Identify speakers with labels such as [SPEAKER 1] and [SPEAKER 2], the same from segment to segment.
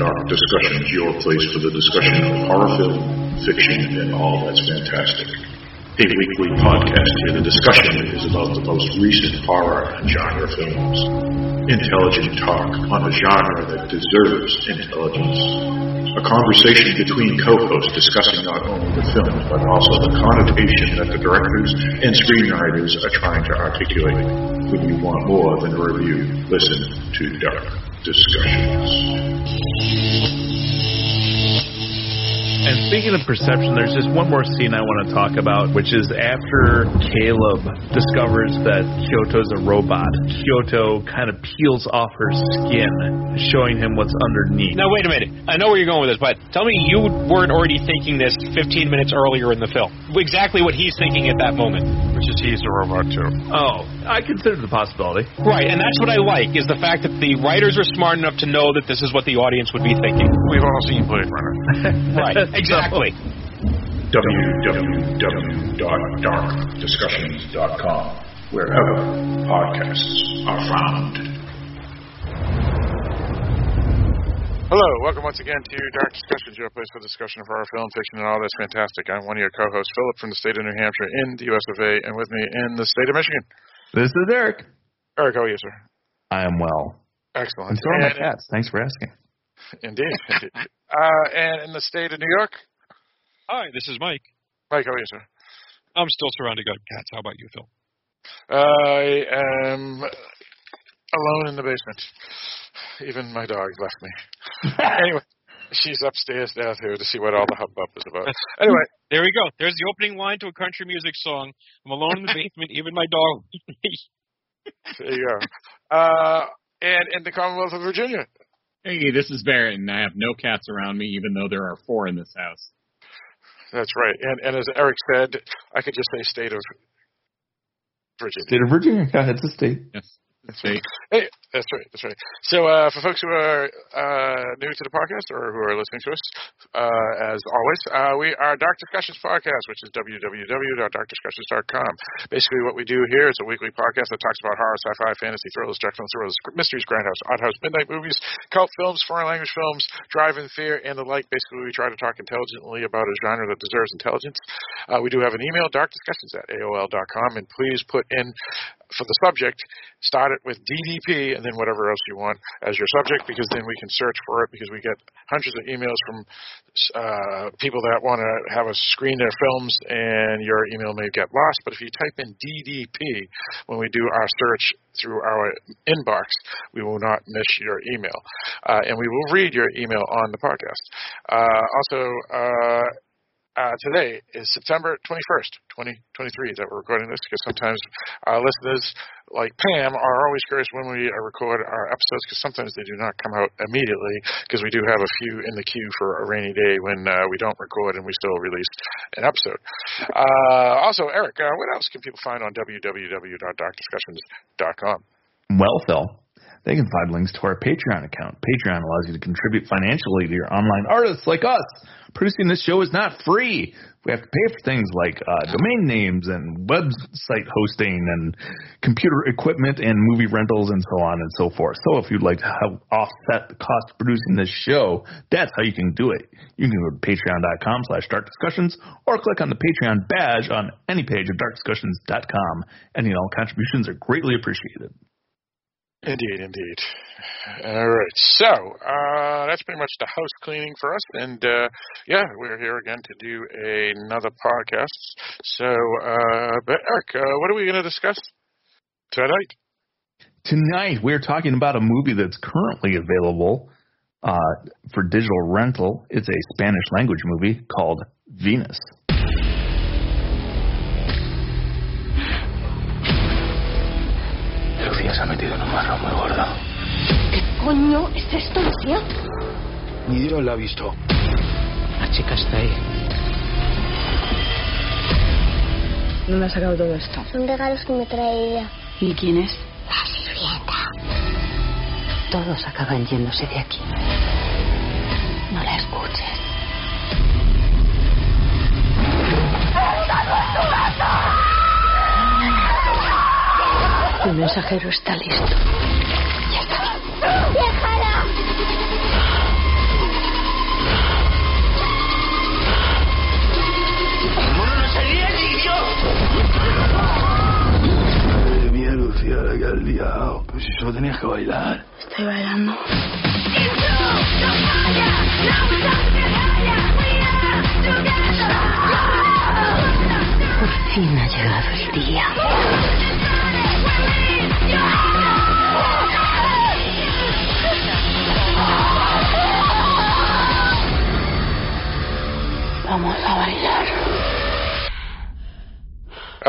[SPEAKER 1] Dark Discussions, your place for the discussion of horror film, fiction, and all that's fantastic. A weekly podcast where the discussion is about the most recent horror and genre films. Intelligent talk on a genre that deserves intelligence. A conversation between co-hosts discussing not only the film, but also the connotation that the directors and screenwriters are trying to articulate. When you want more than a review, listen to Dark Discussions.
[SPEAKER 2] Speaking of perception, there's just one more scene I want to talk about, which is after Caleb discovers that Kyoko's a robot. Kyoto kind of peels off her skin, showing him what's underneath.
[SPEAKER 3] Now, wait a minute. I know where you're going with this, but tell me you weren't already thinking this 15 minutes earlier in the film. Exactly what he's thinking at that moment.
[SPEAKER 4] Which is he's a robot too.
[SPEAKER 2] Oh, I considered the possibility.
[SPEAKER 3] Right, and that's what I like, is the fact that the writers are smart enough to know that this is what the audience would be thinking.
[SPEAKER 4] We've all seen Blade Runner.
[SPEAKER 3] Right, exactly.
[SPEAKER 1] www.darkdiscussions.com, wherever podcasts are found.
[SPEAKER 4] Hello, welcome once again to Dark Discussions, your place for discussion of horror film, fiction, and all that's fantastic. I'm one of your co-hosts, Philip, from the state of New Hampshire in the US of A, and with me in the state of Michigan.
[SPEAKER 2] This is Eric.
[SPEAKER 4] Eric, how are you, sir?
[SPEAKER 2] I am well.
[SPEAKER 4] Excellent.
[SPEAKER 2] And so are my cats. Thanks for asking.
[SPEAKER 4] Indeed. indeed. uh, and in the state of New York,
[SPEAKER 5] Hi, this is Mike.
[SPEAKER 4] Mike, how are you, sir?
[SPEAKER 5] I'm still surrounded by cats. How about you, Phil?
[SPEAKER 4] I am alone in the basement. Even my dog left me. anyway, she's upstairs now here to see what all the hubbub is about. Anyway,
[SPEAKER 5] There we go. There's the opening line to a country music song. I'm alone in the basement. Even my dog.
[SPEAKER 4] there you go. Uh, and in the Commonwealth of Virginia,
[SPEAKER 6] Hey, this is Barrett, and I have no cats around me, even though there are four in this house.
[SPEAKER 4] that's right. And and as Eric said, I could just say state of Virginia.
[SPEAKER 2] State of Virginia. Yeah, it's a state.
[SPEAKER 6] Yes, they,
[SPEAKER 4] Hey, that's right, that's right. So, uh, for folks who are uh, new to the podcast or who are listening to us, uh, as always, uh, we are Dark Discussions Podcast, which is www.darkdiscussions.com. Basically, what we do here is a weekly podcast that talks about horror, sci-fi, fantasy, thrillers, Dracula thrillers, mysteries, grindhouse, odd house, midnight movies, cult films, foreign language films, drive-in fear, and the like. Basically, we try to talk intelligently about a genre that deserves intelligence. Uh, we do have an email, darkdiscussions at aol.com, and please put in for the subject, start it with DDP and then whatever else you want as your subject because then we can search for it because we get hundreds of emails from uh, people that want to have us screen their films and your email may get lost. But if you type in DDP when we do our search through our inbox, we will not miss your email. Uh, and we will read your email on the podcast. Uh, also, uh, uh, today is September 21st, 2023 that we're recording this because sometimes our listeners, like Pam, are always curious when we uh, record our episodes because sometimes they do not come out immediately because we do have a few in the queue for a rainy day when uh, we don't record and we still release an episode. Uh, also, Eric, uh, what else can people find on www.darkdiscussions.com?
[SPEAKER 2] Well, Phil, they can find links to our Patreon account. Patreon allows you to contribute financially to your online artists like us. Producing this show is not free. We have to pay for things like uh, domain names and website hosting and computer equipment and movie rentals and so on and so forth. So if you'd like to help offset the cost of producing this show, that's how you can do it. You can go to patreon.com slash darkdiscussions or click on the Patreon badge on any page of darkdiscussions.com. Any and all contributions are greatly appreciated.
[SPEAKER 4] Indeed, indeed. All right, so uh, that's pretty much the house cleaning for us, and uh, yeah, we're here again to do another podcast. So, uh, but Eric, uh, what are we going to discuss tonight?
[SPEAKER 2] Tonight, we're talking about a movie that's currently available uh, for digital rental. It's a Spanish language movie called Venus.
[SPEAKER 7] Se ha metido en un marrón muy gordo.
[SPEAKER 8] ¿Qué coño es esto, Lucía?
[SPEAKER 7] Ni Dios la ha visto.
[SPEAKER 8] La chica está ahí. ¿Dónde ha sacado todo esto?
[SPEAKER 9] Son regalos que me trae ella.
[SPEAKER 8] ¿Y quién es?
[SPEAKER 9] La sirvienta.
[SPEAKER 8] Todos acaban yéndose de aquí. No la escuches. El mensajero está listo. Ya está.
[SPEAKER 9] ¡Déjala! No! Madre mía, Lucía, que has liado.
[SPEAKER 7] Pues si solo tenías que bailar.
[SPEAKER 8] Estoy bailando. Por fin ha llegado el día.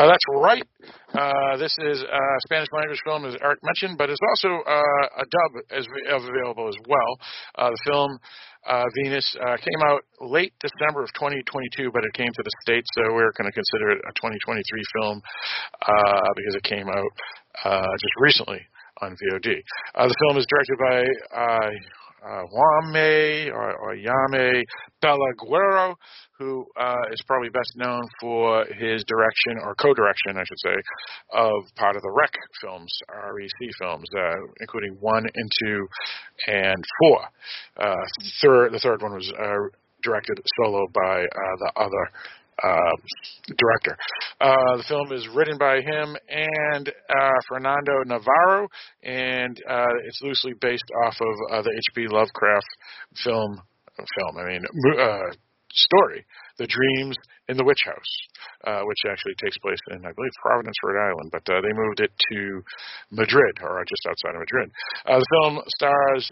[SPEAKER 4] Uh, that's right. Uh, this is a Spanish language film, as Eric mentioned, but it's also uh, a dub as available as well. Uh, the film uh, Venus uh, came out late December of 2022, but it came to the States, so we're going to consider it a 2023 film uh, because it came out uh, just recently on VOD. Uh, the film is directed by uh, uh, Juame or, or Yame Balaguero, who uh, is probably best known for his direction or co-direction, I should say, of part of the Rec films, REC films, uh, including one and two and four. Uh, third, the third one was uh, directed solo by uh, the other uh, director. Uh, the film is written by him and uh, Fernando Navarro, and uh, it's loosely based off of uh, the H.P. Lovecraft film. Film, I mean, uh, story, The Dreams in the Witch House, which actually takes place in, I believe, Providence, Rhode Island, but they moved it to Madrid, or just outside of Madrid. The film stars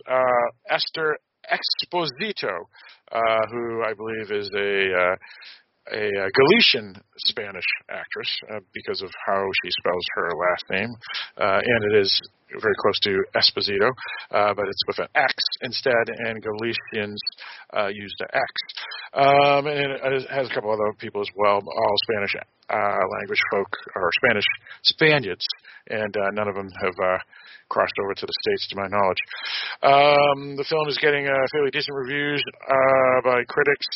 [SPEAKER 4] Ester Exposito, uh, who I believe is a uh, a uh, Galician Spanish actress uh, because of how she spells her last name, uh, and it is very close to Esposito, uh, but it's with an X instead, and Galicians uh, used an X. Um, and it has a couple other people as well, all Spanish uh, language folk or Spanish Spaniards, and uh, none of them have uh, crossed over to the states, to my knowledge. Um, the film is getting fairly decent reviews by critics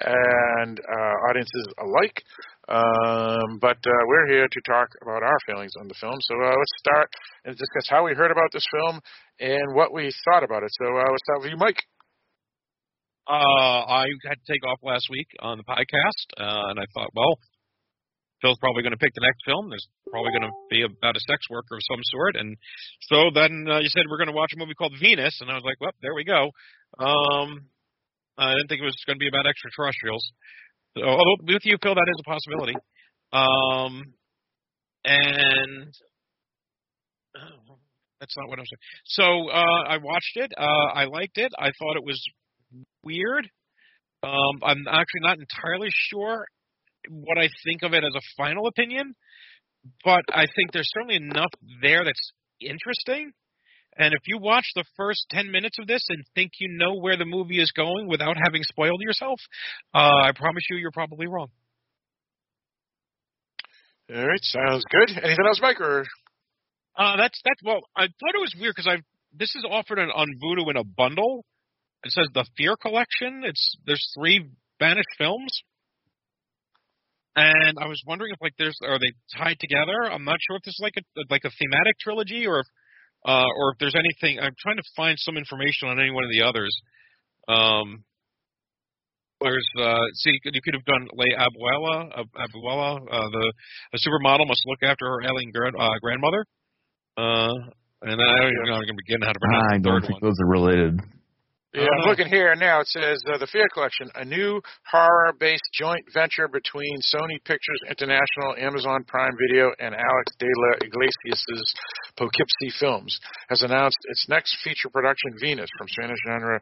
[SPEAKER 4] and uh, audiences alike. Um, but uh, we're here to talk about our feelings on the film. So uh, let's start and discuss how we heard about this film and what we thought about it. So uh, let's start with you, Mike.
[SPEAKER 5] Uh, I had to take off last week on the podcast, uh, and I thought, well, Phil's probably going to pick the next film. There's probably going to be about a sex worker of some sort, and so then uh, you said we're going to watch a movie called Venus, and I was like, well, there we go. Um, I didn't think it was going to be about extraterrestrials. So, although with you, Phil, that is a possibility. Um, and oh, that's not what I'm saying. So uh, I watched it. Uh, I liked it. I thought it was weird. Um, I'm actually not entirely sure what I think of it as a final opinion, but I think there's certainly enough there that's interesting. And if you watch the first 10 minutes of this and think you know where the movie is going without having spoiled yourself, uh, I promise you, you're probably wrong.
[SPEAKER 4] All right, sounds good. Anything else, Mike? Or
[SPEAKER 5] uh, that's that's well, I thought it was weird because I this is offered on, on Vudu in a bundle. It says the Fear Collection. It's there's three Spanish films, and I was wondering if like there's are they tied together? I'm not sure if this is like a like a thematic trilogy or if uh, or if there's anything. I'm trying to find some information on any one of the others. Um, there's uh, see, you could have done Le Abuela, Abuela, uh, the the supermodel must look after her ailing grand, uh, grandmother. Uh, and I don't even know how to begin how to pronounce
[SPEAKER 2] I don't think
[SPEAKER 5] one.
[SPEAKER 2] those are related.
[SPEAKER 4] Yeah, I'm looking here now. It says uh, the Fear Collection, a new horror-based joint venture between Sony Pictures International, Amazon Prime Video, and Alex de la Iglesia's Pokeepsie Films, has announced its next feature production, Venus, from Spanish genre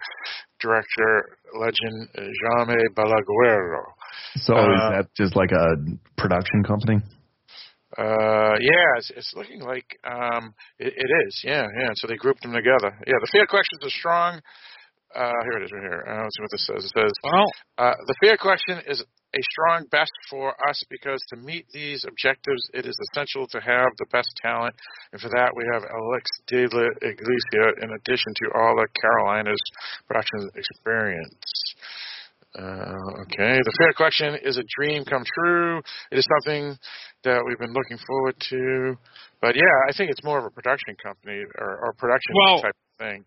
[SPEAKER 4] director legend Jaime Balaguero.
[SPEAKER 2] So
[SPEAKER 4] Uh,
[SPEAKER 2] is that just like a production company?
[SPEAKER 4] Uh, yeah, it's, it's looking like um, it, it is. Yeah, yeah. So they grouped them together. Yeah, the Fear Collection is a strong. Uh, here it is, right here. Uh, let's see what this says. It says
[SPEAKER 5] Well,
[SPEAKER 4] uh, the Fear Collection is a strong best for us because to meet these objectives, it is essential to have the best talent, and for that we have Alex de la Iglesia in addition to all the Carolinas production experience. Uh, okay, the Fear Collection is a dream come true. It is something that we've been looking forward to. But yeah, I think it's more of a production company or, or production
[SPEAKER 5] Well-
[SPEAKER 4] type thing.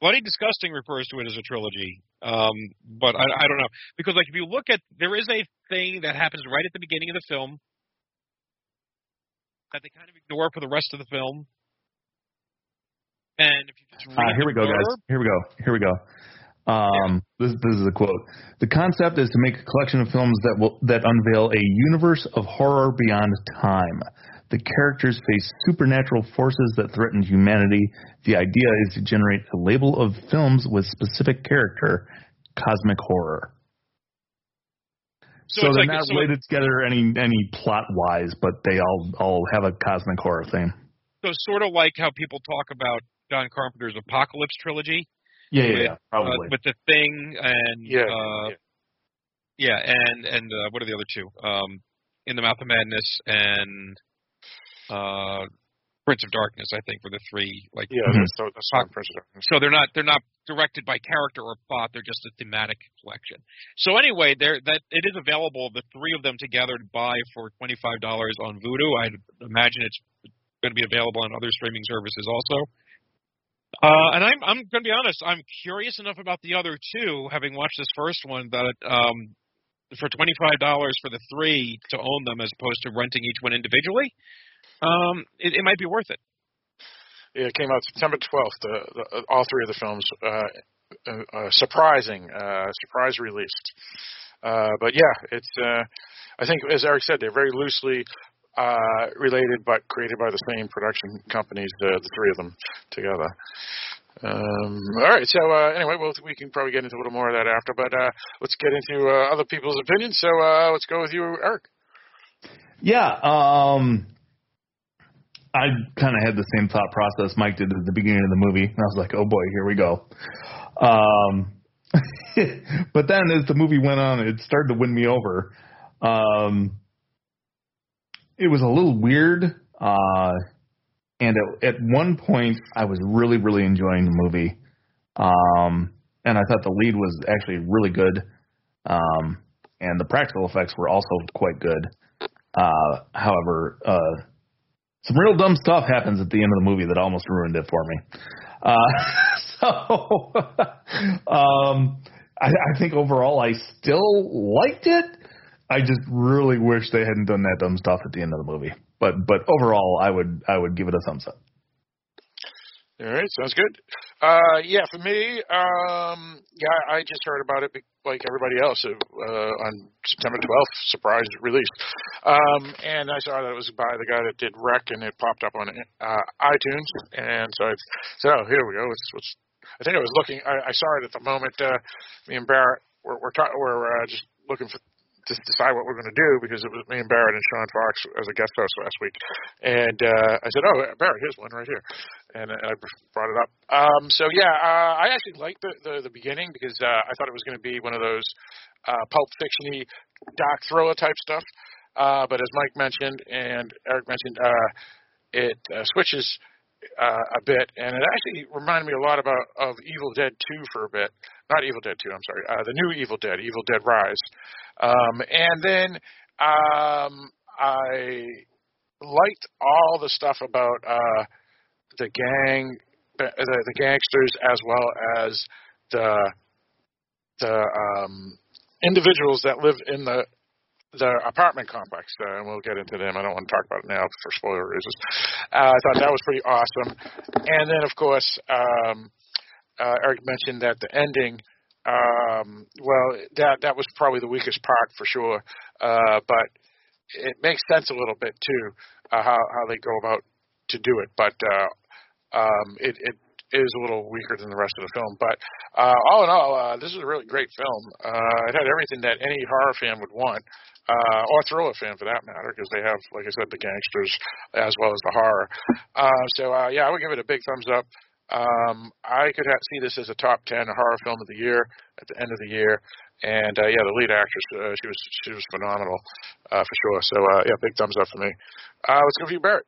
[SPEAKER 5] Bloody Disgusting refers to it as a trilogy, um, but I, I don't know because like if you look at there is a thing that happens right at the beginning of the film that they kind of ignore for the rest of the film. And if you just read
[SPEAKER 2] Uh, here we go, guys. Here we go. Here we go. Um, this, this is a quote. The concept is to make a collection of films that will that unveil a universe of horror beyond time. The characters face supernatural forces that threaten humanity. The idea is to generate a label of films with specific character, cosmic horror.
[SPEAKER 5] So
[SPEAKER 2] So, they're
[SPEAKER 5] like-
[SPEAKER 2] not
[SPEAKER 5] so-
[SPEAKER 2] related together any any plot wise, but they all all have a cosmic horror theme.
[SPEAKER 5] So sort of like how people talk about John Carpenter's Apocalypse trilogy.
[SPEAKER 2] Yeah, yeah,
[SPEAKER 5] with,
[SPEAKER 2] yeah, probably.
[SPEAKER 5] Uh, with the Thing and
[SPEAKER 4] Yeah,
[SPEAKER 5] uh, yeah. and and uh, what are the other two? Um, In the Mouth of Madness and uh, Prince of Darkness. I think were the three like.
[SPEAKER 4] Yeah,
[SPEAKER 2] Mhm.
[SPEAKER 4] that's, the- that's the Prince of Darkness.
[SPEAKER 5] So they're not they're not directed by character or plot. They're just a thematic collection. So anyway, there that it is available. The three of them together to buy for twenty five dollars on Vudu. I imagine it's going to be available on other streaming services also. Uh, and I'm I'm going to be honest. I'm curious enough about the other two, having watched this first one, that um, for twenty five dollars for the three to own them as opposed to renting each one individually, um, it, it might be worth it.
[SPEAKER 4] Yeah, it came out September 12th. The, the, all three of the films, uh, uh, uh, surprising, uh, surprise released. Uh, but yeah, it's. Uh, I think, as Eric said, they're very loosely uh, related, but created by the same production companies. Uh, the three of them together. Um, all right. So uh, anyway, we'll, we can probably get into a little more of that after. But uh, let's get into uh, other people's opinions. So uh, let's go with you, Eric.
[SPEAKER 2] Yeah, um, I kind of had the same thought process Mike did at the beginning of the movie. And I was like, oh boy, here we go. Um, but then as the movie went on, it started to win me over. Um, it was a little weird. Uh, and at, at one point, I was really, really enjoying the movie. Um, and I thought the lead was actually really good. Um, and the practical effects were also quite good. Uh, however, uh, some real dumb stuff happens at the end of the movie that almost ruined it for me. Uh, so, um, I, I think overall I still liked it. I just really wish they hadn't done that dumb stuff at the end of the movie. But but overall, I would I would give it a thumbs up.
[SPEAKER 4] All right, sounds good. Uh, yeah, for me, um, yeah, I just heard about it like everybody else uh, on September 12th, surprise release. Um, and I saw that it was by the guy that did REC, and it popped up on uh, iTunes. And so I said, oh, here we go. It's, it's, I think I was looking, I, I saw it at the moment. Uh, me and Barrett were, we're, ta- we're uh, just looking for to decide what we're going to do because it was me and Barrett and Sean Fox as a guest host last week, and uh, I said, "Oh, Barrett, here's one right here," and, and I brought it up. Um, so yeah, uh, I actually liked the, the the beginning because uh, I thought it was going to be one of those uh, pulp fictiony dark thriller type stuff. Uh, but as Mike mentioned and Eric mentioned, uh, it uh, switches uh, a bit, and it actually reminded me a lot about of Evil Dead 2 for a bit. Not Evil Dead 2, I'm sorry. Uh, the new Evil Dead, Evil Dead Rise. Um, and then um, I liked all the stuff about uh, the gang, the, the gangsters, as well as the the um, individuals that live in the the apartment complex, uh, and we'll get into them. I don't want to talk about it now for spoiler reasons. Uh, I thought that was pretty awesome. And then, of course, um, uh, Eric mentioned that the ending. Um, well, that that was probably the weakest part for sure, uh, but it makes sense a little bit too uh, how how they go about to do it. But uh, um, it it is a little weaker than the rest of the film. But uh, all in all, uh, this is a really great film. Uh, it had everything that any horror fan would want, uh, or thriller fan for that matter, because they have, like I said, the gangsters as well as the horror. Uh, so uh, yeah, I would give it a big thumbs up. Um, I could ha- see this as a top ten horror film of the year at the end of the year. And uh, yeah, the lead actress, uh, she was she was phenomenal uh, for sure. So uh, yeah, big thumbs up for me. Uh, let's go for you, Barrett.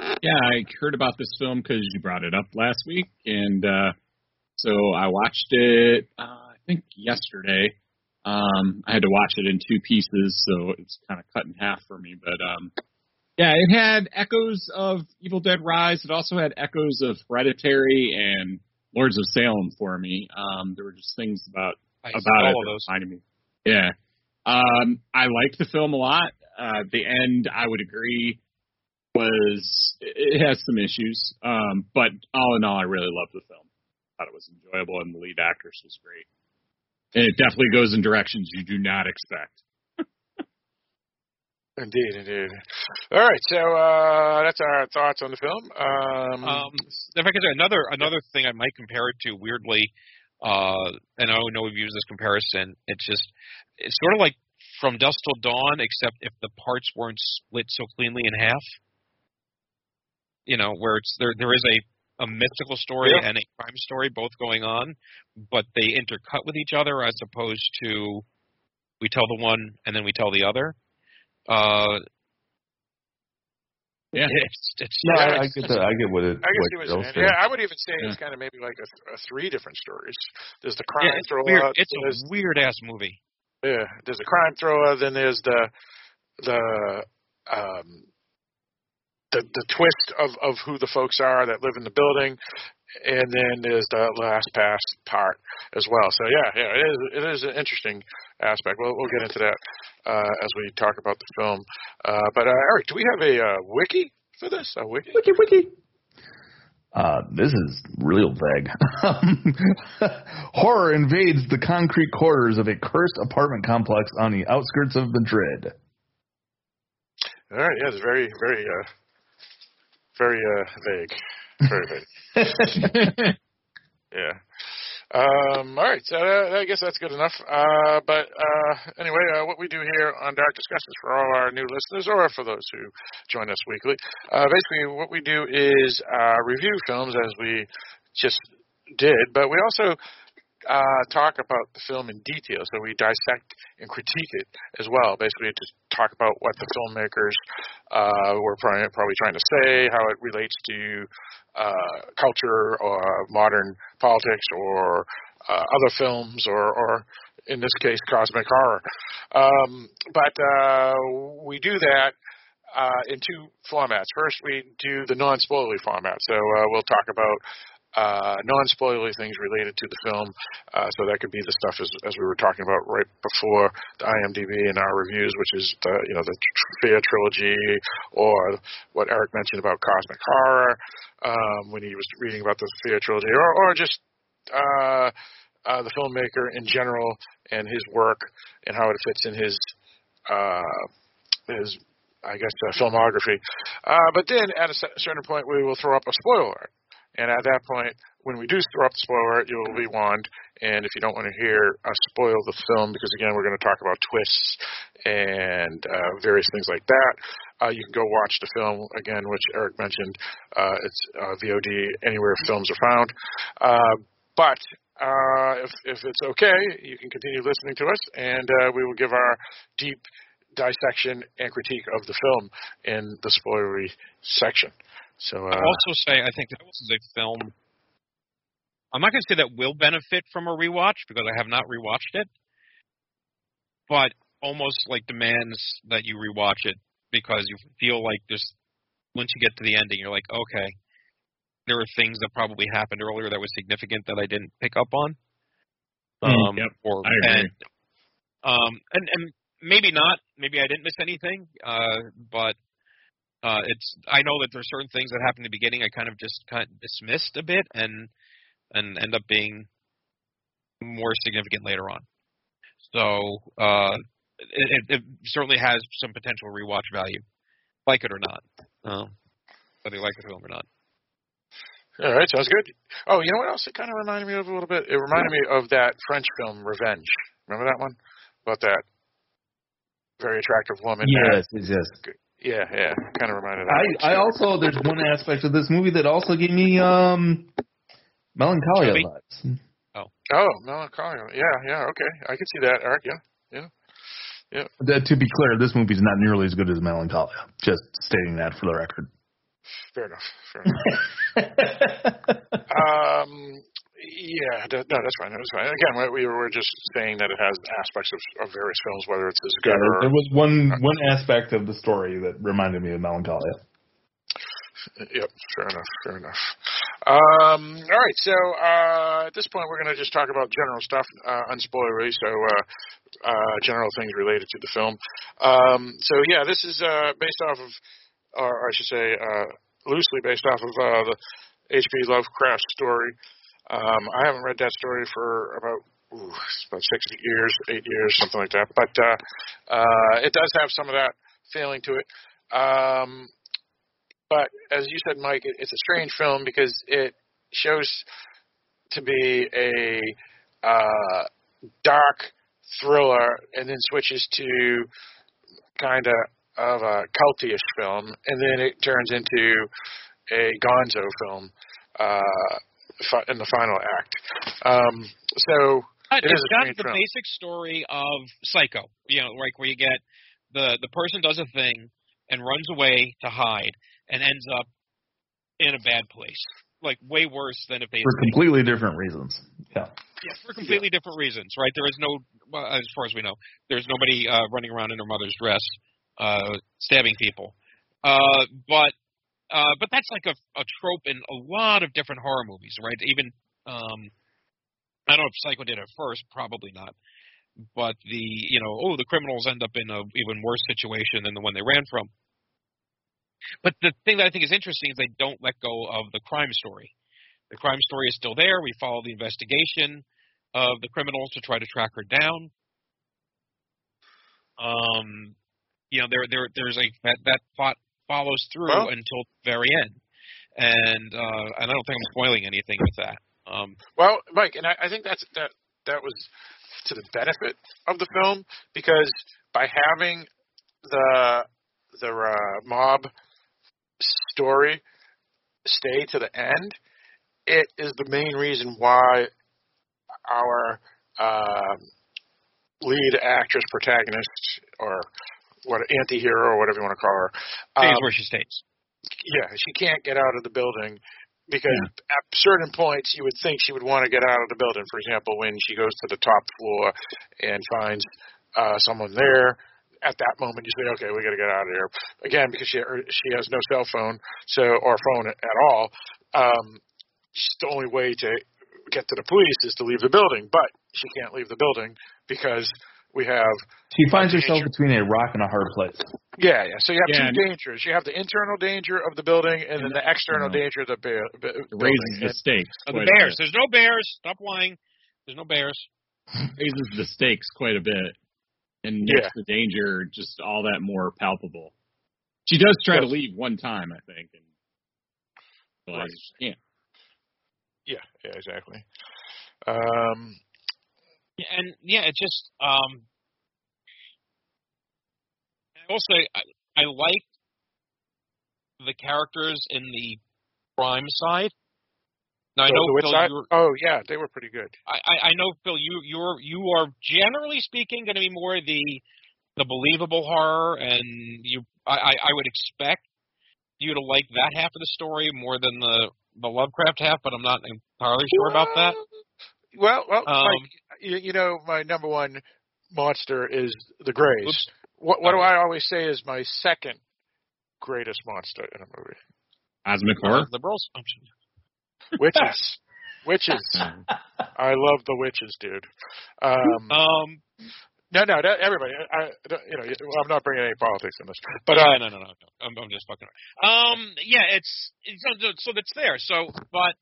[SPEAKER 6] Yeah, I heard about this film because you brought it up last week, and uh, so I watched it. Uh, I think yesterday. Um, I had to watch it in two pieces, so it's kind of cut in half for me. But um, yeah, it had echoes of Evil Dead Rise. It also had echoes of Hereditary and Lords of Salem for me. Um, there were just things about
[SPEAKER 5] I
[SPEAKER 6] about it
[SPEAKER 5] all
[SPEAKER 6] that
[SPEAKER 5] those.
[SPEAKER 6] reminded me. Yeah, um, I liked the film a lot. Uh, the end, I would agree, was it has some issues, um, but all in all, I really loved the film. Thought it was enjoyable, and the lead actress was great. And it definitely goes in directions you do not expect.
[SPEAKER 4] Indeed, indeed. All right, so uh, that's our thoughts on the film. Um,
[SPEAKER 5] Um, if I could say another another thing I might compare it to weirdly, uh, and I know we've used this comparison. It's just it's sort of like From Dusk Till Dawn, except if the parts weren't split so cleanly in half. You know, where it's there there is a a mystical story
[SPEAKER 4] Yeah.
[SPEAKER 5] and a crime story both going on, but they intercut with each other as opposed to we tell the one and then we tell the other. Uh,
[SPEAKER 6] Yeah.
[SPEAKER 5] it's, it's
[SPEAKER 2] No,
[SPEAKER 4] Yeah,
[SPEAKER 2] I, I
[SPEAKER 4] it's-
[SPEAKER 2] get the, I get what it.
[SPEAKER 4] I can
[SPEAKER 2] what
[SPEAKER 4] see what
[SPEAKER 2] Bill's
[SPEAKER 4] you're saying.
[SPEAKER 2] saying.
[SPEAKER 4] Yeah, I would even say
[SPEAKER 6] Yeah.
[SPEAKER 4] it's kind of maybe like a, a three different stories. There's the
[SPEAKER 5] yeah,
[SPEAKER 4] crime
[SPEAKER 5] it's
[SPEAKER 4] thrower.
[SPEAKER 5] weird. It's
[SPEAKER 4] there's,
[SPEAKER 5] a weird ass movie.
[SPEAKER 4] yeah, there's a crime thrower. Then there's the the um, the the twist of of who the folks are that live in the building, and then there's the last pass part as well. So yeah, yeah, it is it is an interesting aspect. We'll we'll get into that uh, as we talk about the film. Uh, but uh, Eric, do we have a uh, wiki for this? A wiki?
[SPEAKER 2] Wiki wiki. Uh, this is real vague. Horror invades the concrete quarters of a cursed apartment complex on the outskirts of Madrid.
[SPEAKER 4] All right, yeah, it's very very uh, very uh, vague. Very vague. Yeah. Um, all right, so uh, I guess that's good enough. Uh, but uh, anyway, uh, what we do here on Dark Discussions for all our new listeners, or for those who join us weekly, uh, basically what we do is uh, review films as we just did, but we also uh, talk about the film in detail. So we dissect and critique it as well. Basically, just talk about what the filmmakers uh, were probably, probably trying to say, how it relates to uh, culture or modern politics or uh, other films or, or in this case, cosmic horror. Um, but uh, we do that uh, in two formats. First, we do the non-spoilery format. So uh, we'll talk about uh, non-spoilery things related to the film. Uh, so that could be the stuff as, as we were talking about right before the IMDb and our reviews, which is the you know the Fear trilogy, or what Eric mentioned about cosmic horror um, when he was reading about the Fear trilogy, or, or just uh, uh, the filmmaker in general and his work and how it fits in his uh, his I guess uh, filmography. Uh, but then at a certain point, we will throw up a spoiler. And at that point, when we do throw up the spoiler, you will be warned. And if you don't want to hear us spoil the film, because again, we're going to talk about twists and uh, various things like that, uh, you can go watch the film again, which Eric mentioned. Uh, it's uh, VOD anywhere films are found. Uh, but uh, if, if it's okay, you can continue listening to us, and we will give our deep dissection and critique of the film in the spoilery section. So uh,
[SPEAKER 5] I'll also say I think that this is a film. I'm not going to say that will benefit from a rewatch because I have not rewatched it, but almost like demands that you rewatch it because you feel like there's once you get to the ending, you're like, okay, there are things that probably happened earlier that was significant that I didn't pick up on.
[SPEAKER 6] Mm,
[SPEAKER 5] Um,
[SPEAKER 6] yep,
[SPEAKER 5] or
[SPEAKER 6] I agree.
[SPEAKER 5] and um, and and maybe not. Maybe I didn't miss anything. Uh, but uh, it's I know that there's certain things that happen in the beginning I kind of just kind of dismissed a bit and and end up being more significant later on. So uh, it, it, it certainly has some potential rewatch value, like it or not, uh, whether you like the film or not.
[SPEAKER 4] all right, sounds good. Oh, you know what else? It kind of reminded me of a little bit. It reminded me of that French film Revenge. Remember that one about that very attractive woman?
[SPEAKER 2] Yes, yes, yes.
[SPEAKER 4] Yeah, yeah. Kind of reminded. me.
[SPEAKER 2] I, I also there's one aspect of this movie that also gave me um melancholia
[SPEAKER 5] Chubby?
[SPEAKER 2] vibes.
[SPEAKER 4] Oh, oh, melancholia. Yeah, yeah. Okay, I can see that, Eric. Yeah.
[SPEAKER 2] That, to be clear, this movie's not nearly as good as Melancholia. Just stating that for the record.
[SPEAKER 4] Fair enough. Fair enough. um, yeah, no, that's fine. That's fine. Again, we we were just saying that it has aspects of, of various films, whether it's as good
[SPEAKER 2] there,
[SPEAKER 4] or
[SPEAKER 2] there was one one aspect of the story that reminded me of Melancholia.
[SPEAKER 4] Yep, fair enough, fair enough. Um, all right, so uh, at this point, we're going to just talk about general stuff, uh, unspoilery, so uh, uh, general things related to the film. Um, so yeah, this is uh, based off of or I should say, uh, loosely based off of uh, the H.P. Lovecraft story. Um, I haven't read that story for about ooh, about six years, eight years, something like that. But uh, uh, it does have some of that feeling to it. Um, but as you said, Mike, it, it's a strange film because it shows to be a uh, dark thriller, and then switches to kind of of a culty-ish film, and then it turns into a Gonzo film uh, in the final act. Um, so it
[SPEAKER 5] it's
[SPEAKER 4] is a
[SPEAKER 5] got the
[SPEAKER 4] film.
[SPEAKER 5] basic story of Psycho. You know, like where you get the the person does a thing and runs away to hide and ends up in a bad place, like way worse than if they
[SPEAKER 2] For completely different reasons. Yeah.
[SPEAKER 5] Yeah, for completely different reasons, right? There is no, well, as far as we know, there's nobody uh, running around in their mother's dress, uh, stabbing people. Uh, but, uh, but that's like a, a trope in a lot of different horror movies, right? Even, um, I don't know if Psycho did it first, probably not. But the, you know, oh, the criminals end up in a even worse situation than the one they ran from. But the thing that I think is interesting is they don't let go of the crime story. The crime story is still there. We follow the investigation of the criminals to try to track her down. Um, you know, there there there's like that that plot follows through
[SPEAKER 4] Well-
[SPEAKER 5] until the very end, and uh, and I don't think I'm spoiling anything with that. Um,
[SPEAKER 4] Well, Mike, and I, I think that's that that was to the benefit of the film because by having the the uh, mob story stay to the end, it is the main reason why our uh, lead actress, protagonist, or what anti-hero or whatever you want to call her,
[SPEAKER 5] stays
[SPEAKER 4] um,
[SPEAKER 5] where she stays.
[SPEAKER 4] yeah, she can't get out of the building because at certain points you would think she would want to get out of the building. For example, when she goes to the top floor and finds uh, someone there. At that moment, you say, "Okay, we got to get out of here." Again, because she or she has no cell phone, so or phone at all. Um, the only way to get to the police is to leave the building, but she can't leave the building because we have
[SPEAKER 2] She finds herself
[SPEAKER 4] Danger.
[SPEAKER 2] between a rock and a hard place.
[SPEAKER 4] yeah, yeah. So you have
[SPEAKER 6] Yeah,
[SPEAKER 4] two dangers. You have the internal danger of the building, and, then the external
[SPEAKER 6] you know,
[SPEAKER 4] danger of the ba- ba-
[SPEAKER 6] It
[SPEAKER 4] building.
[SPEAKER 6] raises the stakes.
[SPEAKER 5] Uh, the bears. There's no bears. Stop lying. There's no bears.
[SPEAKER 6] raises the stakes quite a bit and
[SPEAKER 4] Yeah.
[SPEAKER 6] makes the danger just all that more palpable. She does try to leave one time, I think, and realizes
[SPEAKER 4] Right.
[SPEAKER 6] she can't.
[SPEAKER 4] yeah, yeah, exactly. Um,
[SPEAKER 5] Yeah, and yeah, it just um I will I, I like the characters in the crime side. Now I know Phil,
[SPEAKER 4] side?
[SPEAKER 5] you're,
[SPEAKER 4] Oh yeah, they were pretty good.
[SPEAKER 5] I, I I know Phil, you you're you are generally speaking going to be more the the believable horror, and you I, I I would expect you to like that half of the story more than the the Lovecraft half, but I'm not entirely sure about that.
[SPEAKER 4] Well, well,
[SPEAKER 5] Um,
[SPEAKER 4] Mike, you, you know my number one monster is the Greys.
[SPEAKER 5] Oops.
[SPEAKER 4] What what do
[SPEAKER 5] Oh.
[SPEAKER 4] I always say is my second greatest monster in a movie?
[SPEAKER 6] Cosmic
[SPEAKER 5] Uh,
[SPEAKER 6] horror.
[SPEAKER 5] liberals.
[SPEAKER 4] Witches. witches. I love the witches, dude. Um,
[SPEAKER 5] Um,
[SPEAKER 4] no, no, everybody. I, I- you know, well, I'm not bringing any politics in this, but
[SPEAKER 5] no,
[SPEAKER 4] uh,
[SPEAKER 5] no, no, no, no. I'm, I'm just fucking. around. Um, yeah, it's, it's so, so that's there. So, but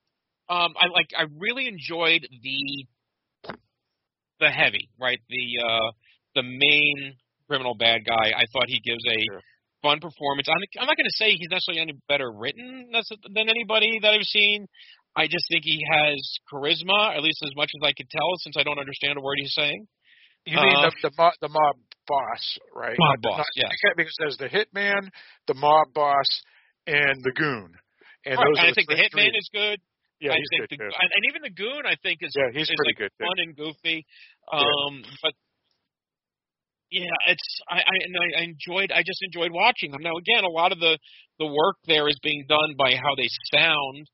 [SPEAKER 5] um, I like I really enjoyed the the heavy, right? The uh, the main criminal bad guy. I thought he gives a
[SPEAKER 4] Sure.
[SPEAKER 5] fun performance. I'm, I'm not going to say he's necessarily any better written than anybody that I've seen. I just think he has charisma, at least as much as I could tell, since I don't understand a word he's saying.
[SPEAKER 4] you mean
[SPEAKER 5] uh,
[SPEAKER 4] the the mob, the mob boss, right?
[SPEAKER 5] Mob boss,
[SPEAKER 4] not-
[SPEAKER 5] yeah.
[SPEAKER 4] because- there's the hitman, the mob boss, and the goon. And
[SPEAKER 5] Right,
[SPEAKER 4] those
[SPEAKER 5] and I think the Hitman
[SPEAKER 4] three-
[SPEAKER 5] is good.
[SPEAKER 4] Yeah,
[SPEAKER 5] I
[SPEAKER 4] he's
[SPEAKER 5] think
[SPEAKER 4] good
[SPEAKER 5] the,
[SPEAKER 4] too.
[SPEAKER 5] and, and even the Goon, I think is
[SPEAKER 4] Yeah, he's
[SPEAKER 5] is
[SPEAKER 4] pretty
[SPEAKER 5] like
[SPEAKER 4] good, too.
[SPEAKER 5] fun and goofy. Um, but yeah, it's I I, and I I enjoyed I just enjoyed watching them. Now again, a lot of the the work there is being done by how they sound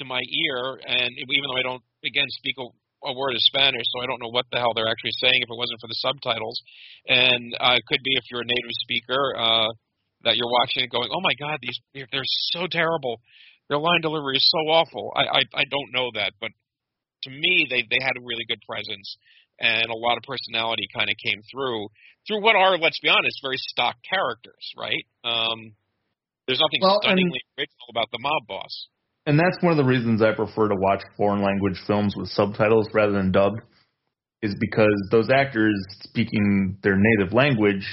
[SPEAKER 5] to my ear, and even though I don't again speak a, a word of Spanish, so I don't know what the hell they're actually saying if it wasn't for the subtitles. And uh, it could be if you're a native speaker uh, that you're watching it going, oh my god, these they're they're so terrible. Their line delivery is so awful. I, I I don't know that, but to me, they they had a really good presence and a lot of personality kind of came through through what are, let's be honest, very stock characters, right? Um, There's nothing
[SPEAKER 2] Well, and-
[SPEAKER 5] stunningly original about the mob boss.
[SPEAKER 2] And that's one of the reasons I prefer to watch foreign language films with subtitles rather than dubbed, is because those actors speaking their native language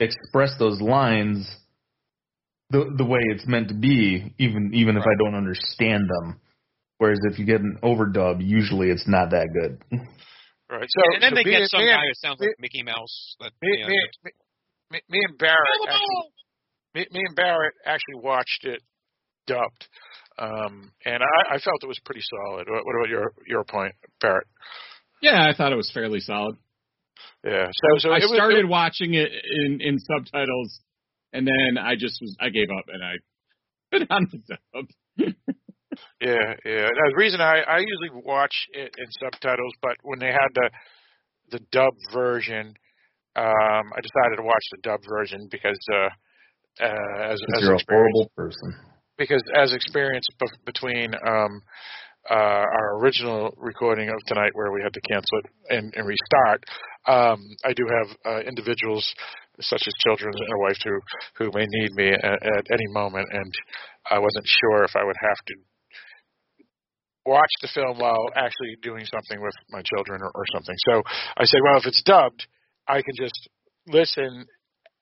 [SPEAKER 2] express those lines the the way it's meant to be, even even if I don't understand them. Whereas if you get an overdub, usually it's not that good.
[SPEAKER 4] Right. So
[SPEAKER 5] and then
[SPEAKER 4] so
[SPEAKER 5] they get some
[SPEAKER 4] me and-
[SPEAKER 5] guy who sounds
[SPEAKER 4] me-
[SPEAKER 5] like Mickey Mouse. That,
[SPEAKER 4] me,
[SPEAKER 5] you know,
[SPEAKER 4] me, me, me, me and Barrett actually, me, me and Barrett actually watched it dubbed, um, and I, I felt it was pretty solid. What, what about your your point, Barrett?
[SPEAKER 6] Yeah, I thought it was fairly solid.
[SPEAKER 4] Yeah. So so
[SPEAKER 6] I
[SPEAKER 4] it was,
[SPEAKER 6] started
[SPEAKER 4] it-
[SPEAKER 6] watching it in in subtitles, and then I just was I gave up and I put on the dub.
[SPEAKER 4] Yeah, yeah. Now, the reason I I usually watch it in subtitles, but when they had the the dub version, um, I decided to watch the dub version because uh, uh, as as
[SPEAKER 2] you're a horrible person.
[SPEAKER 4] because as experience bef- between um, uh, our original recording of tonight, where we had to cancel it and, and restart, um, I do have uh, individuals such as children and a wife who who may need me at, at any moment, and I wasn't sure if I would have to watch the film while actually doing something with my children or, or something. So I said, well, if it's dubbed, I can just listen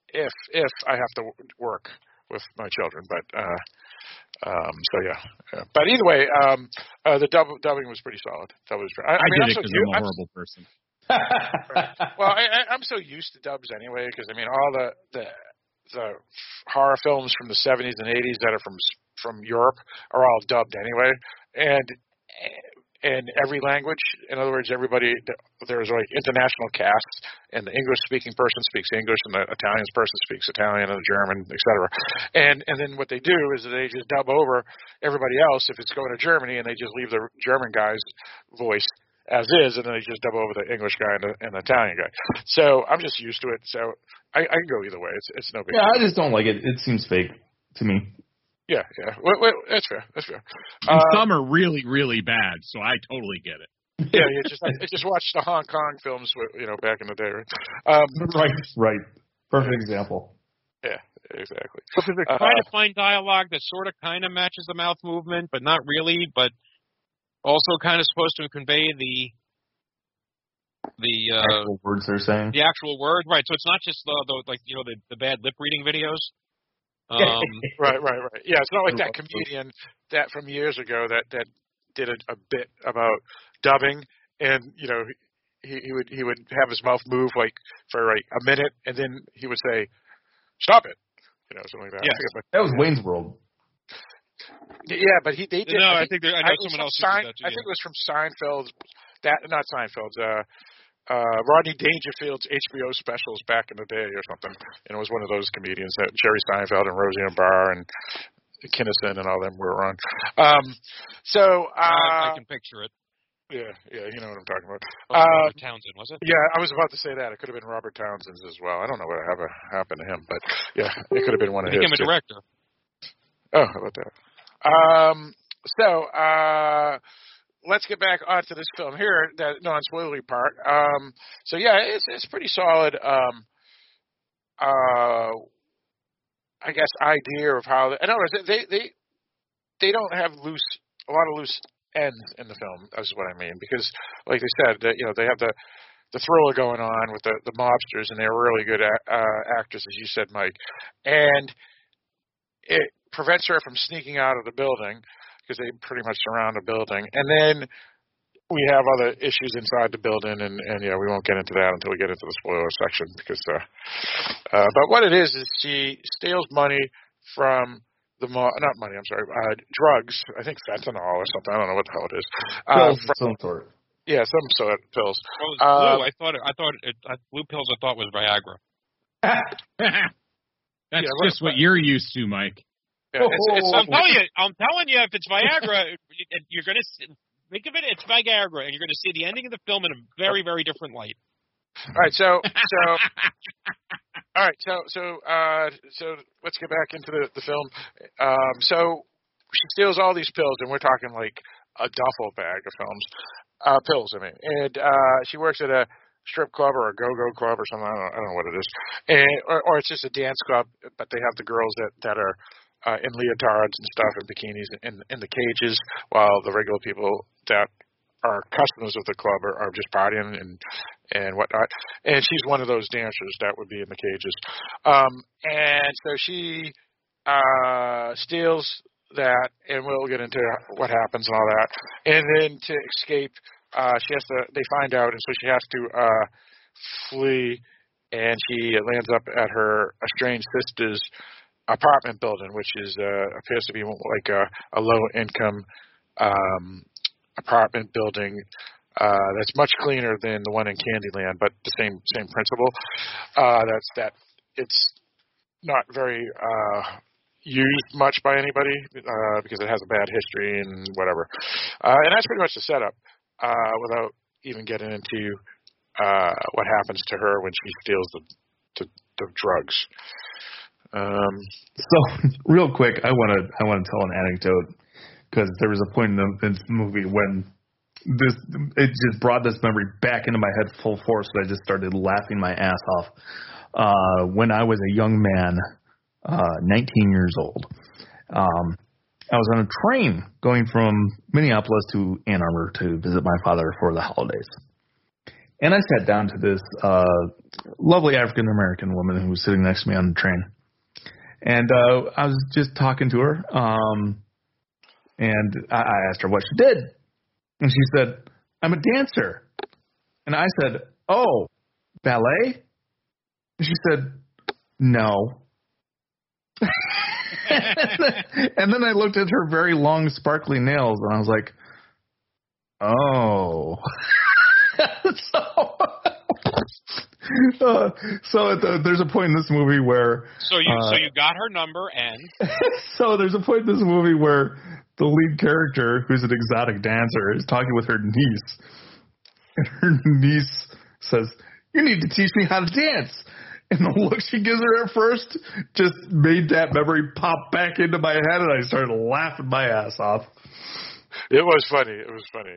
[SPEAKER 4] if if I have to work with my children. But uh, um, so yeah. yeah. But either way, um, uh, the dub, dubbing was pretty solid. That was. I, I,
[SPEAKER 6] I,
[SPEAKER 4] mean, I'm
[SPEAKER 6] did it because I'm a
[SPEAKER 4] I'm-
[SPEAKER 6] horrible
[SPEAKER 4] well, I, I'm so used to dubs anyway because I mean all the the the horror films from the 70s and 80s that are from from Europe are all dubbed anyway, and in every language. In other words, everybody there's like international casts, and the English speaking person speaks English, and the Italian person speaks Italian, and the German, etc. And and then what they do is they just dub over everybody else if it's going to Germany, and they just leave the German guy's voice as is, and then they just dub over the English guy and the, and the Italian guy. So I'm just used to it. So I, I can go either way. It's it's no big.
[SPEAKER 2] Yeah, I just don't like it. It seems fake to me.
[SPEAKER 4] Yeah, yeah. Wait, wait, that's fair. That's fair.
[SPEAKER 6] And
[SPEAKER 4] Uh,
[SPEAKER 6] some are really, really bad, so I totally get it.
[SPEAKER 4] yeah, you just I just watched the Hong Kong films, you know, back in the day. Right? Um,
[SPEAKER 2] Right, right. Perfect example.
[SPEAKER 4] yeah, exactly.
[SPEAKER 5] Because they're
[SPEAKER 4] Uh,
[SPEAKER 5] trying to find dialogue that sort of kind of matches the mouth movement, but not really, but also kind of supposed to convey the the uh
[SPEAKER 2] Actual words they're saying.
[SPEAKER 5] the actual word, right? So it's not just the, the like you know the the bad lip reading videos. Um,
[SPEAKER 4] right, right, right. Yeah, it's not like that comedian that from years ago that that did a, a bit about dubbing, and you know he he would he would have his mouth move like for like a minute, and then he would say, "Stop it," you know, something like that.
[SPEAKER 5] Yeah.
[SPEAKER 4] I
[SPEAKER 2] That was Wayne's World.
[SPEAKER 4] Yeah, but he they did.
[SPEAKER 5] no, I think there, I know
[SPEAKER 4] was
[SPEAKER 5] someone else
[SPEAKER 4] Sein-
[SPEAKER 5] that too.
[SPEAKER 4] I think it was from Seinfeld's. That not Seinfeld's. Uh, uh, Rodney Dangerfield's HBO specials back in the day or something. And it was one of those comedians that Jerry Seinfeld and Roseanne Barr and Kinison and all them were on. Um, so
[SPEAKER 5] I, I
[SPEAKER 4] uh,
[SPEAKER 5] can picture it.
[SPEAKER 4] yeah, yeah, you know what I'm talking about.
[SPEAKER 5] Oh,
[SPEAKER 4] Uh,
[SPEAKER 5] Robert Townsend was it?
[SPEAKER 4] yeah, I was about to say that. It could have been Robert Townsend's as well. I don't know what happened happened to him, but yeah, it could have been one of
[SPEAKER 5] He
[SPEAKER 4] his.
[SPEAKER 5] became a
[SPEAKER 4] too.
[SPEAKER 5] director.
[SPEAKER 4] Oh, how about that? Um, so uh, let's get back onto this film here, that non-spoilery part. Um, so yeah, it's it's pretty solid. Um, uh, I guess idea of how. In other words, they they they don't have loose a lot of loose ends in the film. Is what I mean because, like they said, that you know they have the the thriller going on with the the mobsters, and they're really good uh, actors, as you said, Mike, and it prevents her from sneaking out of the building because they pretty much surround the building, and then we have other issues inside the building, and and you know we won't get into that until we get into the spoiler section because. Uh, uh, but what it is is she steals money from the mo- not money. I'm sorry, uh, drugs. I think fentanyl or something. I don't know what the hell it is. Uh,
[SPEAKER 2] Pills
[SPEAKER 4] fr-
[SPEAKER 2] of some sort.
[SPEAKER 4] yeah, some sort of pills.
[SPEAKER 5] Well, it
[SPEAKER 4] Uh,
[SPEAKER 5] blue. I thought it, I thought it, I, blue pills. I thought was Viagra.
[SPEAKER 6] That's
[SPEAKER 4] Yeah, right,
[SPEAKER 6] just what you're used to, Mike.
[SPEAKER 4] Yeah, it's, it's
[SPEAKER 5] I'm telling you, I'm telling you, if it's Viagra, you- you're gonna think of it. It's Viagra, and you're gonna see the ending of the film in a very, very different light.
[SPEAKER 4] all right. So so all right. So so uh, so let's get back into the the film. Um, so she steals all these pills, and we're talking like a duffel bag of films, uh, pills. I mean, and uh, she works at a strip club or a go-go club or something. I don't, know, I don't know what it is, and or, or it's just a dance club, but they have the girls that that are uh, in leotards and stuff and bikinis in in the cages, while the regular people that are customers of the club are, are just partying and and whatnot. And she's one of those dancers that would be in the cages. Um, and so she uh, steals that, and we'll get into what happens and all that. And then to escape, uh, she has to. They find out, and so she has to uh, flee, and she lands up at her estranged sister's apartment building, which is uh, appears to be like a, a low income um, apartment building uh, that's much cleaner than the one in Candyland, but the same same principle. Uh, that's that it's not very uh, used much by anybody uh, because it has a bad history and whatever. Uh, and that's pretty much the setup. Uh, without even getting into uh, what happens to her when she steals the the, the drugs. Um,
[SPEAKER 2] So, real quick, I want to I want to tell an anecdote because there was a point in the, this movie when this it just brought this memory back into my head full force. And I just started laughing my ass off. Uh, when I was a young man, uh, 19 years old, um, I was on a train going from Minneapolis to Ann Arbor to visit my father for the holidays. And I sat down to this uh, lovely African American woman who was sitting next to me on the train. And uh, I was just talking to her. Um, and I, I asked her what she did. And she said, I'm a dancer. And I said, Oh, ballet? And she said, No. and then I looked at her very long, sparkly nails, and I was like, Oh. so, uh, so at the, there's a point in this movie where.
[SPEAKER 5] So you
[SPEAKER 2] uh,
[SPEAKER 5] so you got her number and
[SPEAKER 2] so there's a point in this movie where the lead character, who's an exotic dancer, is talking with her niece, and her niece says, "You need to teach me how to dance." And the look she gives her at first just made that memory pop back into my head, and I started laughing my ass off.
[SPEAKER 4] it was funny. It was funny.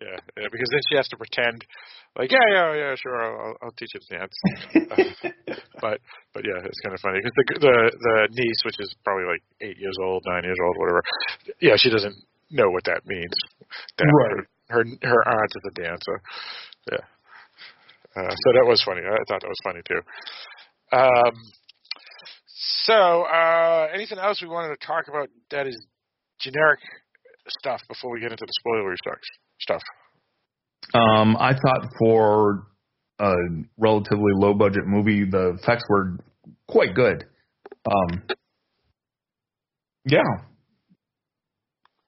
[SPEAKER 4] Yeah, yeah, because then she has to pretend like, yeah, yeah, yeah, sure, I'll, I'll teach him dance. but but yeah, it's kind of funny because the the the niece, which is probably like eight years old, nine years old, whatever. Yeah, she doesn't know what that means. That
[SPEAKER 2] Right.
[SPEAKER 4] Her her, her aunt is a dancer. Yeah. Uh, so that was funny. I thought that was funny too. Um, so, uh, anything else we wanted to talk about that is generic stuff before we get into the spoilery stuff?
[SPEAKER 2] Um, I thought for a relatively low budget movie, the effects were quite good. Um, yeah,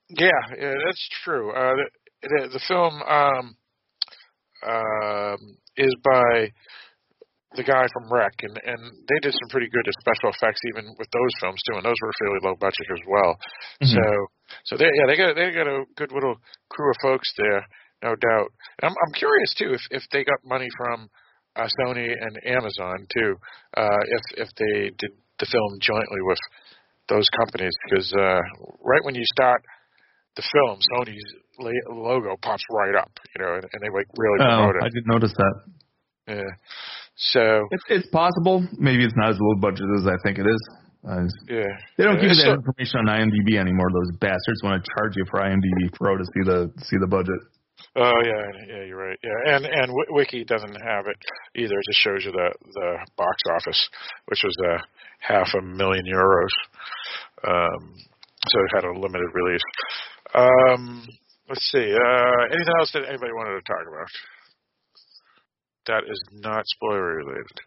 [SPEAKER 4] Yeah, yeah, that's true. Uh, the, the, the film um, um, is by the guy from Rec, and and they did some pretty good special effects even with those films too, and those were fairly low budget as well.
[SPEAKER 2] Mhm.
[SPEAKER 4] So so they yeah they got they got a good little crew of folks there, no doubt. And I'm I'm curious too if if they got money from uh, Sony and Amazon too, uh, if if they did the film jointly with those companies because uh, right when you start the film, Sony's la- logo pops right up, you know, and, and they like really promote
[SPEAKER 2] oh,
[SPEAKER 4] promote
[SPEAKER 2] I didn't notice that.
[SPEAKER 4] Yeah. So
[SPEAKER 2] It's, it's possible. Maybe it's not as low budget as I think it is. Uh,
[SPEAKER 4] yeah,
[SPEAKER 2] they don't give you
[SPEAKER 4] So-
[SPEAKER 2] that information on IMDb anymore. Those bastards want to charge you for IMDb Pro to see the see the budget.
[SPEAKER 4] Oh yeah, yeah, you're right. Yeah, and and Wi- Wiki doesn't have it either. It just shows you the the box office, which was uh, half a million euros. Um, so it had a limited release. Um, let's see. Uh, anything else that anybody wanted to talk about? That is not spoiler related.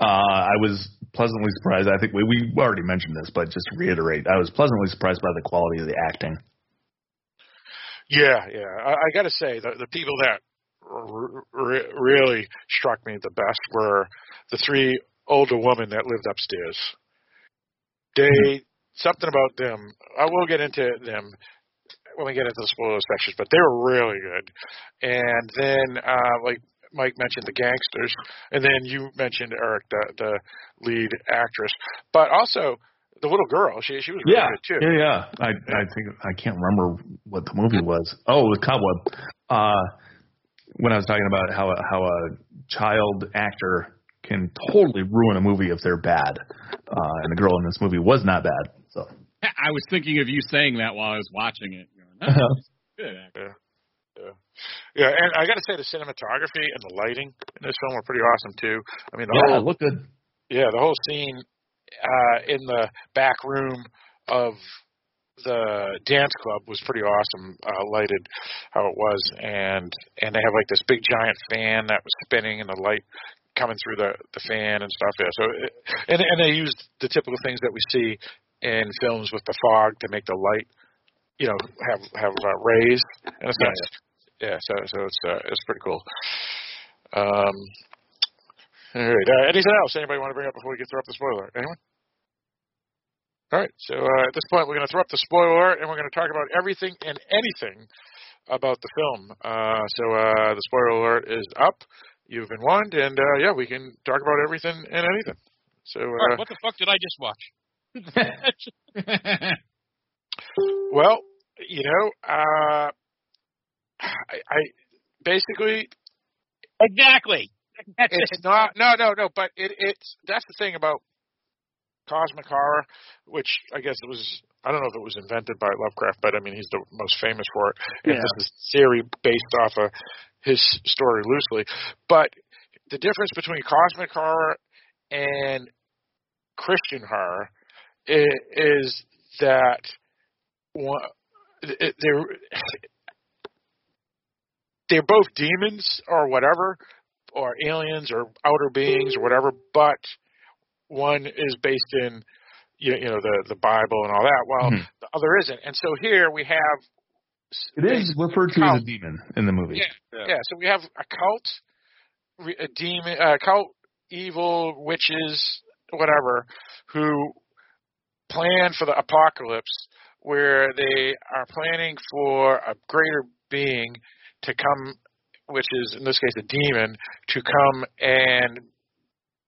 [SPEAKER 2] Uh, I was pleasantly surprised. I think we we already mentioned this, but just to reiterate, I was pleasantly surprised by the quality of the acting.
[SPEAKER 4] Yeah, yeah. I, I got to say, the the people that r- r- really struck me the best were the three older women that lived upstairs. They something about them. I will get into them when we get into the spoiler sections, but they were really good. And then, uh, like Mike mentioned, the gangsters, and then you mentioned Eric, the the lead actress, but also the little girl. She she was really
[SPEAKER 2] yeah,
[SPEAKER 4] good too.
[SPEAKER 2] yeah, yeah. I I think I can't remember what the movie was. Oh, the Cobweb. Uh, when I was talking about how a, how a child actor can totally ruin a movie if they're bad, uh, and the girl in this movie was not bad. So
[SPEAKER 6] I was thinking of you saying that while I was watching it. Going, oh, good.
[SPEAKER 4] Yeah. Yeah. Yeah, and I got to say the cinematography and the lighting in this film were pretty awesome too. I mean, the
[SPEAKER 2] yeah,
[SPEAKER 4] whole
[SPEAKER 2] look good.
[SPEAKER 4] yeah, the whole scene uh, in the back room of the dance club was pretty awesome, uh, lighted how it was, and and they have like this big giant fan that was spinning and the light coming through the the fan and stuff. Yeah, so it, and and they used the typical things that we see in films with the fog to make the light, you know, have have uh, rays in a sense. Yeah, so so it's uh, it's pretty cool. Um, all right. Uh, anything else anybody want to bring up before we get through up the spoiler? Anyone? All right. So uh, at this point, we're going to throw up the spoiler, and we're going to talk about everything and anything about the film. Uh, so uh, the spoiler alert is up. You've been warned, and uh, yeah, we can talk about everything and anything. So
[SPEAKER 5] All right,
[SPEAKER 4] uh,
[SPEAKER 5] what the fuck did I just watch?
[SPEAKER 4] well, you know, uh, I, I basically
[SPEAKER 5] exactly.
[SPEAKER 4] It's not no no no but it it's that's the thing about cosmic horror which i guess it was i don't know if it was invented by lovecraft but i mean he's the most famous for it and
[SPEAKER 2] Yeah.
[SPEAKER 4] this is theory based off of his story loosely but the difference between cosmic horror and christian horror is, is that one, they're they're both demons or whatever or aliens or outer beings or whatever, but one is based in you know, you know the the Bible and all that. Well,
[SPEAKER 2] Mhm.
[SPEAKER 4] the other isn't, and so here we have
[SPEAKER 2] It is referred to as a demon in the movie.
[SPEAKER 4] yeah, yeah. So we have a cult, a demon, a cult, evil witches, whatever, who plan for the apocalypse, where they are planning for a greater being to come, which is in this case a demon, to come and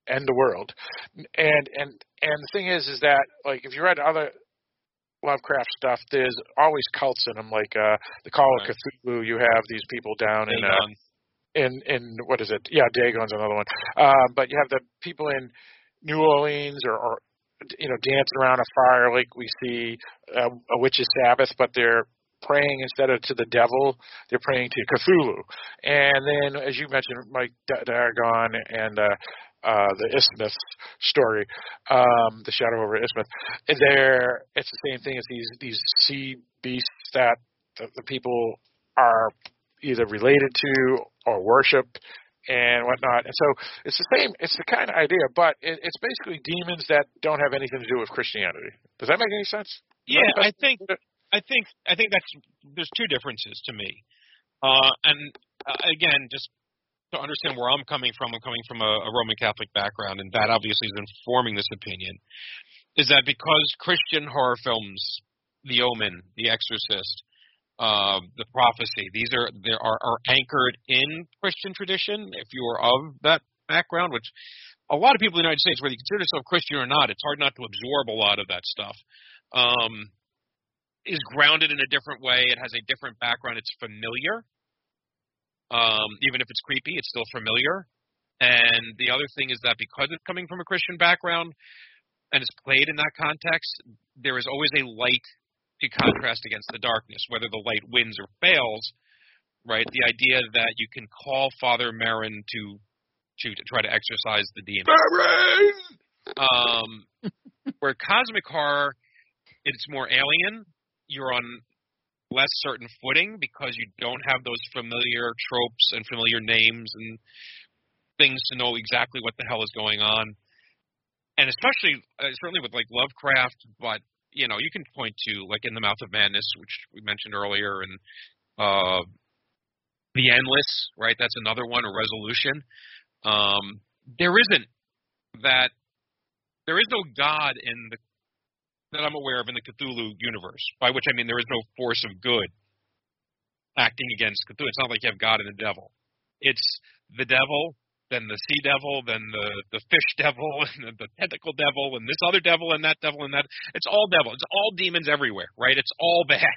[SPEAKER 4] end the world. And and and the thing is, is that like if you read other Lovecraft stuff, there's always cults in them. Like uh, the Call of Cthulhu, you have these people down in uh, in in what is it? Yeah, Dagon's another one. Um, but you have the people in New Orleans or, or you know dancing around a fire like we see uh, a witch's Sabbath, but they're praying instead of to the devil, they're praying to Cthulhu. And then, as you mentioned, Mike Dagon and uh, uh, the Innsmouth story, um, the Shadow over Innsmouth. There, it's the same thing as these these sea beasts that the, the people are either related to or worship and whatnot. And so it's the same. It's the kind of idea, but it, it's basically demons that don't have anything to do with Christianity. Does that make any sense?
[SPEAKER 5] Yeah, I think I think I think that's there's two differences to me. Uh, and uh, again, just to understand where I'm coming from, I'm coming from a, a Roman Catholic background, and that obviously is informing this opinion. Is that because Christian horror films, The Omen, The Exorcist, uh, The Prophecy, these are they are, are anchored in Christian tradition. If you are of that background, which a lot of people in the United States, whether you consider yourself Christian or not, it's hard not to absorb a lot of that stuff. Um, is grounded in a different way. It has a different background. It's familiar. Um, even if it's creepy, it's still familiar. And the other thing is that because it's coming from a Christian background and it's played in that context, there is always a light to contrast against the darkness, whether the light wins or fails. Right? The idea that you can call Father Merrin to to, to try to exorcise the demon. Um, where cosmic horror, it's more alien. You're on less certain footing because you don't have those familiar tropes and familiar names and things to know exactly what the hell is going on. And especially, uh, certainly with like Lovecraft, but you know, you can point to like in the Mouth of Madness, which we mentioned earlier, and uh, the Endless, right? That's another one, a resolution. Um, there isn't that. There is no God in the that I'm aware of in the Cthulhu universe. By which I mean there is no force of good acting against Cthulhu. It's not like you have God and the devil. It's the devil, then the sea devil, then the the fish devil, and the, the tentacle devil, and this other devil, and that devil, and that. It's all devil. It's all demons everywhere, right? It's all bad.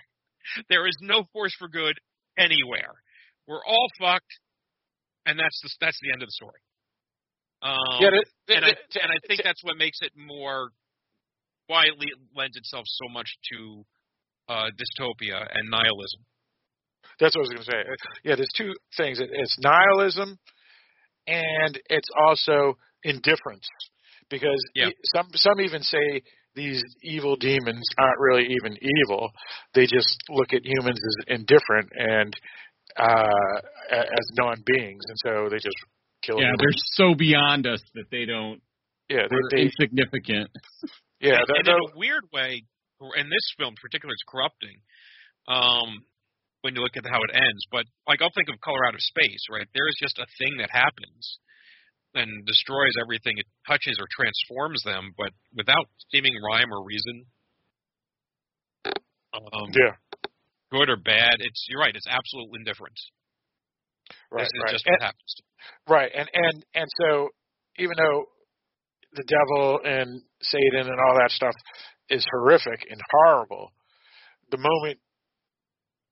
[SPEAKER 5] There is no force for good anywhere. We're all fucked, and that's the that's the end of the story. Um,
[SPEAKER 4] yeah, the,
[SPEAKER 5] and I
[SPEAKER 4] the-
[SPEAKER 5] and I think that's what makes it more why it le- lends itself so much to uh, dystopia and nihilism.
[SPEAKER 4] That's what I was going to say. Yeah, there's two things. It's nihilism, and it's also indifference, because
[SPEAKER 5] Yeah.
[SPEAKER 4] some some even say these evil demons aren't really even evil. They just look at humans as indifferent and uh, as non-beings, and so they just kill.
[SPEAKER 6] Yeah,
[SPEAKER 4] humans.
[SPEAKER 6] they're so beyond us that they don't.
[SPEAKER 4] yeah,
[SPEAKER 6] They're
[SPEAKER 4] they, they
[SPEAKER 6] insignificant.
[SPEAKER 4] yeah.
[SPEAKER 5] and,
[SPEAKER 4] they're-
[SPEAKER 5] and in a weird way, in this film in particular, it's corrupting. Um, when you look at how it ends, but like I'll think of Color Out of Space, right? There is just a thing that happens and destroys everything it touches or transforms them, but without seeming rhyme or reason. Um,
[SPEAKER 4] yeah,
[SPEAKER 5] good or bad, it's you're right. It's absolute indifference.
[SPEAKER 4] right,
[SPEAKER 5] this is
[SPEAKER 4] right.
[SPEAKER 5] just
[SPEAKER 4] And-
[SPEAKER 5] what happens.
[SPEAKER 4] Right, and and and so even though the devil and Satan and all that stuff is horrific and horrible, the moment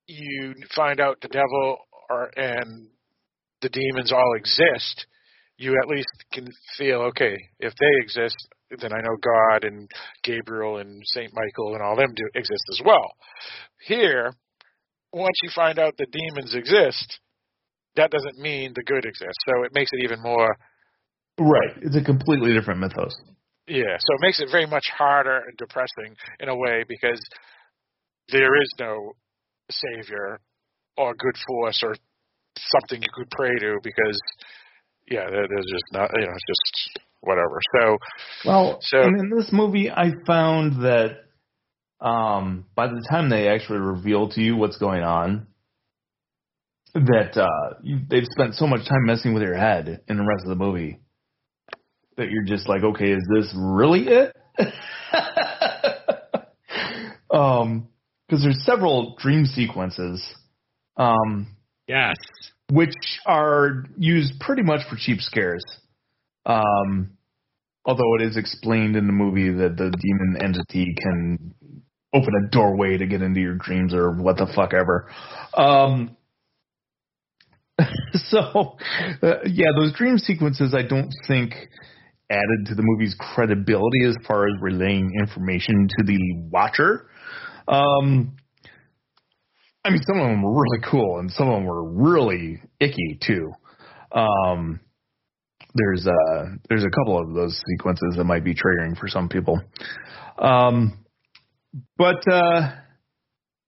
[SPEAKER 4] you find out the devil or and the demons all exist, you at least can feel okay. If they exist, then I know God and Gabriel and Saint Michael and all them do exist as well. Here, once you find out the demons exist, that doesn't mean the good exists. So it makes it even more,
[SPEAKER 2] Right. It's a completely different mythos.
[SPEAKER 4] yeah. So it makes it very much harder and depressing in a way because there is no savior or good force or something you could pray to because, yeah, there's just not, you know, it's just whatever. So,
[SPEAKER 2] Well,
[SPEAKER 4] So-
[SPEAKER 2] and in this movie, I found that um, by the time they actually reveal to you what's going on, that uh, you, they've spent so much time messing with your head in the rest of the movie that you're just like, okay, is this really it? um, because there's several dream sequences. Um,
[SPEAKER 6] Yes.
[SPEAKER 2] which are used pretty much for cheap scares. Um, although it is explained in the movie that the demon entity can open a doorway to get into your dreams or what the fuck ever. Um, so, uh, yeah, those dream sequences I don't think added to the movie's credibility as far as relaying information to the watcher. Um, I mean, some of them were really cool, and some of them were really icky too. Um, there's uh, there's a couple of those sequences that might be triggering for some people. Um, but uh,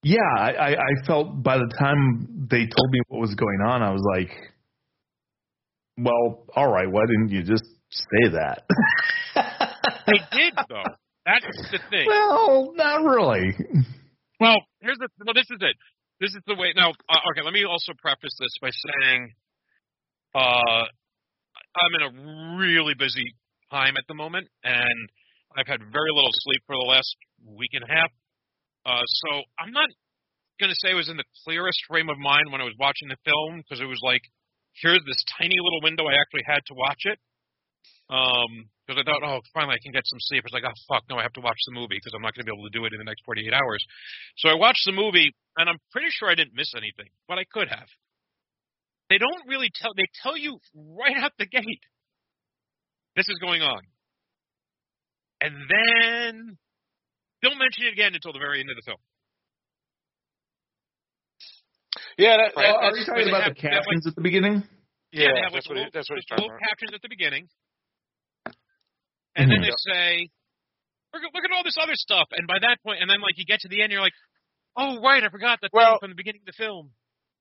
[SPEAKER 2] yeah, I, I felt by the time they told me what was going on, I was like, well, all right, why didn't you just say that?
[SPEAKER 5] They did though. That's the thing.
[SPEAKER 2] well, not really.
[SPEAKER 5] Well, here's the. Well, this is it. This is the way. Now, uh, okay. Let me also preface this by saying, uh, I'm in a really busy time at the moment, and I've had very little sleep for the last week and a half. Uh, so I'm not gonna say I was in the clearest frame of mind when I was watching the film because it was like, here's this tiny little window I actually had to watch it. Um, because I thought, oh, finally I can get some sleep. It's like, oh fuck, no, I have to watch the movie because I'm not going to be able to do it in the next 48 hours. So I watched the movie, and I'm pretty sure I didn't miss anything, but I could have. They don't really tell. They tell you right out the gate, this is going on, and then don't mention it again until the very end of the film.
[SPEAKER 4] yeah, that,
[SPEAKER 5] Right.
[SPEAKER 2] are you talking about
[SPEAKER 5] have-
[SPEAKER 2] the
[SPEAKER 5] they have, like-
[SPEAKER 2] captions at the beginning?
[SPEAKER 4] yeah,
[SPEAKER 5] they have,
[SPEAKER 4] that's
[SPEAKER 5] like,
[SPEAKER 4] what he,
[SPEAKER 5] little-
[SPEAKER 4] that's what he's
[SPEAKER 5] like,
[SPEAKER 4] talking
[SPEAKER 5] little
[SPEAKER 4] about.
[SPEAKER 5] captions at the beginning, and then
[SPEAKER 2] Mhm.
[SPEAKER 5] they say, look at, look at all this other stuff, and by that point, and then like you get to the end, you're like, oh right, I forgot that
[SPEAKER 4] Well-
[SPEAKER 5] thing from the beginning of the film.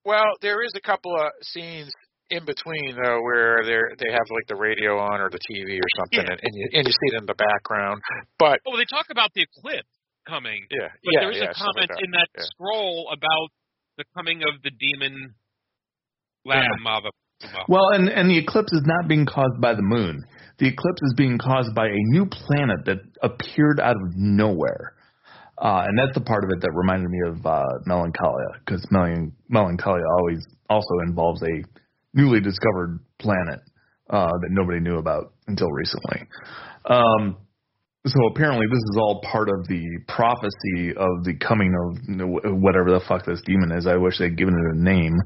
[SPEAKER 4] Well, there is a couple of scenes in between though where they they have like the radio on or the TV or something,
[SPEAKER 5] Yeah.
[SPEAKER 4] and, and you and you see it in the background. But
[SPEAKER 5] Oh, they talk about the eclipse coming.
[SPEAKER 4] yeah,
[SPEAKER 5] But
[SPEAKER 4] yeah,
[SPEAKER 5] there is
[SPEAKER 4] yeah,
[SPEAKER 5] a
[SPEAKER 4] stuff like
[SPEAKER 5] comment in that
[SPEAKER 4] yeah.
[SPEAKER 5] scroll about the coming of the demon Lavamava.
[SPEAKER 2] Well, and and the eclipse is not being caused by the moon. The eclipse is being caused by a new planet that appeared out of nowhere. Uh, and that's the part of it that reminded me of uh, Melancholia, because Mel- Melancholia always also involves a newly discovered planet uh, that nobody knew about until recently. Um, so apparently, this is all part of the prophecy of the coming of whatever the fuck this demon is. I wish they'd given it a name.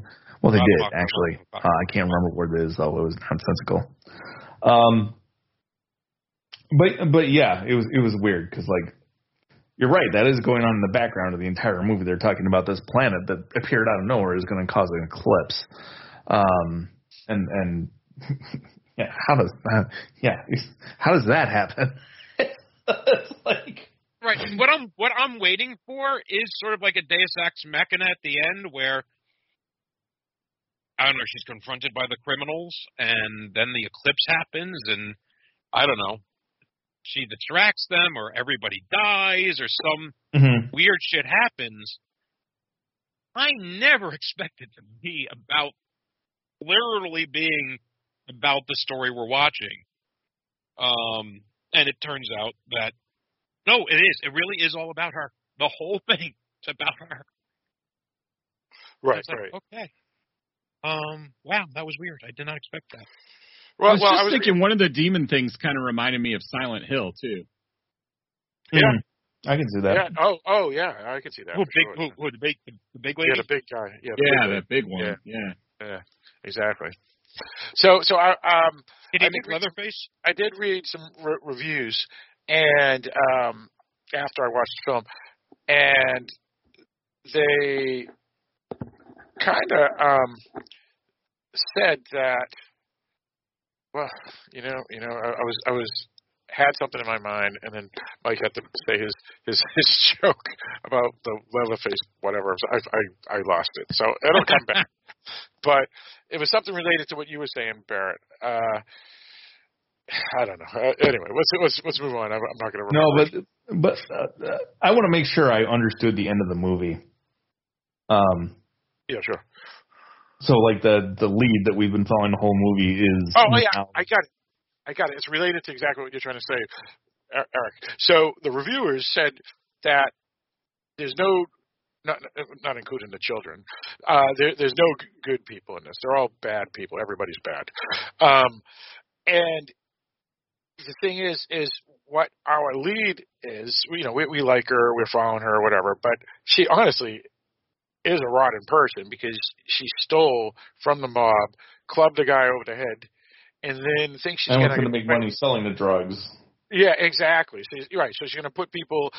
[SPEAKER 2] Well, they did actually. Uh, I can't remember what it is though. It was nonsensical. Um, but but yeah, it was it was weird because like you're right. That is going on in the background of the entire movie. They're talking about this planet that appeared out of nowhere is going to cause an eclipse. Um, and and yeah, how does uh, yeah how does that happen? like
[SPEAKER 5] Right. What I'm what I'm waiting for is sort of like a Deus Ex Machina at the end, where I don't know, she's confronted by the criminals, and then the eclipse happens, and I don't know, she distracts them, or everybody dies, or some
[SPEAKER 2] mhm.
[SPEAKER 5] weird shit happens. I never expected to be about literally being about the story we're watching. Um, and it turns out that no, it is. It really is all about her. The whole thing is about her.
[SPEAKER 4] Right,
[SPEAKER 5] like,
[SPEAKER 4] right.
[SPEAKER 5] Okay. Um. Wow, that was weird. I did not expect that.
[SPEAKER 4] Well,
[SPEAKER 6] I was
[SPEAKER 4] well,
[SPEAKER 6] just
[SPEAKER 4] I was
[SPEAKER 6] thinking one of the demon things kind of reminded me of Silent Hill too.
[SPEAKER 4] Yeah.
[SPEAKER 2] Mhm. I can see that.
[SPEAKER 4] Yeah. Oh, oh, yeah. I can see that.
[SPEAKER 5] Who
[SPEAKER 4] for
[SPEAKER 5] big?
[SPEAKER 4] sure.
[SPEAKER 5] Who, who the big? The big lady?
[SPEAKER 4] Yeah, the big guy. Yeah.
[SPEAKER 6] Yeah,
[SPEAKER 4] big
[SPEAKER 6] that big one.
[SPEAKER 4] Yeah.
[SPEAKER 6] Yeah.
[SPEAKER 4] Exactly. So, so I um
[SPEAKER 5] Did
[SPEAKER 4] I
[SPEAKER 5] make
[SPEAKER 4] did read-
[SPEAKER 5] Leatherface?
[SPEAKER 4] I did read some re- reviews, and um after I watched the film, and they kind of um said that. Well, you know, you know, I, I was I was had something in my mind, and then Mike had to say his his his joke about the Leatherface, whatever. So I I I lost it, so it'll come back. But it was something related to what you were saying, Barrett. Uh, I don't know. Uh, anyway, let's let's let's move on. I'm, I'm not going to.
[SPEAKER 2] No, but but uh, uh, I want to make sure I understood the end of the movie. Um,
[SPEAKER 4] yeah, sure.
[SPEAKER 2] So like the the lead that we've been following the whole movie is
[SPEAKER 4] Oh, oh, yeah,
[SPEAKER 2] now-
[SPEAKER 4] I got it. I got it. It's related to exactly what you're trying to say, Er- Eric. So the reviewers said that there's no, not not including the children, uh, there, there's no g- good people in this. They're all bad people. Everybody's bad. Um, and the thing is, is what our lead is. You know, we we like her, we're following her, whatever. But she honestly is a rotten person because she stole from the mob, clubbed the guy over the head, and then thinks she's gonna
[SPEAKER 2] make money selling the drugs.
[SPEAKER 4] yeah, exactly. So right. So she's going to put people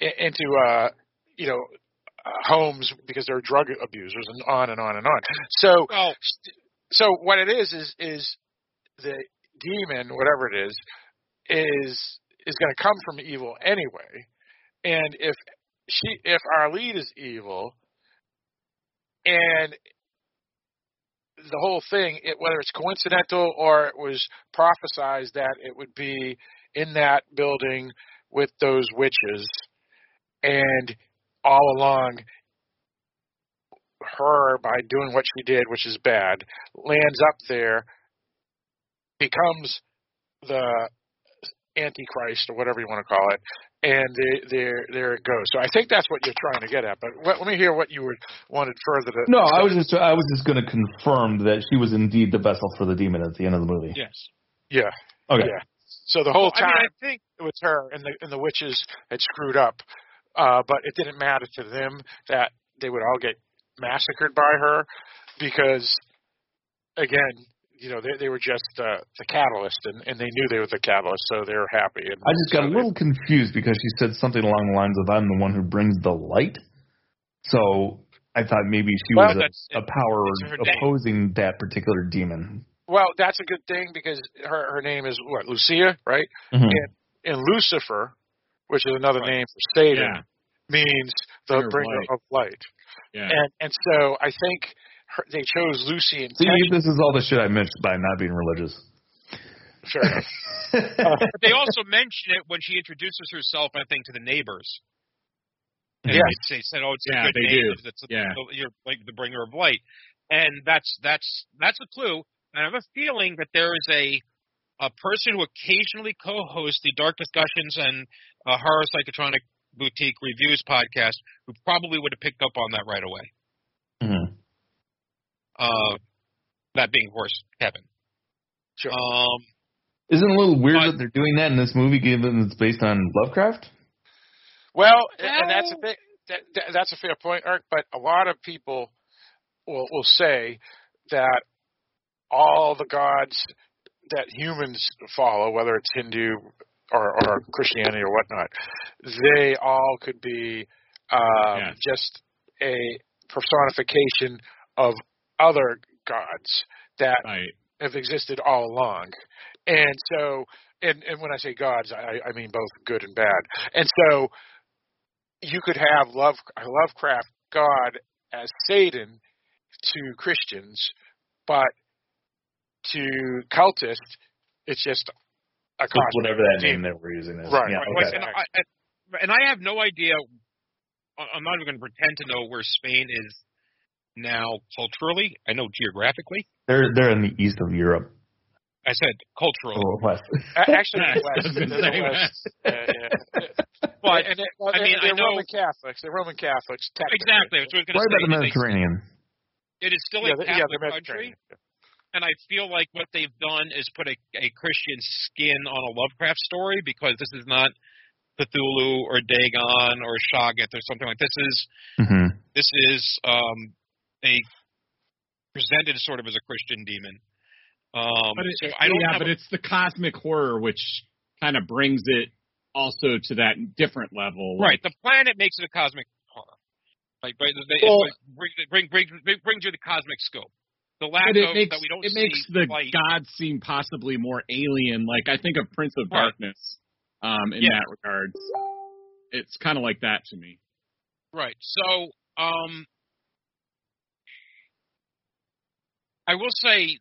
[SPEAKER 4] i- into uh, you know uh, homes because they're drug abusers and on and on and on. So
[SPEAKER 5] Well,
[SPEAKER 4] so what it is is is the demon, whatever it is, is is going to come from evil anyway. And if she if our lead is evil and the whole thing, it, whether it's coincidental or it was prophesized that it would be in that building with those witches, and all along, her by doing what she did, which is bad, lands up there, becomes the antichrist or whatever you want to call it, and there there there it goes. So I think that's what you're trying to get at. But let, let me hear what you were wanted further to.
[SPEAKER 2] No, I was just I was just going to confirm that she was indeed the vessel for the demon at the end of the movie.
[SPEAKER 5] yes.
[SPEAKER 4] Yeah.
[SPEAKER 2] Okay.
[SPEAKER 4] Yeah. So the whole
[SPEAKER 5] I
[SPEAKER 4] time
[SPEAKER 5] mean, I think
[SPEAKER 4] it was her, and the and the witches had screwed up, uh, but it didn't matter to them that they would all get massacred by her because, again, you know, they they were just uh, the catalyst, and and they knew they were the catalyst, so they were happy. And
[SPEAKER 2] I just got
[SPEAKER 4] so
[SPEAKER 2] a
[SPEAKER 4] they-
[SPEAKER 2] little confused because she said something along the lines of "I'm the one who brings the light." So I thought maybe she
[SPEAKER 4] Well,
[SPEAKER 2] was a, a power
[SPEAKER 5] it's her name.
[SPEAKER 2] opposing that particular demon.
[SPEAKER 4] Well, that's a good thing because her her name is what Lucia, right?
[SPEAKER 2] Mhm.
[SPEAKER 4] And Lucifer, which is another
[SPEAKER 5] Right.
[SPEAKER 4] name for Satan,
[SPEAKER 6] Yeah.
[SPEAKER 4] means the
[SPEAKER 6] Bringer of
[SPEAKER 4] bringer
[SPEAKER 6] light.
[SPEAKER 4] of light.
[SPEAKER 6] Yeah.
[SPEAKER 4] And and so I think her, they chose Lucy
[SPEAKER 2] and.
[SPEAKER 4] See,
[SPEAKER 2] this is all the shit I missed by not being religious.
[SPEAKER 4] Fair enough.
[SPEAKER 5] But they also mention it when she introduces herself, I think, to the neighbors. And
[SPEAKER 4] Yes.
[SPEAKER 5] they, they said, "Oh, it's
[SPEAKER 6] Yeah,
[SPEAKER 5] a good
[SPEAKER 6] they
[SPEAKER 5] name.
[SPEAKER 6] do.
[SPEAKER 5] It's
[SPEAKER 6] Yeah.
[SPEAKER 5] you're like the bringer of light." And that's that's that's a clue. And I have a feeling that there is a a person who occasionally co-hosts the Dark Discussions and uh, Horror Psychotronic Boutique Reviews podcast, who probably would have picked up on that right away. Uh, that being, horse Kevin.
[SPEAKER 4] Sure.
[SPEAKER 5] Um,
[SPEAKER 2] Isn't it a little weird
[SPEAKER 5] But-
[SPEAKER 2] that they're doing that in this movie, given it's based on Lovecraft?
[SPEAKER 4] Well, and- and that's a thing. That, that, that's a fair point, Eric. But a lot of people will will say that all the gods that humans follow, whether it's Hindu or, or Christianity or whatnot, they all could be um,
[SPEAKER 6] Yeah.
[SPEAKER 4] just a personification of other gods that
[SPEAKER 6] Right.
[SPEAKER 4] have existed all along. And so, and, and when I say gods, I, I mean both good and bad. And so, you could have love Lovecraft God as Satan to Christians, but to cultists, it's just a
[SPEAKER 2] Just
[SPEAKER 4] cosmic
[SPEAKER 2] whatever that
[SPEAKER 4] demon.
[SPEAKER 2] name that we're using is.
[SPEAKER 4] Right,
[SPEAKER 2] Yeah,
[SPEAKER 4] right,
[SPEAKER 2] okay.
[SPEAKER 5] And I, and, and I have no idea. I'm not even going to pretend to know where Spain is now culturally. I know geographically.
[SPEAKER 2] They're they're in the east of Europe.
[SPEAKER 5] I said culturally.
[SPEAKER 2] Oh, west.
[SPEAKER 4] Actually,
[SPEAKER 6] I
[SPEAKER 4] West. They're West. Yeah, yeah.
[SPEAKER 5] But
[SPEAKER 4] and they, well,
[SPEAKER 5] I mean, I
[SPEAKER 4] they're
[SPEAKER 5] know-
[SPEAKER 4] Roman Catholics. They're Roman Catholics.
[SPEAKER 5] exactly. That's what I was
[SPEAKER 2] Right
[SPEAKER 5] to
[SPEAKER 2] by the Mediterranean.
[SPEAKER 5] It is still
[SPEAKER 4] Yeah,
[SPEAKER 5] a
[SPEAKER 4] the- yeah,
[SPEAKER 5] Catholic country, and I feel like what they've done is put a, a Christian skin on a Lovecraft story because this is not Cthulhu or Dagon or Shoggoth or something like this. Is
[SPEAKER 2] hmm
[SPEAKER 5] this is um, a presented sort of as a Christian demon. Um,
[SPEAKER 6] But it,
[SPEAKER 5] so I don't
[SPEAKER 6] yeah, but
[SPEAKER 5] a-
[SPEAKER 6] it's the cosmic horror which kind of brings it also to that different level.
[SPEAKER 5] right. The planet makes it a cosmic horror. Like, right, they,
[SPEAKER 6] Well-
[SPEAKER 5] it brings, bring, bring, bring, brings you the cosmic scope. The lack of
[SPEAKER 6] makes
[SPEAKER 5] that we don't see.
[SPEAKER 6] it makes the
[SPEAKER 5] light.
[SPEAKER 6] gods seem possibly more alien. Like I think of Prince of
[SPEAKER 5] Right.
[SPEAKER 6] Darkness um, in
[SPEAKER 5] Yeah.
[SPEAKER 6] that regard. It's kind of like that to me.
[SPEAKER 5] Right. So, um, I will say,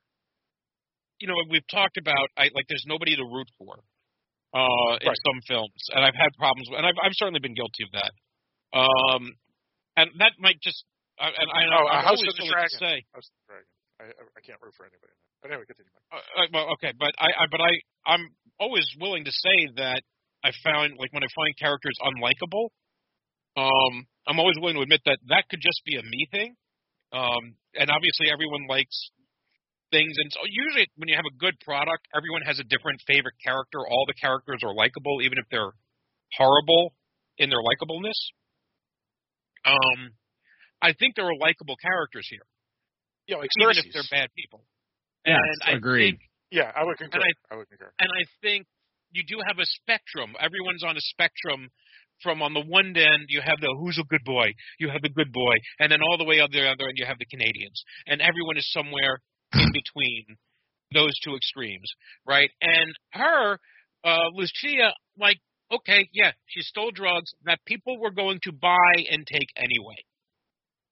[SPEAKER 5] you know, we've talked about I like there's nobody to root for uh, in some films, and I've had problems, with, and I've I've certainly been guilty of that. Um, and that might just, I- and I know
[SPEAKER 4] Oh, uh, House
[SPEAKER 5] always
[SPEAKER 4] of the
[SPEAKER 5] willing to
[SPEAKER 4] Dragon.
[SPEAKER 5] say,
[SPEAKER 4] House of the Dragon. I, I, I can't root for anybody. But anyway, continue.
[SPEAKER 5] Uh, uh, well, okay, but I, I, but I, I'm always willing to say that I found like when I find characters unlikable, um, I'm always willing to admit that that could just be a me thing. Um, and obviously everyone likes things, and so usually when you have a good product, everyone has a different favorite character. All the characters are likable, even if they're horrible in their likableness. Um, I think there are likable characters here,
[SPEAKER 4] Yeah, like
[SPEAKER 5] even
[SPEAKER 4] Cersei's.
[SPEAKER 5] if they're bad people.
[SPEAKER 6] Yes,
[SPEAKER 5] and I
[SPEAKER 6] agreed.
[SPEAKER 5] think
[SPEAKER 4] Yeah, I would concur.
[SPEAKER 5] And
[SPEAKER 4] I, would concur.
[SPEAKER 5] and I think you do have a spectrum. Everyone's on a spectrum. From on the one end, you have the who's a good boy, you have the good boy, and then all the way on the other end, you have the Canadians, and everyone is somewhere in between those two extremes, right? And her, uh, Lucia, like, okay, yeah, she stole drugs that people were going to buy and take anyway.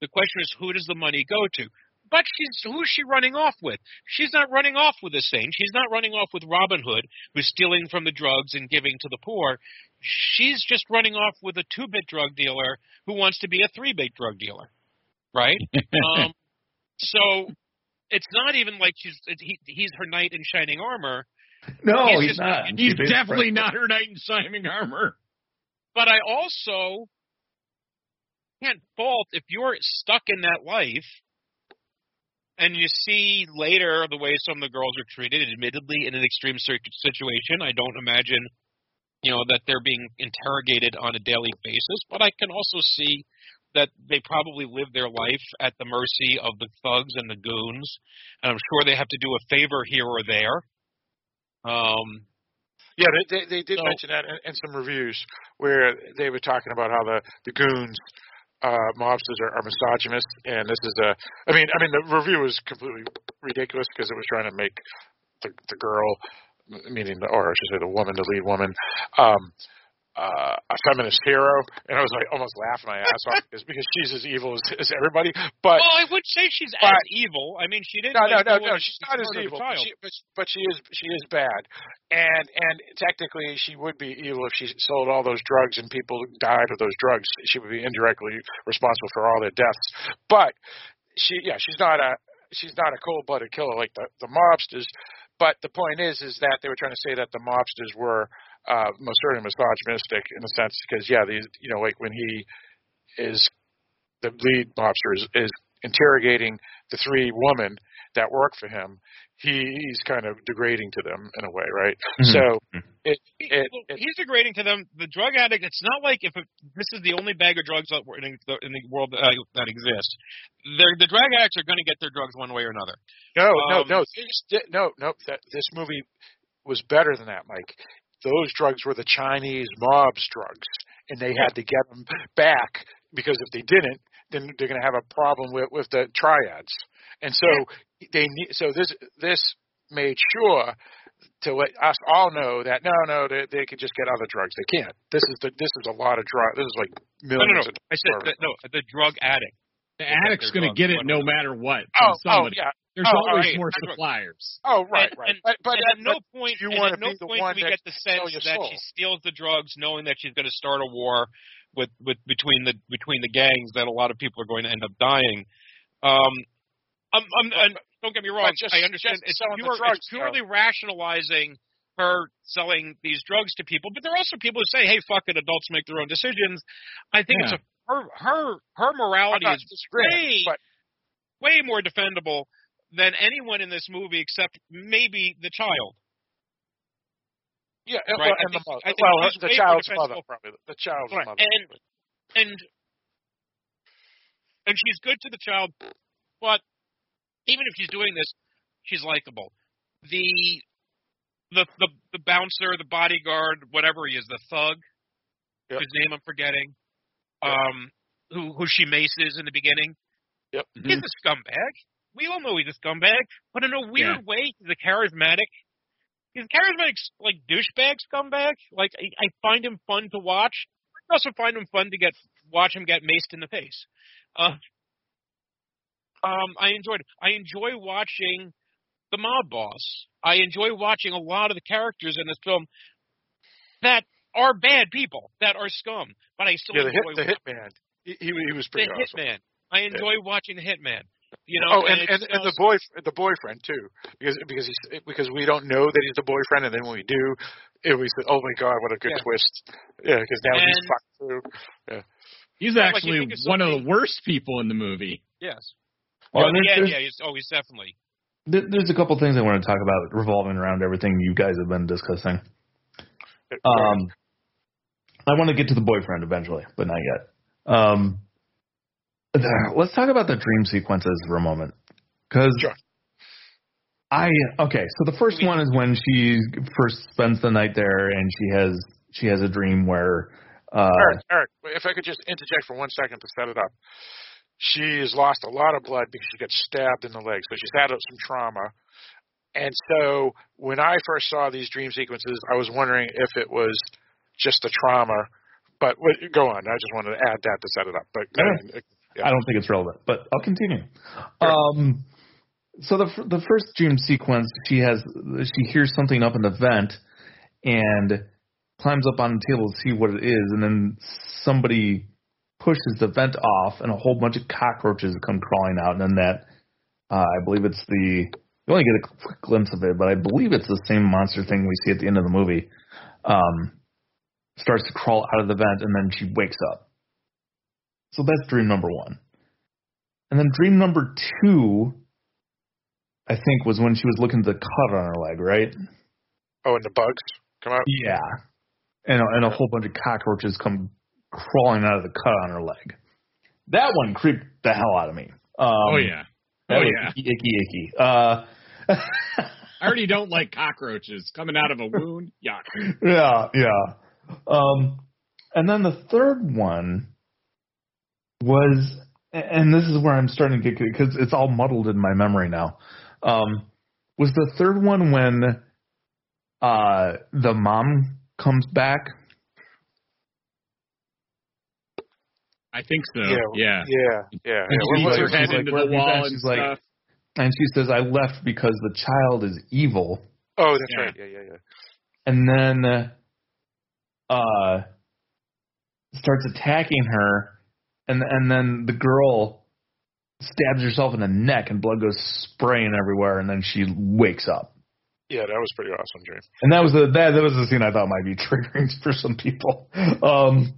[SPEAKER 5] The question is, who does the money go to? But she's who's she running off with? She's not running off with a saint. She's not running off with Robin Hood, who's stealing from the drugs and giving to the poor. She's just running off with a two-bit drug dealer who wants to be a three-bit drug dealer, right? um, so it's not even like she's he, he's her knight in shining armor.
[SPEAKER 2] No,
[SPEAKER 5] He's
[SPEAKER 2] he's,
[SPEAKER 5] just-
[SPEAKER 2] not.
[SPEAKER 6] He's
[SPEAKER 2] She
[SPEAKER 6] definitely
[SPEAKER 2] basically-
[SPEAKER 6] not her knight in shining armor.
[SPEAKER 5] But I also can't fault if you're stuck in that life and you see later the way some of the girls are treated, admittedly in an extreme situation. I don't imagine, you know, that they're being interrogated on a daily basis, but I can also see that they probably live their life at the mercy of the thugs and the goons, and I'm sure they have to do a favor here or there. Um,
[SPEAKER 4] Yeah, they they, they did
[SPEAKER 5] So-
[SPEAKER 4] mention that in, in some reviews where they were talking about how the the goons. Uh, mobsters are, are misogynist, and this is a. I mean, I mean, the review was completely ridiculous because it was trying to make the the girl, meaning the, or I should say the woman, the lead woman, um, uh, a feminist hero, and I was like almost laughing my ass off because because she's as evil as, as everybody. But
[SPEAKER 5] well, I would say she's
[SPEAKER 4] but-
[SPEAKER 5] as evil. I mean, she didn't.
[SPEAKER 4] no, no,
[SPEAKER 5] like,
[SPEAKER 4] no,
[SPEAKER 5] go
[SPEAKER 4] no. She's not as evil, but she, but, but she is she is bad, and and technically she would be evil if she sold all those drugs and people died of those drugs. She would be indirectly responsible for all their deaths. But she, yeah, she's not a she's not a cold blooded killer like the the mobsters. But the point is, is that they were trying to say that the mobsters were uh, most certainly misogynistic in a sense because yeah, these you know like when he is the lead mobster is, is interrogating the three women that work for him, he, he's kind of degrading to them in a way, right?
[SPEAKER 2] Mhm.
[SPEAKER 4] So it, it,
[SPEAKER 5] well,
[SPEAKER 4] it
[SPEAKER 5] he's degrading to them. The drug addict. It's not like if it, this is the only bag of drugs in the, in the world that, that exists. They're, the drug addicts are going to get their drugs one way or another.
[SPEAKER 4] no, no,
[SPEAKER 5] um,
[SPEAKER 4] no, this, no, no. That this movie was better than that, Mike. those drugs were the Chinese mob's drugs, and they had to get them back because if they didn't, then they're going to have a problem with with the triads. And so they need. So this this made sure to let us all know that no, no, they, they can just get other drugs. They can't. This is the this is a lot of drug. This is like
[SPEAKER 5] No,
[SPEAKER 4] millions.
[SPEAKER 5] no, no.
[SPEAKER 4] Of
[SPEAKER 5] I said that, no. The drug addict.
[SPEAKER 6] The
[SPEAKER 5] They
[SPEAKER 6] addict's going to get it no matter what.
[SPEAKER 4] oh,
[SPEAKER 6] From
[SPEAKER 4] oh,
[SPEAKER 6] somebody.
[SPEAKER 4] yeah.
[SPEAKER 6] There's
[SPEAKER 4] Oh,
[SPEAKER 6] always
[SPEAKER 4] right.
[SPEAKER 6] more suppliers.
[SPEAKER 4] Oh, right, right.
[SPEAKER 5] And,
[SPEAKER 4] but but,
[SPEAKER 5] and at no
[SPEAKER 4] but
[SPEAKER 5] point,
[SPEAKER 4] you want
[SPEAKER 5] at
[SPEAKER 4] to
[SPEAKER 5] no
[SPEAKER 4] be the
[SPEAKER 5] point
[SPEAKER 4] one
[SPEAKER 5] do we
[SPEAKER 4] that
[SPEAKER 5] get the
[SPEAKER 4] sell
[SPEAKER 5] sense that
[SPEAKER 4] soul.
[SPEAKER 5] she steals the drugs, knowing that she's going to start a war with with between the between the gangs that a lot of people are going to end up dying. Um, I'm, I'm, and don't get me wrong.
[SPEAKER 4] just-
[SPEAKER 5] I understand it's, pure,
[SPEAKER 4] drugs,
[SPEAKER 5] it's purely rationalizing her selling these drugs to people. But there are also people who say, "Hey, fuck it, adults make their own decisions." I think it's a her her her morality is way
[SPEAKER 4] but
[SPEAKER 5] way more defendable than anyone in this movie except maybe the child.
[SPEAKER 4] Yeah,
[SPEAKER 5] Right,
[SPEAKER 4] well, and the mother. Well, the child's mother, probably the child's
[SPEAKER 5] Right,
[SPEAKER 4] mother.
[SPEAKER 5] and and and she's good to the child, but even if she's doing this, she's likable. The the the the bouncer, the bodyguard, whatever he is, the thug,
[SPEAKER 4] Yep.
[SPEAKER 5] whose name I'm forgetting, um, who who she maces in the beginning.
[SPEAKER 4] Yep.
[SPEAKER 5] He's a scumbag. We all know he's a scumbag, but in a weird
[SPEAKER 6] Yeah.
[SPEAKER 5] way, he's a charismatic. He's a charismatic, like douchebag scumbag. Like I, I find him fun to watch. I also find him fun to get watch him get maced in the face. Uh, um, I enjoyed. I enjoy watching the mob boss. I enjoy watching a lot of the characters in this film that are bad people, that are scum. But I still
[SPEAKER 4] yeah, the hit the hitman. He, he was
[SPEAKER 5] the
[SPEAKER 4] pretty awesome.
[SPEAKER 5] hitman. I enjoy watching the hitman. You know,
[SPEAKER 4] oh, and and,
[SPEAKER 5] it's
[SPEAKER 4] and the
[SPEAKER 5] just-
[SPEAKER 4] boy the boyfriend too, because because he's because we don't know that he's the boyfriend, and then when we do, it we said, oh my god, what a good
[SPEAKER 5] Yeah.
[SPEAKER 4] twist. Yeah, because now he's
[SPEAKER 5] And-
[SPEAKER 4] fucked through. Yeah.
[SPEAKER 6] He's actually
[SPEAKER 5] think of
[SPEAKER 6] one of the worst people in the movie.
[SPEAKER 5] Yes.
[SPEAKER 2] Well,
[SPEAKER 5] Oh,
[SPEAKER 2] there's-
[SPEAKER 5] yeah,
[SPEAKER 2] there's-
[SPEAKER 5] yeah. He's, oh, he's definitely.
[SPEAKER 2] There's a couple things I want to talk about revolving around everything you guys have been discussing. Um, I want to get to the boyfriend eventually, but not yet. Um, there- let's talk about the dream sequences for a moment, because
[SPEAKER 4] Sure.
[SPEAKER 2] I okay. So the first one is when she first spends the night there, and she has she has a dream where uh,
[SPEAKER 4] Eric, Eric, if I could just interject for one second to set it up. She has lost a lot of blood because she got stabbed in the leg, so she's had some trauma. And so when I first saw these dream sequences, I was wondering if it was just the trauma. But go on. I just wanted to add that to set it up. But
[SPEAKER 2] Yeah.
[SPEAKER 4] Yeah.
[SPEAKER 2] I don't think it's relevant, but I'll continue. Um, so the the first dream sequence, she has she hears something up in the vent, and climbs up on the table to see what it is, and then somebody pushes the vent off, and a whole bunch of cockroaches come crawling out, and then that uh, I believe it's the you only get a quick glimpse of it, but I believe it's the same monster thing we see at the end of the movie. Um, starts to crawl out of the vent, and then she wakes up. So that's dream number one. And then dream number two, I think, was when she was looking at the cut on her leg, right?
[SPEAKER 4] Oh, and the bugs come out.
[SPEAKER 2] Yeah. And a, and a whole bunch of cockroaches come crawling out of the cut on her leg. That one creeped the hell out of me. Um,
[SPEAKER 6] oh yeah. Oh yeah.
[SPEAKER 2] Icky, icky, icky. Uh,
[SPEAKER 6] I already don't like cockroaches coming out of a wound. Yuck.
[SPEAKER 2] yeah, yeah. Um, and then the third one was, and this is where I'm starting to get because it's all muddled in my memory now. Um, was the third one when uh, the mom comes back?
[SPEAKER 6] I think so.
[SPEAKER 4] Yeah.
[SPEAKER 6] Yeah.
[SPEAKER 4] Yeah, yeah.
[SPEAKER 2] And
[SPEAKER 4] yeah.
[SPEAKER 2] she's
[SPEAKER 4] What-
[SPEAKER 6] Puts her
[SPEAKER 4] what-
[SPEAKER 6] head
[SPEAKER 2] she's like,
[SPEAKER 6] into the
[SPEAKER 2] have you been?"
[SPEAKER 6] wall and
[SPEAKER 2] She's like-
[SPEAKER 6] stuff.
[SPEAKER 2] And she says, "I left because the child is evil."
[SPEAKER 4] oh, that's
[SPEAKER 6] Yeah.
[SPEAKER 4] right. Yeah, yeah, yeah.
[SPEAKER 2] and then uh starts attacking her and and then the girl stabs herself in the neck and blood goes spraying everywhere and then she wakes up
[SPEAKER 4] Yeah, that was pretty awesome, Dream.
[SPEAKER 2] and that was the that, that was the scene I thought might be triggering for some people um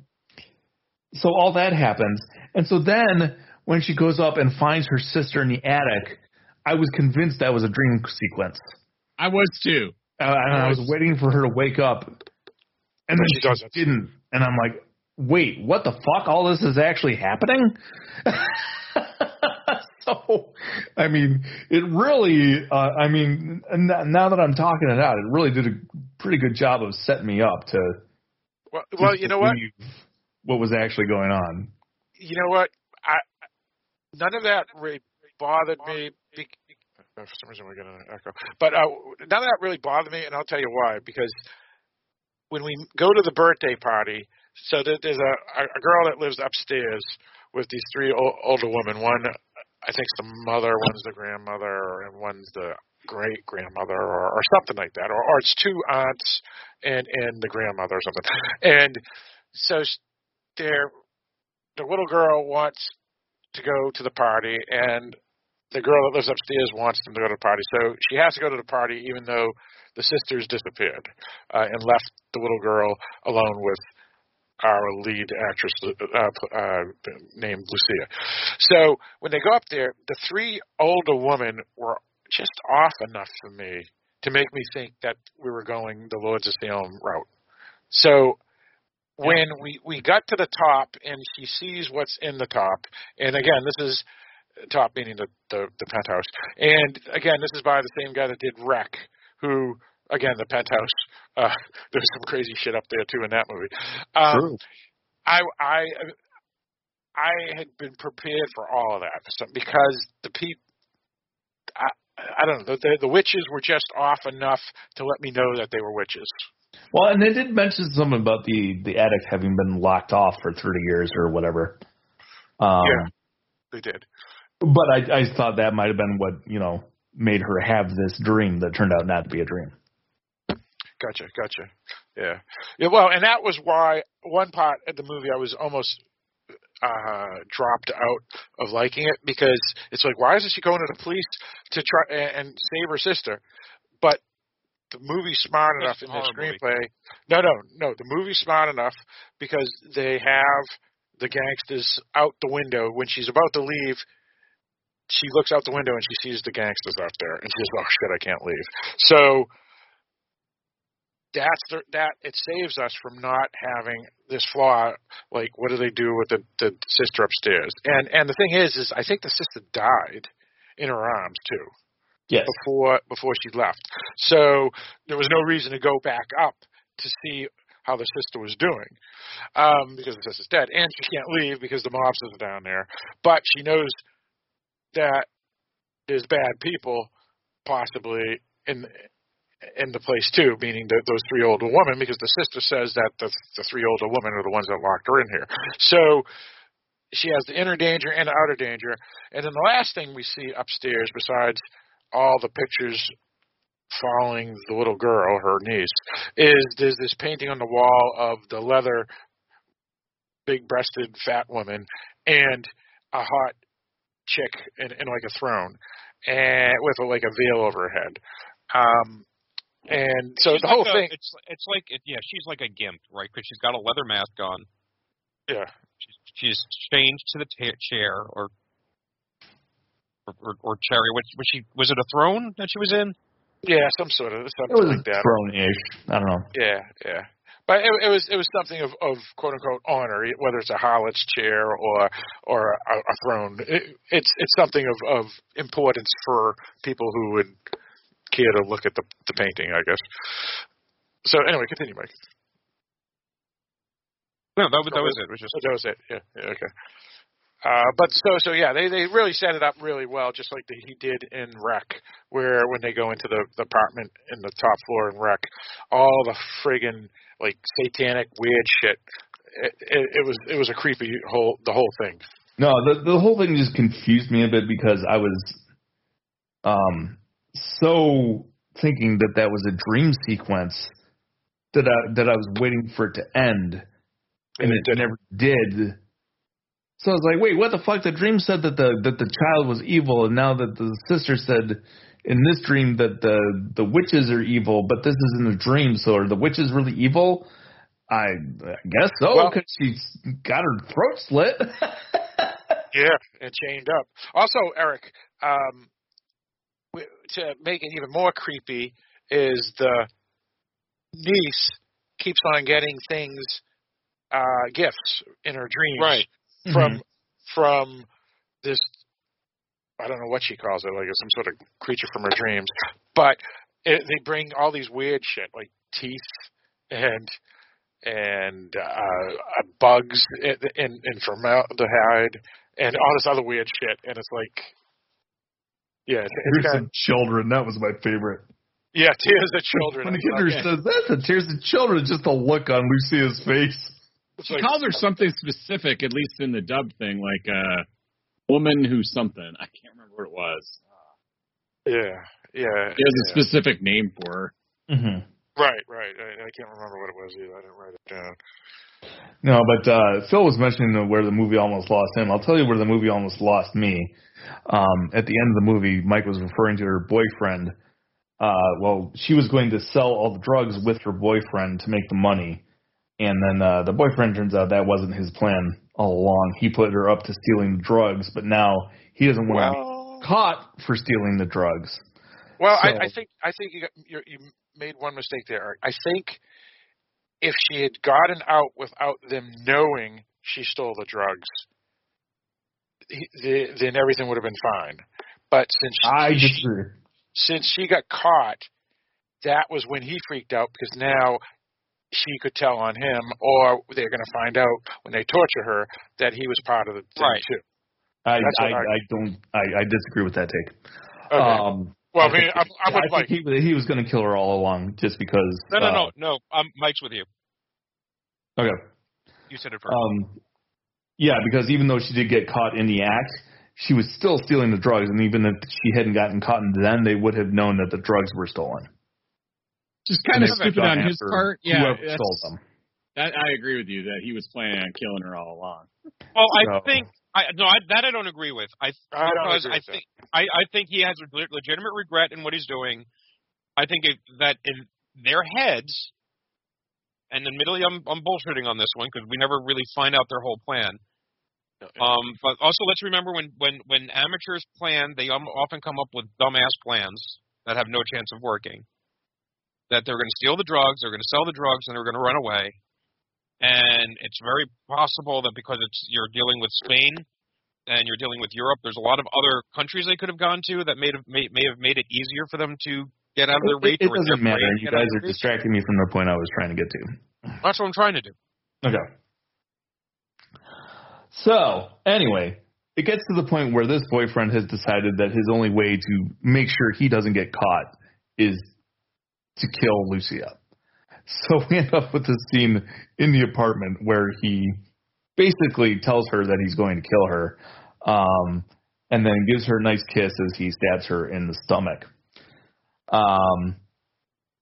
[SPEAKER 2] so all that happens and so then when she goes up and finds her sister in the attic I was convinced that was a dream sequence
[SPEAKER 6] I was too.
[SPEAKER 2] uh, and I was waiting for her to wake up, and then
[SPEAKER 4] she
[SPEAKER 2] she,
[SPEAKER 4] doesn't.
[SPEAKER 2] didn't. And I'm like, wait, what the fuck? All this is actually happening. so, I mean, it really, uh, I mean, now that I'm talking it out, it really did a pretty good job of setting me up to.
[SPEAKER 4] Well, well, you know what?
[SPEAKER 2] What was actually going on?
[SPEAKER 4] You know what? I none of that really bothered me. Be, for some reason, we're getting an echo. But uh, none of that really bothered me, and I'll tell you why. Because when we go to the birthday party, so there's a a girl that lives upstairs with these three older women. One, I think, is the mother. One's the grandmother, and one's the great grandmother, or, or something like that. Or, or it's two aunts and and the grandmother or something. And so they're the little girl wants to go to the party, and the girl that lives upstairs wants them to go to the party. So she has to go to the party, even though the sisters disappeared uh, and left the little girl alone with our lead actress uh, uh, named Lucia. So when they go up there, the three older women were just off enough for me to make me think that we were going the Lords of Salem route. So when we we got to the top and she sees what's in the top, and again, this is top meaning the the, the penthouse, and again, this is by the same guy that did REC, who again the penthouse. Uh, there's some crazy shit up there too in that movie. Um,
[SPEAKER 2] True.
[SPEAKER 4] I I I had been prepared for all of that so, because the people. I, I don't know. The, the witches were just off enough to let me know that they were witches.
[SPEAKER 2] Well, and they did mention something about the the attic having been locked off for 30 years or whatever. Um,
[SPEAKER 4] yeah, they did.
[SPEAKER 2] But I, I thought that might have been what you know made her have this dream that turned out not to be a dream.
[SPEAKER 4] Gotcha, gotcha. Yeah, yeah. Well, and that was why one part of the movie I was almost uh dropped out of liking it because it's like why isn't she going to the police to try and and save her sister? But the movie's smart enough in the screenplay. No no no the movie's smart enough because they have the gangsters out the window. When she's about to leave she looks out the window and she sees the gangsters out there and she says oh shit i can't leave. So that's the, that it saves us from not having this flaw like what do they do with the the sister upstairs? And and the thing is is i think the sister died in her arms too.
[SPEAKER 2] Yes.
[SPEAKER 4] Before before she left. So there was no reason to go back up to see how the sister was doing um because the sister's dead and she can't leave because the mobsters are down there. But she knows that there's bad people possibly in in the place too, meaning that those three older women, because the sister says that the, the three older women are the ones that locked her in here. So she has the inner danger and the outer danger. And then the last thing we see upstairs, besides all the pictures following the little girl, her niece, is there's this painting on the wall of the leather, big breasted fat woman and a hot chick in, in like a throne and with a, like a veil over her head. Um, and so
[SPEAKER 5] she's
[SPEAKER 4] the whole
[SPEAKER 5] like a,
[SPEAKER 4] thing,
[SPEAKER 5] it's it's like it, yeah, she's like a gimp, right? Because she's got a leather mask on.
[SPEAKER 4] yeah,
[SPEAKER 5] She's, she's chained to the ta chair, or or, or, or chariot. Was, was she? Was it a throne that she was in?
[SPEAKER 4] yeah, some sort of
[SPEAKER 2] It
[SPEAKER 4] something
[SPEAKER 2] was
[SPEAKER 4] like that.
[SPEAKER 2] throne-ish. I don't know.
[SPEAKER 4] Yeah, yeah. But it, it was it was something of, of quote unquote honor, whether it's a harlot's chair or or a, a throne. It, it's it's something of, of importance for people who would care to look at the the painting, I guess. So anyway, continue, Mike.
[SPEAKER 5] No, that was that was it. It was just
[SPEAKER 4] that was it. Yeah, yeah okay. Uh, but so so yeah, they they really set it up really well, just like the, he did in REC, where when they go into the, the apartment in the top floor in REC, all the friggin' like satanic weird shit. It, it, it was it was a creepy whole the whole thing.
[SPEAKER 2] No, the the whole thing just confused me a bit because I was um so thinking that that was a dream sequence that I that I was waiting for it to end, and it never did. So I was like, wait, what the fuck? The dream said that the that the child was evil, and now that the sister said in this dream that the the witches are evil, but this isn't a dream. So are the witches really evil? I, I guess so
[SPEAKER 4] Well-
[SPEAKER 2] because she's got her throat slit.
[SPEAKER 4] Yeah, and chained up. Also, Eric, um, to make it even more creepy, is the niece keeps on getting things, uh, gifts in her dreams
[SPEAKER 5] Right.
[SPEAKER 4] from from this I don't know what she calls it, like some sort of creature from her dreams. But it, they bring all these weird shit like teeth and and uh, uh bugs and, and, and formaldehyde and all this other weird shit, and it's like, yeah, it's, it's
[SPEAKER 2] Tears
[SPEAKER 4] got,
[SPEAKER 2] of children. That was my favorite.
[SPEAKER 4] yeah, tears of children.
[SPEAKER 2] When the kid
[SPEAKER 4] like-
[SPEAKER 2] says that's a tears of children, just the look on Lucia's face.
[SPEAKER 6] She
[SPEAKER 4] like-
[SPEAKER 6] calls her something specific, at least in the dub thing, like uh, woman who something. I can't remember what it was.
[SPEAKER 4] yeah, yeah,
[SPEAKER 6] She has a specific name for her.
[SPEAKER 2] Mm-hmm.
[SPEAKER 4] Right, right. I, I can't remember what it was either. I didn't write it down.
[SPEAKER 2] No, but uh, Phil was mentioning where the movie almost lost him. I'll tell you where the movie almost lost me. Um, at the end of the movie, Mike was referring to her boyfriend. Uh, well, she was going to sell all the drugs with her boyfriend to make the money, and then uh, the boyfriend turns out that wasn't his plan all along. He put her up to stealing the drugs, but now he doesn't want to
[SPEAKER 4] Well,
[SPEAKER 2] be caught for stealing the drugs.
[SPEAKER 4] well,
[SPEAKER 2] so-
[SPEAKER 4] I, I think I think you got, you you made one mistake there. I think if she had gotten out without them knowing she stole the drugs, he- the, then everything would have been fine. But since
[SPEAKER 2] I
[SPEAKER 4] she,
[SPEAKER 2] disagree.
[SPEAKER 4] since she got caught, that was when he freaked out because now she could tell on him, or they're going to find out when they torture her that he was part of the thing
[SPEAKER 5] Right.
[SPEAKER 4] too.
[SPEAKER 2] I, I,
[SPEAKER 4] I-
[SPEAKER 2] I don't. I, I disagree with that take.
[SPEAKER 4] Okay.
[SPEAKER 2] Um,
[SPEAKER 4] well, I,
[SPEAKER 2] I
[SPEAKER 4] mean,
[SPEAKER 2] think-
[SPEAKER 4] I'm, I'm with
[SPEAKER 2] I
[SPEAKER 4] Mike.
[SPEAKER 2] think he, he was going to kill her all along just because.
[SPEAKER 5] No, no,
[SPEAKER 2] uh,
[SPEAKER 5] no, no. Um, Mike's with you.
[SPEAKER 2] Okay.
[SPEAKER 5] You said it first.
[SPEAKER 2] Um, yeah, because even though she did get caught in the act, she was still stealing the drugs, and even if she hadn't gotten caught then, they would have known that the drugs were stolen.
[SPEAKER 6] Just kind of stupid on his part. Yeah, that's-
[SPEAKER 2] stole them.
[SPEAKER 6] that, I agree with you that he was planning on killing her all along.
[SPEAKER 5] well, I
[SPEAKER 2] so-
[SPEAKER 5] think I no, I, that I don't agree with. I
[SPEAKER 4] I don't
[SPEAKER 5] because
[SPEAKER 4] agree
[SPEAKER 5] I think I, I think he has a le- legitimate regret in what he's doing. I think it, that in their heads, and admittedly, I'm I'm bullshitting on this one because we never really find out their whole plan. Um, but also let's remember when when when amateurs plan, they um, often come up with dumbass plans that have no chance of working. That they're going to steal the drugs, they're going to sell the drugs, and they're going to run away. And it's very possible that because it's you're dealing with Spain and you're dealing with Europe, there's a lot of other countries they could have gone to that may have may, may have made it easier for them to get out of their
[SPEAKER 2] It,
[SPEAKER 5] reach.
[SPEAKER 2] it
[SPEAKER 5] in
[SPEAKER 2] doesn't matter. You guys are distracting me from the point I was trying to get to.
[SPEAKER 5] That's what I'm trying to do.
[SPEAKER 2] Okay. So, anyway, it gets to the point where this boyfriend has decided that his only way to make sure he doesn't get caught is to kill Lucia. So we end up with this scene in the apartment where he basically tells her that he's going to kill her, um, and then gives her a nice kiss as he stabs her in the stomach. Um,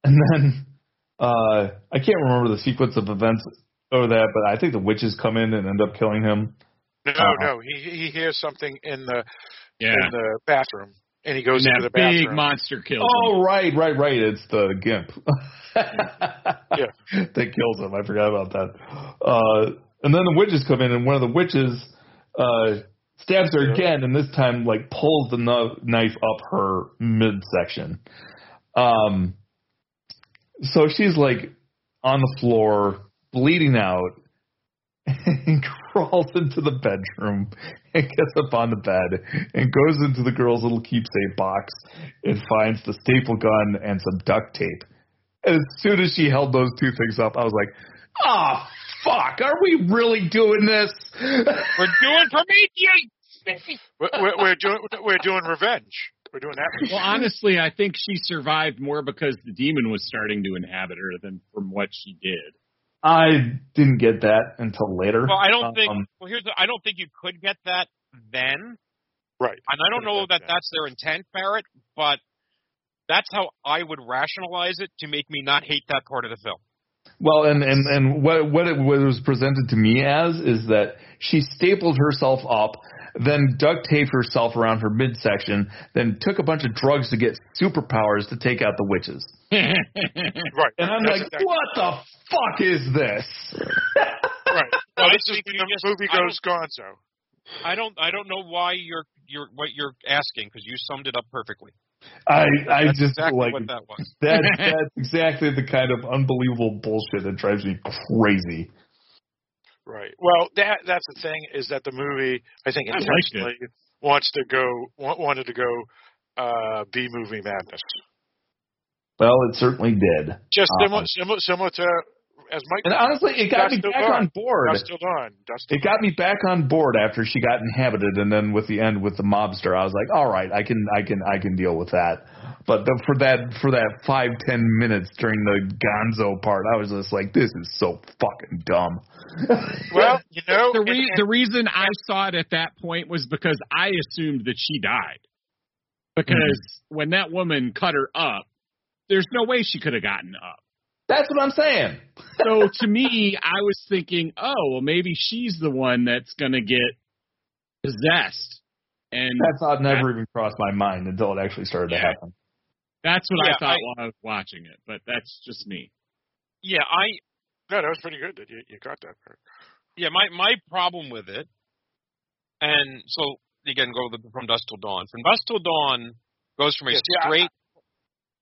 [SPEAKER 2] and then uh, I can't remember the sequence of events of that, but I think the witches come in and end up killing him.
[SPEAKER 4] No,
[SPEAKER 2] Uh-uh.
[SPEAKER 4] no. He he hears something in the
[SPEAKER 6] Yeah,
[SPEAKER 4] in the bathroom, and he goes
[SPEAKER 6] and
[SPEAKER 4] into
[SPEAKER 6] that
[SPEAKER 4] the
[SPEAKER 6] big monster kills him.
[SPEAKER 2] Oh, right, right, right. It's the gimp.
[SPEAKER 4] Yeah.
[SPEAKER 2] that kills him. I forgot about that. Uh, and then the witches come in, and one of the witches uh, stabs her again, and this time like pulls the kno- knife up her midsection. Um, so she's like on the floor, bleeding out, and crawls into the bedroom and gets up on the bed and goes into the girl's little keepsake box and finds the staple gun and some duct tape. And as soon as she held those two things up, I was like, "Ah, fuck! Are we really doing this?"
[SPEAKER 5] We're doing Prometheus.
[SPEAKER 4] We're, we're, we're doing we're doing revenge. We're doing that.
[SPEAKER 6] Well, honestly, I think she survived more because the demon was starting to inhabit her than from what she did.
[SPEAKER 2] I didn't get that until later.
[SPEAKER 5] Well, I don't think.
[SPEAKER 2] Um,
[SPEAKER 5] Well, here's the. I don't think you could get that then,
[SPEAKER 4] right.
[SPEAKER 5] and I don't know that that's their intent, Barrett. But that's how I would rationalize it to make me not hate that part of the film.
[SPEAKER 2] Well, and and and what what it was presented to me as is that she stapled herself up, then duct taped herself around her midsection, then took a bunch of drugs to get superpowers to take out the witches.
[SPEAKER 4] Right.
[SPEAKER 2] And I'm
[SPEAKER 4] That's
[SPEAKER 2] like,
[SPEAKER 4] exactly-
[SPEAKER 2] what the fuck is this?
[SPEAKER 4] Right.
[SPEAKER 5] Well,
[SPEAKER 4] Well,
[SPEAKER 5] I
[SPEAKER 4] this is
[SPEAKER 5] think
[SPEAKER 4] when
[SPEAKER 5] you
[SPEAKER 4] the
[SPEAKER 5] just-
[SPEAKER 4] movie
[SPEAKER 5] I
[SPEAKER 4] goes gonzo.
[SPEAKER 5] I don't. I don't know why you're you're what you're asking because you summed it up perfectly.
[SPEAKER 2] I I
[SPEAKER 5] That's
[SPEAKER 2] just
[SPEAKER 5] exactly
[SPEAKER 2] like
[SPEAKER 5] what that was.
[SPEAKER 2] that. That's exactly the kind of unbelievable bullshit that drives me crazy.
[SPEAKER 4] Right. Well, that that's the thing is that the movie I think
[SPEAKER 6] I
[SPEAKER 4] intentionally wants to go wa- wanted to go uh, B movie madness.
[SPEAKER 2] Well, it certainly did.
[SPEAKER 4] Just
[SPEAKER 2] Um,
[SPEAKER 4] similar, similar, similar to as Mike.
[SPEAKER 2] And honestly, it got
[SPEAKER 4] Dust
[SPEAKER 2] me back
[SPEAKER 4] Dawn.
[SPEAKER 2] on board.
[SPEAKER 4] Dusk Till Dawn. Dust Till
[SPEAKER 2] It got me back on board after she got inhabited, and then with the end with the mobster, I was like, all right, I can, I can, I can deal with that. But the, for that, for that five ten minutes during the Gonzo part, I was just like, this is so fucking dumb.
[SPEAKER 4] Well, you know,
[SPEAKER 6] The,
[SPEAKER 4] and-
[SPEAKER 6] re-
[SPEAKER 4] and-
[SPEAKER 6] the reason I saw it at that point was because I assumed that she died. Because
[SPEAKER 4] Mm-hmm.
[SPEAKER 6] when that woman cut her up, there's no way she could have gotten up.
[SPEAKER 2] That's what I'm saying.
[SPEAKER 6] So to me, I was thinking, oh, well, maybe she's the one that's going to get possessed. And
[SPEAKER 2] That thought never even crossed my mind until it actually started to happen.
[SPEAKER 6] that's what
[SPEAKER 5] Yeah,
[SPEAKER 6] I thought
[SPEAKER 5] I-
[SPEAKER 6] while I was watching it. But that's just me.
[SPEAKER 5] Yeah, I
[SPEAKER 4] no, that was pretty good. That you, you got that part.
[SPEAKER 5] yeah, my my problem with it, and so again, go the, from Dusk Till Dawn. From Dusk Till Dawn goes from a
[SPEAKER 4] Yes, yeah, I-
[SPEAKER 5] straight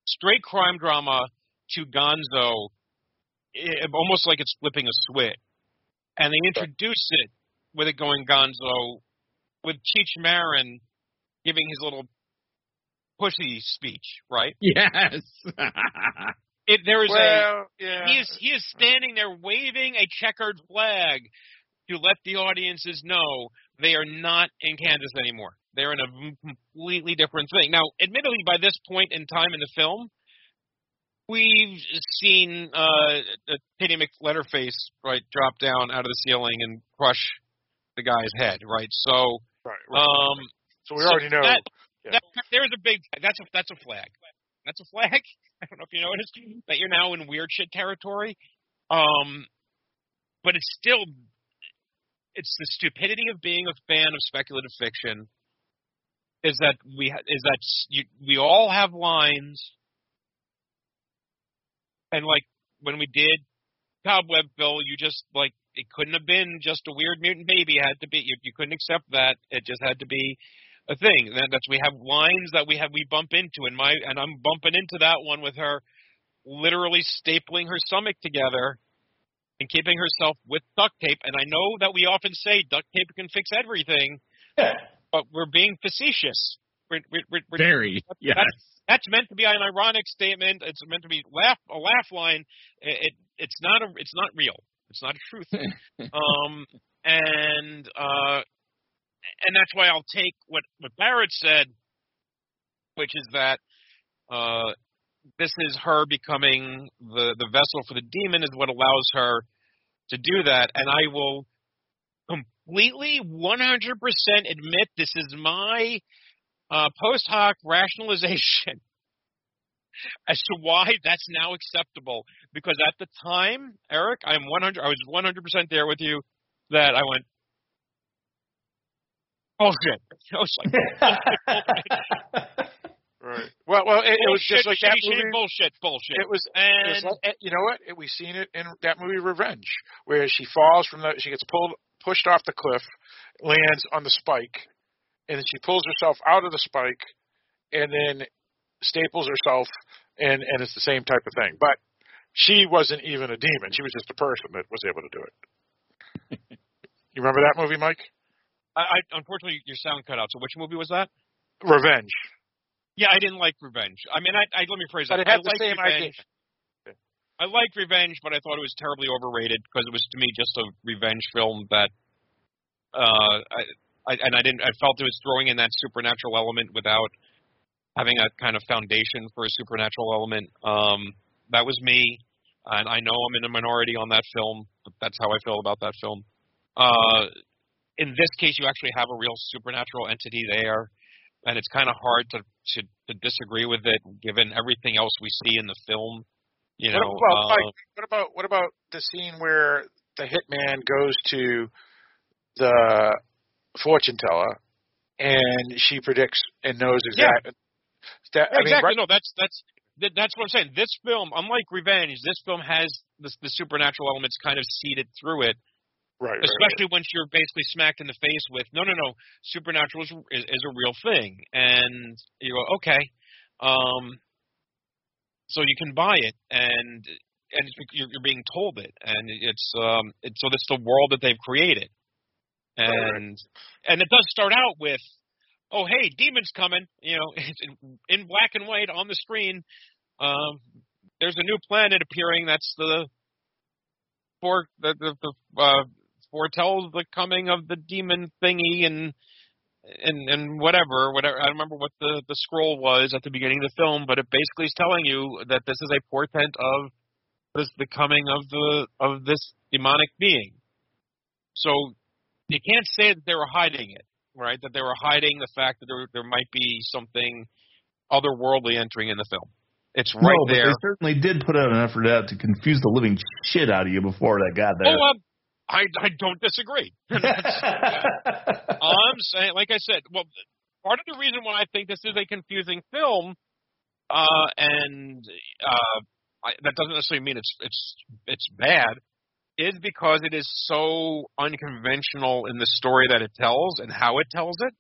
[SPEAKER 5] straight crime drama to Gonzo, i almost like it's flipping a switch, and they introduce it with it going Gonzo, with Cheech Marin giving his little pushy speech, right?
[SPEAKER 6] Yes.
[SPEAKER 5] It, there is a
[SPEAKER 4] yeah.
[SPEAKER 5] he is he is standing there waving a checkered flag to let the audiences know they are not in Kansas anymore. They're in a completely different thing. Now, admittedly, by this point in time in the film, we've seen uh, Kitty McLetterface right drop down out of the ceiling and crush the guy's head, right? So,
[SPEAKER 4] right, right.
[SPEAKER 5] um,
[SPEAKER 4] so we
[SPEAKER 5] so
[SPEAKER 4] already know.
[SPEAKER 5] that,
[SPEAKER 4] yeah.
[SPEAKER 5] that, there's a big that's a that's a flag. That's a flag. I don't know if you noticed that you're now in weird shit territory. Um, but it's still it's the stupidity of being a fan of speculative fiction. Is that we ha- is that s- you, we all have lines, and like when we did Cobweb Bill, you just like it couldn't have been just a weird mutant baby. It had to be you, you couldn't accept that. It just had to be a thing. That, that's we have lines that we have we bump into, and my and I'm bumping into that one with her literally stapling her stomach together and keeping herself with duct tape. And I know that we often say duct tape can fix everything,
[SPEAKER 2] Yeah.
[SPEAKER 5] but we're being facetious. We're, we're, we're,
[SPEAKER 6] Very. Yes.
[SPEAKER 5] that's meant to be an ironic statement. It's meant to be laugh a laugh line. It, it it's not a it's not real. It's not a truth. um, and uh, and that's why I'll take what what Barrett said, which is that uh, this is her becoming the the vessel for the demon is what allows her to do that, and I will completely 100% admit this is my uh, post hoc rationalization as to why that's now acceptable. Because at the time, Eric, I'm 100. I was 100% there with you that I went. Bullshit. I was like,
[SPEAKER 4] Right. Well, well, it, it was just like that movie.
[SPEAKER 5] bullshit, bullshit.
[SPEAKER 4] It was, it was
[SPEAKER 5] and
[SPEAKER 4] like, you know what? It, we've seen it in that movie Revenge, where she falls from the, she gets pulled, pushed off the cliff, lands on the spike, and then she pulls herself out of the spike, and then staples herself, and and it's the same type of thing. But she wasn't even a demon; she was just a person that was able to do it. you remember that movie, Mike?
[SPEAKER 5] I, I unfortunately your sound cut out. So which movie was that?
[SPEAKER 4] Revenge.
[SPEAKER 5] Yeah, I didn't like Revenge. I mean, I, I let me phrase that.
[SPEAKER 4] But
[SPEAKER 5] that.
[SPEAKER 4] it had
[SPEAKER 5] I
[SPEAKER 4] the
[SPEAKER 5] liked
[SPEAKER 4] same
[SPEAKER 5] Revenge.
[SPEAKER 4] idea.
[SPEAKER 5] I liked Revenge, but I thought it was terribly overrated because it was to me just a revenge film that, uh, I, I and I didn't. I felt it was throwing in that supernatural element without having a kind of foundation for a supernatural element. Um, that was me, and I know I'm in a minority on that film, but that's how I feel about that film. Uh, in this case, you actually have a real supernatural entity there, and it's kind of hard to, to to disagree with it given everything else we see in the film. You know,
[SPEAKER 4] what about,
[SPEAKER 5] uh,
[SPEAKER 4] what about what about the scene where the hitman goes to the fortune teller and she predicts and knows exactly that I mean,
[SPEAKER 5] exactly.
[SPEAKER 4] right-
[SPEAKER 5] No, that's that's that, that's what I'm saying. This film, unlike Revenge, this film has the, the supernatural elements kind of seeded through it.
[SPEAKER 4] right, right,
[SPEAKER 5] Especially once you're basically smacked in the face with, no, no, no, supernatural is, is, is a real thing, and you go, okay, um, so you can buy it, and and you're, you're being told it, and it's um, it's so that's the world that they've created, and and it does start out with oh hey, demons coming. You know, in, in black and white on the screen. Um, there's a new planet appearing. That's the for the the, the uh, foretells the coming of the demon thingy and and and whatever whatever. I remember what the the scroll was at the beginning of the film, but it basically is telling you that this is a portent of this the coming of the of this demonic being. So you can't say that they were hiding it, right? That they were hiding the fact that there there might be something otherworldly entering in the film. It's right
[SPEAKER 2] no,
[SPEAKER 5] there.
[SPEAKER 2] they certainly did put out an effort out to confuse the living shit out of you before that got there.
[SPEAKER 5] Oh, um, I I don't disagree. I'm saying, like I said, well, part of the reason why I think this is a confusing film, uh, and uh, I, that doesn't necessarily mean it's it's it's bad, is because it is so unconventional in the story that it tells and how it tells it.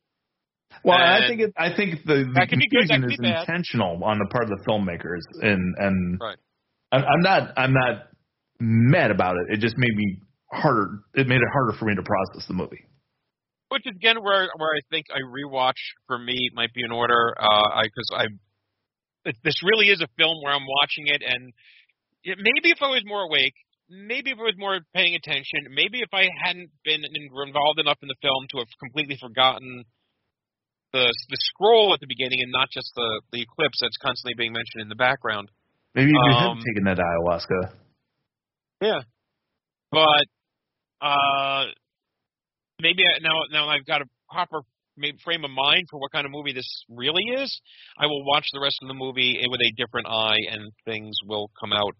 [SPEAKER 2] Well, I think it, I think the, the
[SPEAKER 5] that good,
[SPEAKER 2] confusion is intentional on the part of the filmmakers, and and
[SPEAKER 5] Right.
[SPEAKER 2] I'm, I'm not I'm not mad about it. It just made me harder. It made it harder for me to process the movie.
[SPEAKER 5] which is again where where I think a rewatch for me might be in order. Uh, I because I, it, this really is a film where I'm watching it, and it, maybe if I was more awake, maybe if I was more paying attention, maybe if I hadn't been involved enough in the film to have completely forgotten the the scroll at the beginning and not just the the eclipse that's constantly being mentioned in the background.
[SPEAKER 2] Maybe if you
[SPEAKER 5] Um,
[SPEAKER 2] had taken that ayahuasca.
[SPEAKER 5] Yeah. But uh maybe I, now now I've got a proper frame of mind for what kind of movie this really is. I will watch the rest of the movie with a different eye, and things will come out.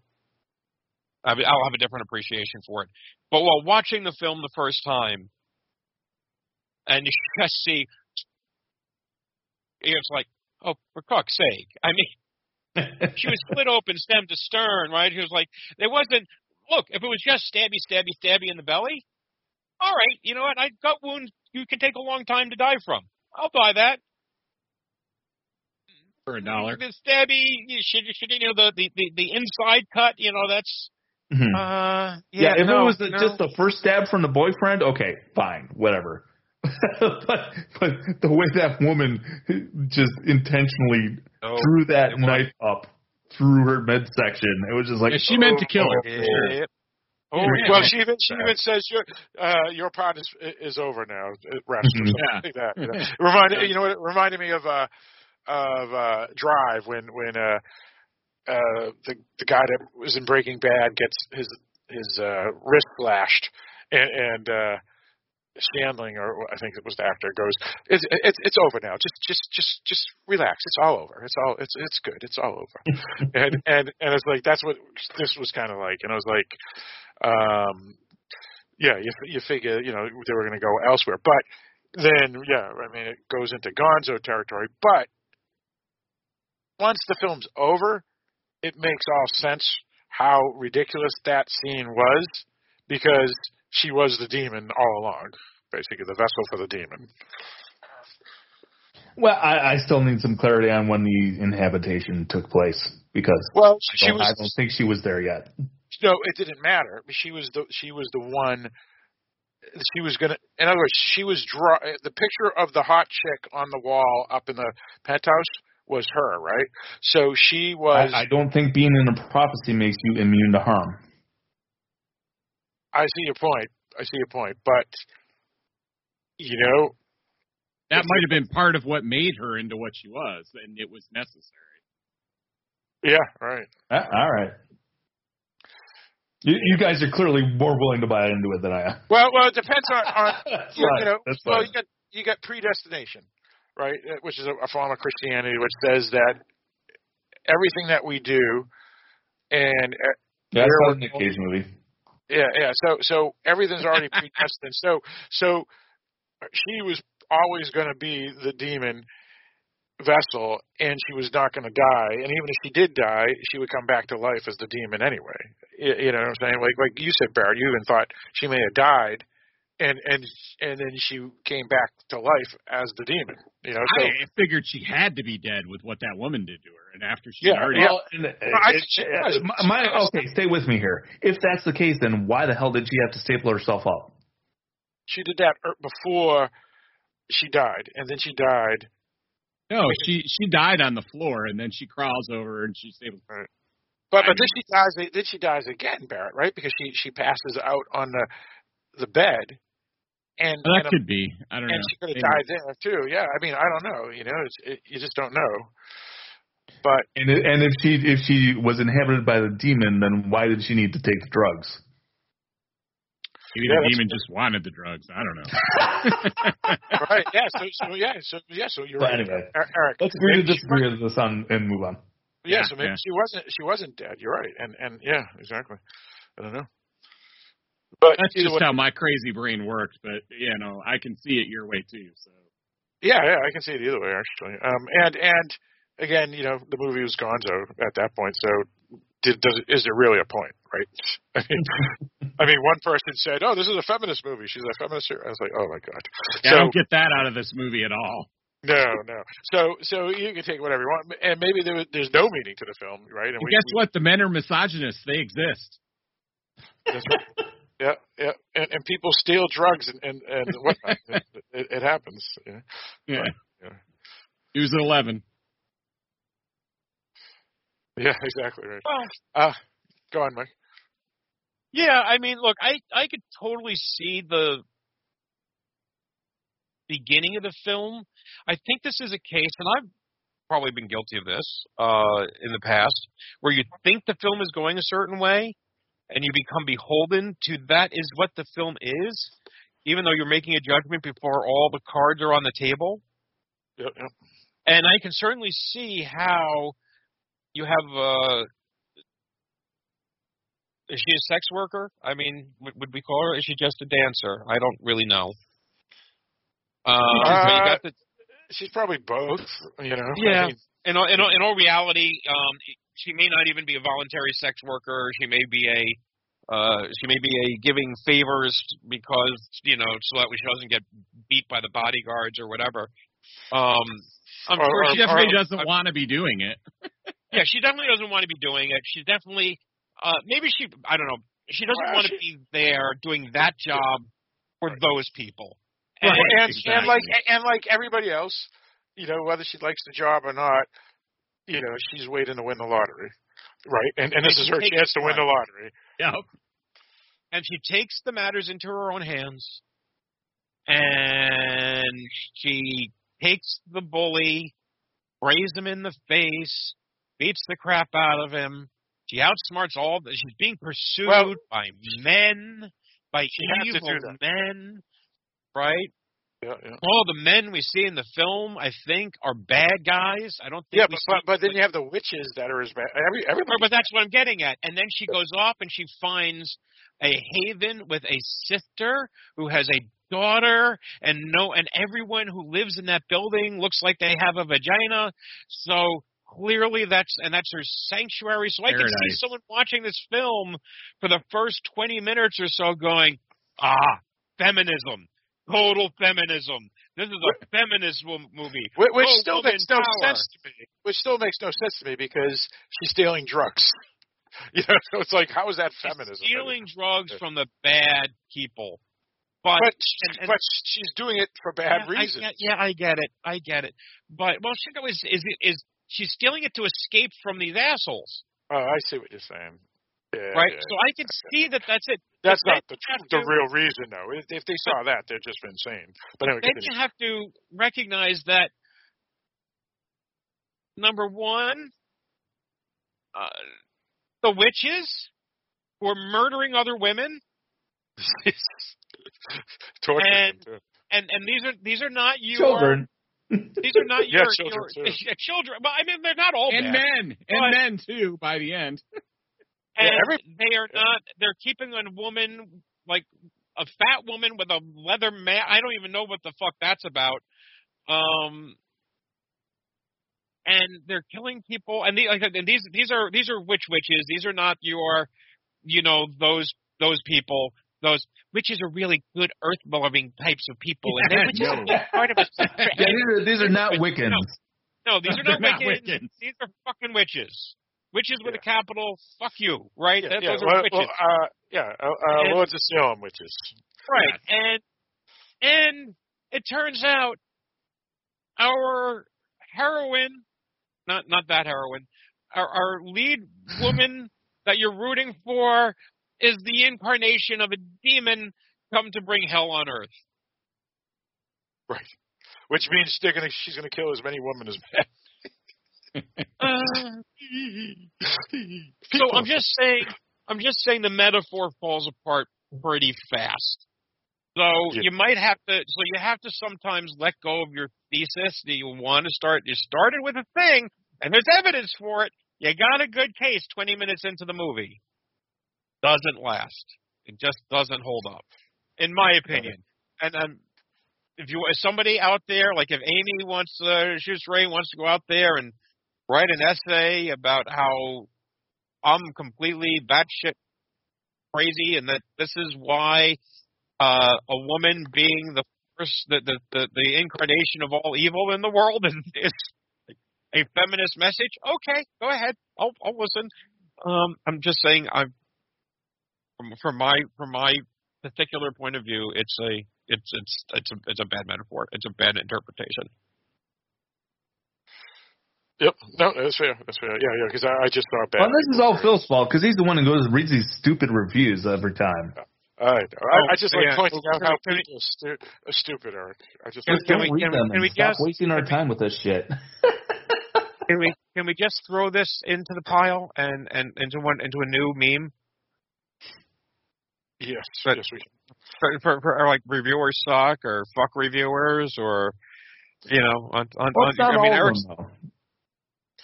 [SPEAKER 5] I mean, I'll have a different appreciation for it. But while watching the film the first time, and you just see, it's like, oh, for cock's sake! I mean, she was split open stem to stern, right? He was like, there wasn't. Look, if it was just stabby, stabby, stabby in the belly, all right. You know what? I gut wounds you can take a long time to die from. I'll buy that.
[SPEAKER 6] for a dollar.
[SPEAKER 5] The stabby, you should, you should, you know, the, the, the, the inside cut. You know, that's.
[SPEAKER 2] Mhm.
[SPEAKER 5] Uh,
[SPEAKER 2] yeah,
[SPEAKER 5] yeah,
[SPEAKER 2] if
[SPEAKER 5] no,
[SPEAKER 2] it was the,
[SPEAKER 5] no.
[SPEAKER 2] just the first stab from the boyfriend, okay, fine, whatever. but but the way that woman just intentionally
[SPEAKER 5] No,
[SPEAKER 2] drew that
[SPEAKER 5] it was-
[SPEAKER 2] knife up through her midsection, it was just like
[SPEAKER 6] Yeah, she meant to kill her.
[SPEAKER 5] Yeah.
[SPEAKER 6] for sure.
[SPEAKER 5] Oh,
[SPEAKER 4] well, she even she even says your uh, your part is is over now. It rests or
[SPEAKER 2] Mhm.
[SPEAKER 4] something
[SPEAKER 6] Yeah.
[SPEAKER 4] like that. You know? reminded you know what it reminded me of uh of uh Drive when when uh uh the the guy that was in Breaking Bad gets his his uh wrist slashed and and uh Shandling or I think it was the actor goes it's it's it's over now. Just just just just relax. It's all over. It's all it's it's good. It's all over. And and and it's like that's what this was kind of like. And I was like um yeah you you figure you know they were going to go elsewhere. But then yeah I mean it goes into Gonzo territory. But once the film's over it makes all sense how ridiculous that scene was because she was the demon all along basically the vessel for the demon
[SPEAKER 2] Well, I, I still need some clarity on when the inhabitation took place because
[SPEAKER 4] well
[SPEAKER 2] I
[SPEAKER 4] she
[SPEAKER 2] don't, I don't think she was there yet.
[SPEAKER 4] no, it didn't matter. She was the she was the one. She was gonna. In other words, she was draw. The picture of the hot chick on the wall up in the penthouse was her, right? So she was.
[SPEAKER 2] I, I don't think being in a prophecy makes you immune to harm.
[SPEAKER 4] I see your point. I see your point, but you know,
[SPEAKER 6] That might have been part of what made her into what she was, and it was necessary.
[SPEAKER 4] yeah, right.
[SPEAKER 2] Uh, all right. You, you guys are clearly more willing to buy into it than I am.
[SPEAKER 4] Well, well, it depends on, on you,
[SPEAKER 2] fine.
[SPEAKER 4] you know.
[SPEAKER 2] That's
[SPEAKER 4] well,
[SPEAKER 2] fine.
[SPEAKER 4] you got you got predestination, right? uh, Which is a, form of Christianity, which says that everything that we do, and uh,
[SPEAKER 2] Yeah, I
[SPEAKER 4] There
[SPEAKER 2] saw Nick Cage movie.
[SPEAKER 4] Yeah, yeah. So so everything's already predestined. So so she was always going to be the demon vessel, and she was not going to die. And even if she did die, she would come back to life as the demon anyway. You, you know what I'm saying? Like like you said, Barrett. You even thought she may have died, and and and then she came back to life as the demon. You know. So
[SPEAKER 6] I figured she had to be dead with what that woman did to her, and after she
[SPEAKER 4] Yeah,
[SPEAKER 6] already.
[SPEAKER 2] Well, and, uh,
[SPEAKER 4] I
[SPEAKER 2] it-
[SPEAKER 4] she
[SPEAKER 2] uh, my- my- okay, stay with me here. If that's the case, then why the hell did she have to staple herself up?
[SPEAKER 4] she did that er- before she died, and then she died.
[SPEAKER 6] No, she she died on the floor, and then she crawls over and she's able.
[SPEAKER 4] Right. But
[SPEAKER 6] I
[SPEAKER 4] but then she dies. Then she dies again, Barrett, right? Because she she passes out on the the bed, and
[SPEAKER 6] Well, that
[SPEAKER 4] and,
[SPEAKER 6] could be. I don't
[SPEAKER 4] and
[SPEAKER 6] know.
[SPEAKER 4] she could have
[SPEAKER 6] Maybe.
[SPEAKER 4] died there too. Yeah, I mean, I don't know. You know, it's, it, you just don't know. But
[SPEAKER 2] And it, and if she if she was inhabited by the demon, then why did she need to take the drugs?
[SPEAKER 6] Maybe
[SPEAKER 4] Yeah,
[SPEAKER 6] the
[SPEAKER 4] that's-
[SPEAKER 6] demon just wanted the drugs. I don't know.
[SPEAKER 4] right, yeah. So so yeah, so yeah, so you're
[SPEAKER 2] But
[SPEAKER 4] right,
[SPEAKER 2] anyway,
[SPEAKER 4] Er- Eric.
[SPEAKER 2] let's agree to
[SPEAKER 4] maybe
[SPEAKER 2] disagree with this on and move on.
[SPEAKER 4] Yeah,
[SPEAKER 6] Yeah,
[SPEAKER 4] so maybe
[SPEAKER 6] yeah.
[SPEAKER 4] she wasn't she wasn't dead. You're right, and and yeah, exactly. I don't know, but
[SPEAKER 6] That's just
[SPEAKER 4] way-
[SPEAKER 6] how my crazy brain works. But you know, I can see it your way too. So
[SPEAKER 4] yeah, yeah, I can see it either way actually. Um, and and again, you know, the movie was Gonzo at that point, so did, does is there really a point, right? I mean, I mean, one person said, "Oh, this is a feminist movie." She's a feminist. I was like, "Oh my god."
[SPEAKER 6] Yeah,
[SPEAKER 4] so
[SPEAKER 6] I don't get that out of this movie at all.
[SPEAKER 4] no, no. So so you can take whatever you want, and maybe there, there's no meaning to the film, right? And
[SPEAKER 6] And guess what? The men are misogynists. They exist.
[SPEAKER 4] That's right. Yeah, yeah, and, and people steal drugs and and, and whatnot. it, it, it happens. Yeah.
[SPEAKER 6] Yeah.
[SPEAKER 4] Yeah.
[SPEAKER 6] He was at eleven.
[SPEAKER 4] yeah, exactly right.
[SPEAKER 5] Well,
[SPEAKER 4] Uh, go on, Mike.
[SPEAKER 5] yeah, I mean, look, I I could totally see the beginning of the film. I think this is a case, and I've probably been guilty of this uh, in the past, where you think the film is going a certain way, and you become beholden to that is what the film is, even though you're making a judgment before all the cards are on the table.
[SPEAKER 4] Yep, yep.
[SPEAKER 5] And I can certainly see how you have. Uh, is she a sex worker? I mean, would, would we call her? Is she just a dancer? I don't really know. Um, got the,
[SPEAKER 4] She's probably both. You know.
[SPEAKER 5] Yeah.
[SPEAKER 4] I mean,
[SPEAKER 5] in all, in all, in all reality, um, she may not even be a voluntary sex worker. She may be a uh, she may be a giving favors because you know so that she doesn't get beat by the bodyguards or whatever. Um, I'm
[SPEAKER 4] Or-
[SPEAKER 5] sure
[SPEAKER 4] or-
[SPEAKER 5] she
[SPEAKER 6] She definitely
[SPEAKER 5] or-
[SPEAKER 6] doesn't want to be doing it.
[SPEAKER 5] yeah, she definitely doesn't want to be doing it. She definitely, uh, maybe she, I don't know, she doesn't want to be there doing that job for those people.
[SPEAKER 4] and,
[SPEAKER 5] And,
[SPEAKER 4] and,
[SPEAKER 6] exactly.
[SPEAKER 4] and like and like everybody else, you know, whether she likes the job or not, you know, she's waiting to win the lottery, right? And and this
[SPEAKER 5] And
[SPEAKER 4] is her chance to win the lottery.
[SPEAKER 6] Yep.
[SPEAKER 5] and she takes the matters into her own hands, and she takes the bully, sprays him in the face, beats the crap out of him. She outsmarts all. The, she's being pursued
[SPEAKER 4] Well-
[SPEAKER 5] by men, by
[SPEAKER 4] She has to
[SPEAKER 5] evil men, right?
[SPEAKER 4] Yeah, yeah.
[SPEAKER 5] All the men we see in the film, I think, are bad guys. I don't think
[SPEAKER 4] Yeah,
[SPEAKER 5] we
[SPEAKER 4] but,
[SPEAKER 5] see
[SPEAKER 4] but but then you have the witches that are as bad. Every everybody.
[SPEAKER 5] But that's what I'm getting at. And then she goes off and she finds a haven with a sister who has a daughter and no and everyone who lives in that building looks like they have a vagina. So clearly that's and that's her sanctuary. So I can see someone watching this film for the first 20 minutes or so going, "Ah, feminism. Total feminism. This is a feminist movie."
[SPEAKER 4] Which, which
[SPEAKER 5] Oh,
[SPEAKER 4] still makes no
[SPEAKER 5] power.
[SPEAKER 4] sense to me. Which still makes no sense to me because she's stealing drugs. You know, so it's like, how is that feminism?
[SPEAKER 5] stealing drugs from the bad people. But,
[SPEAKER 4] but
[SPEAKER 5] and- and-
[SPEAKER 4] but she's doing it for bad
[SPEAKER 5] yeah,
[SPEAKER 4] reasons.
[SPEAKER 5] I get, yeah, I get it. I get it. But well, she is is is she's stealing it to escape from these assholes,
[SPEAKER 4] Oh, I see what you're saying. Yeah,
[SPEAKER 5] right?
[SPEAKER 4] yeah.
[SPEAKER 5] So I can see that that's it.
[SPEAKER 4] That's not the
[SPEAKER 5] then you have
[SPEAKER 4] the
[SPEAKER 5] to-
[SPEAKER 4] real reason, though. If, if they saw that, they're just insane. But anyway,
[SPEAKER 5] Then
[SPEAKER 4] continue.
[SPEAKER 5] you have to recognize that number one, uh, the witches who are murdering other women,
[SPEAKER 4] Torture
[SPEAKER 5] and-
[SPEAKER 4] them, too.
[SPEAKER 5] and and these are these are not your
[SPEAKER 2] Children.
[SPEAKER 5] These are not
[SPEAKER 4] Yeah,
[SPEAKER 5] your,
[SPEAKER 4] children,
[SPEAKER 5] your
[SPEAKER 4] too.
[SPEAKER 5] children. Well, I mean, they're not all
[SPEAKER 6] and
[SPEAKER 5] bad.
[SPEAKER 6] men, and
[SPEAKER 5] But-
[SPEAKER 6] men too. By the end,
[SPEAKER 5] and
[SPEAKER 4] Yeah, every-
[SPEAKER 5] they are not. They're keeping a woman like a fat woman with a leather mat. I don't even know what the fuck that's about. Um, and they're killing people. And, the, like, and these these are these are witch witches. These are not your, you know, those those people. Those witches are really good earth loving types of people, and they're just
[SPEAKER 6] no.
[SPEAKER 5] part of a.
[SPEAKER 2] Yeah, these are, these are not Wiccans.
[SPEAKER 5] No, no, these are not
[SPEAKER 6] not
[SPEAKER 5] Wiccans.
[SPEAKER 6] Wiccans.
[SPEAKER 5] These are fucking witches. Witches with
[SPEAKER 4] Yeah.
[SPEAKER 5] a capital. Fuck you, right?
[SPEAKER 4] Yeah,
[SPEAKER 5] That-
[SPEAKER 4] yeah,
[SPEAKER 5] those are
[SPEAKER 4] well,
[SPEAKER 5] witches.
[SPEAKER 4] well, uh, yeah, uh, uh,
[SPEAKER 5] And-
[SPEAKER 4] Lords witches.
[SPEAKER 5] Right. And and it turns out our heroine, not not that heroine, our, our lead woman that you're rooting for is the incarnation of a demon come to bring hell on earth.
[SPEAKER 4] Right. Which means they're gonna she's gonna kill as many women as men.
[SPEAKER 5] So I'm just saying, I'm just saying the metaphor falls apart pretty fast. So
[SPEAKER 4] Yeah.
[SPEAKER 5] you might have to, so you have to sometimes let go of your thesis that you want to start. You started with a thing, and there's evidence for it. You got a good case 20 minutes into the movie. Doesn't last. It just doesn't hold up, in my opinion. And um, if you, if somebody out there, like if Amy wants, uh, Shoots Ray wants to go out there and write an essay about how I'm completely batshit crazy, and that this is why uh, a woman being the first, the, the the the incarnation of all evil in the world, is a feminist message. Okay, go ahead. I'll I'll listen. Um, I'm just saying, I'm from from my from my particular point of view, it's a it's it's it's a it's a bad metaphor. It's a bad interpretation.
[SPEAKER 4] Yep. No, that's fair. That's fair. Yeah, yeah. Because I, I just saw bad.
[SPEAKER 2] Well, this is all Phil's fault because he's the one who goes and reads these stupid reviews every time.
[SPEAKER 4] I, I, I just oh, like
[SPEAKER 5] yeah.
[SPEAKER 4] pointing out how
[SPEAKER 5] Can we-
[SPEAKER 4] people uh, are, stu- are stupid, Eric. I just
[SPEAKER 5] Can- can
[SPEAKER 2] Don't
[SPEAKER 5] we-
[SPEAKER 2] read
[SPEAKER 5] can
[SPEAKER 2] them
[SPEAKER 5] can
[SPEAKER 2] and
[SPEAKER 5] we
[SPEAKER 2] stop
[SPEAKER 5] just-
[SPEAKER 2] wasting our time with this shit.
[SPEAKER 5] Can we can we just throw this into the pile and and into one into a new meme
[SPEAKER 4] yes,
[SPEAKER 5] But-
[SPEAKER 4] yes, we can.
[SPEAKER 5] for, for, for like reviewers suck or fuck reviewers or you know on on,
[SPEAKER 2] Well,
[SPEAKER 5] on
[SPEAKER 2] not
[SPEAKER 5] I mean
[SPEAKER 2] all of
[SPEAKER 5] Eric's
[SPEAKER 2] them,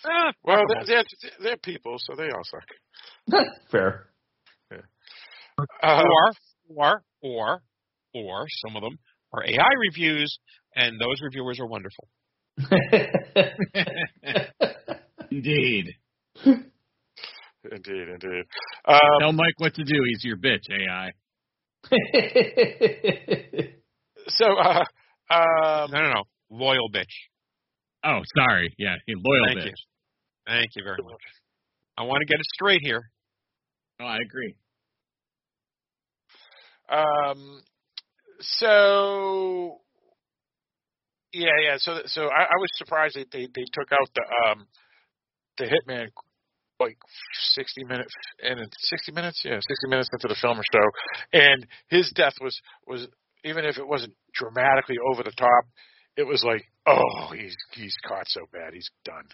[SPEAKER 2] though.
[SPEAKER 5] ah,
[SPEAKER 4] Well, they're,
[SPEAKER 5] 'em
[SPEAKER 4] they're, they're people, so they all suck.
[SPEAKER 2] That's fair.
[SPEAKER 4] Uh,
[SPEAKER 5] or or or or some of them are AI reviews and those reviewers are wonderful.
[SPEAKER 6] Indeed.
[SPEAKER 4] indeed, indeed. Um,
[SPEAKER 6] Tell Mike what to do. He's your bitch, AI.
[SPEAKER 4] so, uh, um,
[SPEAKER 5] No no no loyal bitch.
[SPEAKER 6] Oh, sorry. Yeah, he loyal
[SPEAKER 5] Thank
[SPEAKER 6] bitch.
[SPEAKER 5] you. Thank you very much. I want to get it straight here.
[SPEAKER 6] Oh, I agree.
[SPEAKER 4] Um, so yeah, yeah. So, so I, I was surprised that they they took out the um the hitman like sixty minutes and sixty minutes, yeah, sixty minutes into the film or so, and his death was was even if it wasn't dramatically over the top, it was like, oh, he's he's caught so bad, he's done.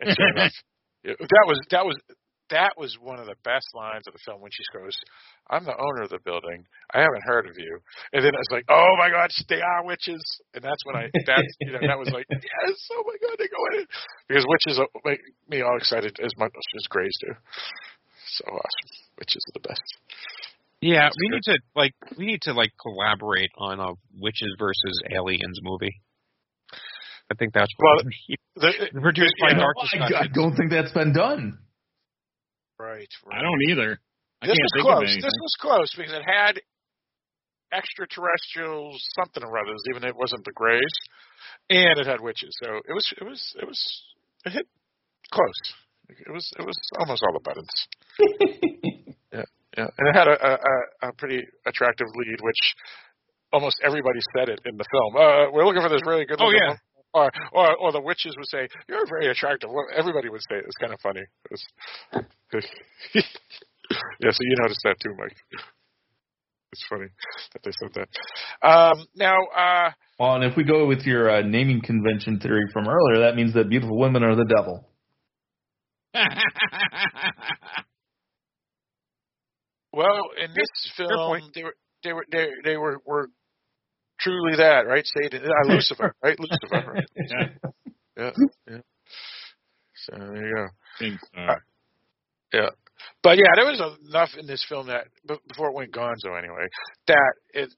[SPEAKER 4] And so that, that was that was that was one of the best lines of the film when she goes, "I'm the owner of the building. I haven't heard of you." And then it's like, "Oh my God, they are witches!" And that's when I that's you know that was like, "Yes, oh my God, they go in it," because witches make me all excited as much as Greys do. So awesome, witches are the best.
[SPEAKER 5] Yeah,
[SPEAKER 4] That's
[SPEAKER 5] we
[SPEAKER 4] good.
[SPEAKER 5] need to like we need to like collaborate on a witches versus aliens movie. I think that's
[SPEAKER 4] Well,
[SPEAKER 5] what
[SPEAKER 4] The,
[SPEAKER 5] produced by
[SPEAKER 4] yeah,
[SPEAKER 5] Dark
[SPEAKER 2] I, I don't think that's been done.
[SPEAKER 4] right, right.
[SPEAKER 6] I don't either. I
[SPEAKER 4] this
[SPEAKER 6] can't
[SPEAKER 4] was
[SPEAKER 6] think
[SPEAKER 4] close.
[SPEAKER 6] of anything.
[SPEAKER 4] This was close because it had extraterrestrials, something or others, even if it wasn't the Greys, and it had witches. So it was, it was, it was, it hit close. It was, it was almost all the buttons. yeah, yeah, and it had a, a, a- a pretty attractive lead, which almost everybody said it in the film. Uh, we're looking for this really good.
[SPEAKER 5] Oh,
[SPEAKER 4] looking
[SPEAKER 5] yeah.
[SPEAKER 4] One. Or, or, or the witches would say, "You're very attractive." Well, everybody would say it. It was kind of funny. Was, yeah, so you noticed that too, Mike. It's funny that they said that. Um, now, uh,
[SPEAKER 2] Well, and if we go with your uh, naming convention theory from earlier, that means that beautiful women are the devil.
[SPEAKER 4] well, in this film,
[SPEAKER 5] point.
[SPEAKER 4] they were they were they, they were were truly that, right? Satan, uh, Lucifer, right? Lucifer, right?
[SPEAKER 6] yeah,
[SPEAKER 4] Yeah, yeah. So there you go.
[SPEAKER 6] think so.
[SPEAKER 4] Yeah. But yeah, there was enough in this film that before it went gonzo anyway, that it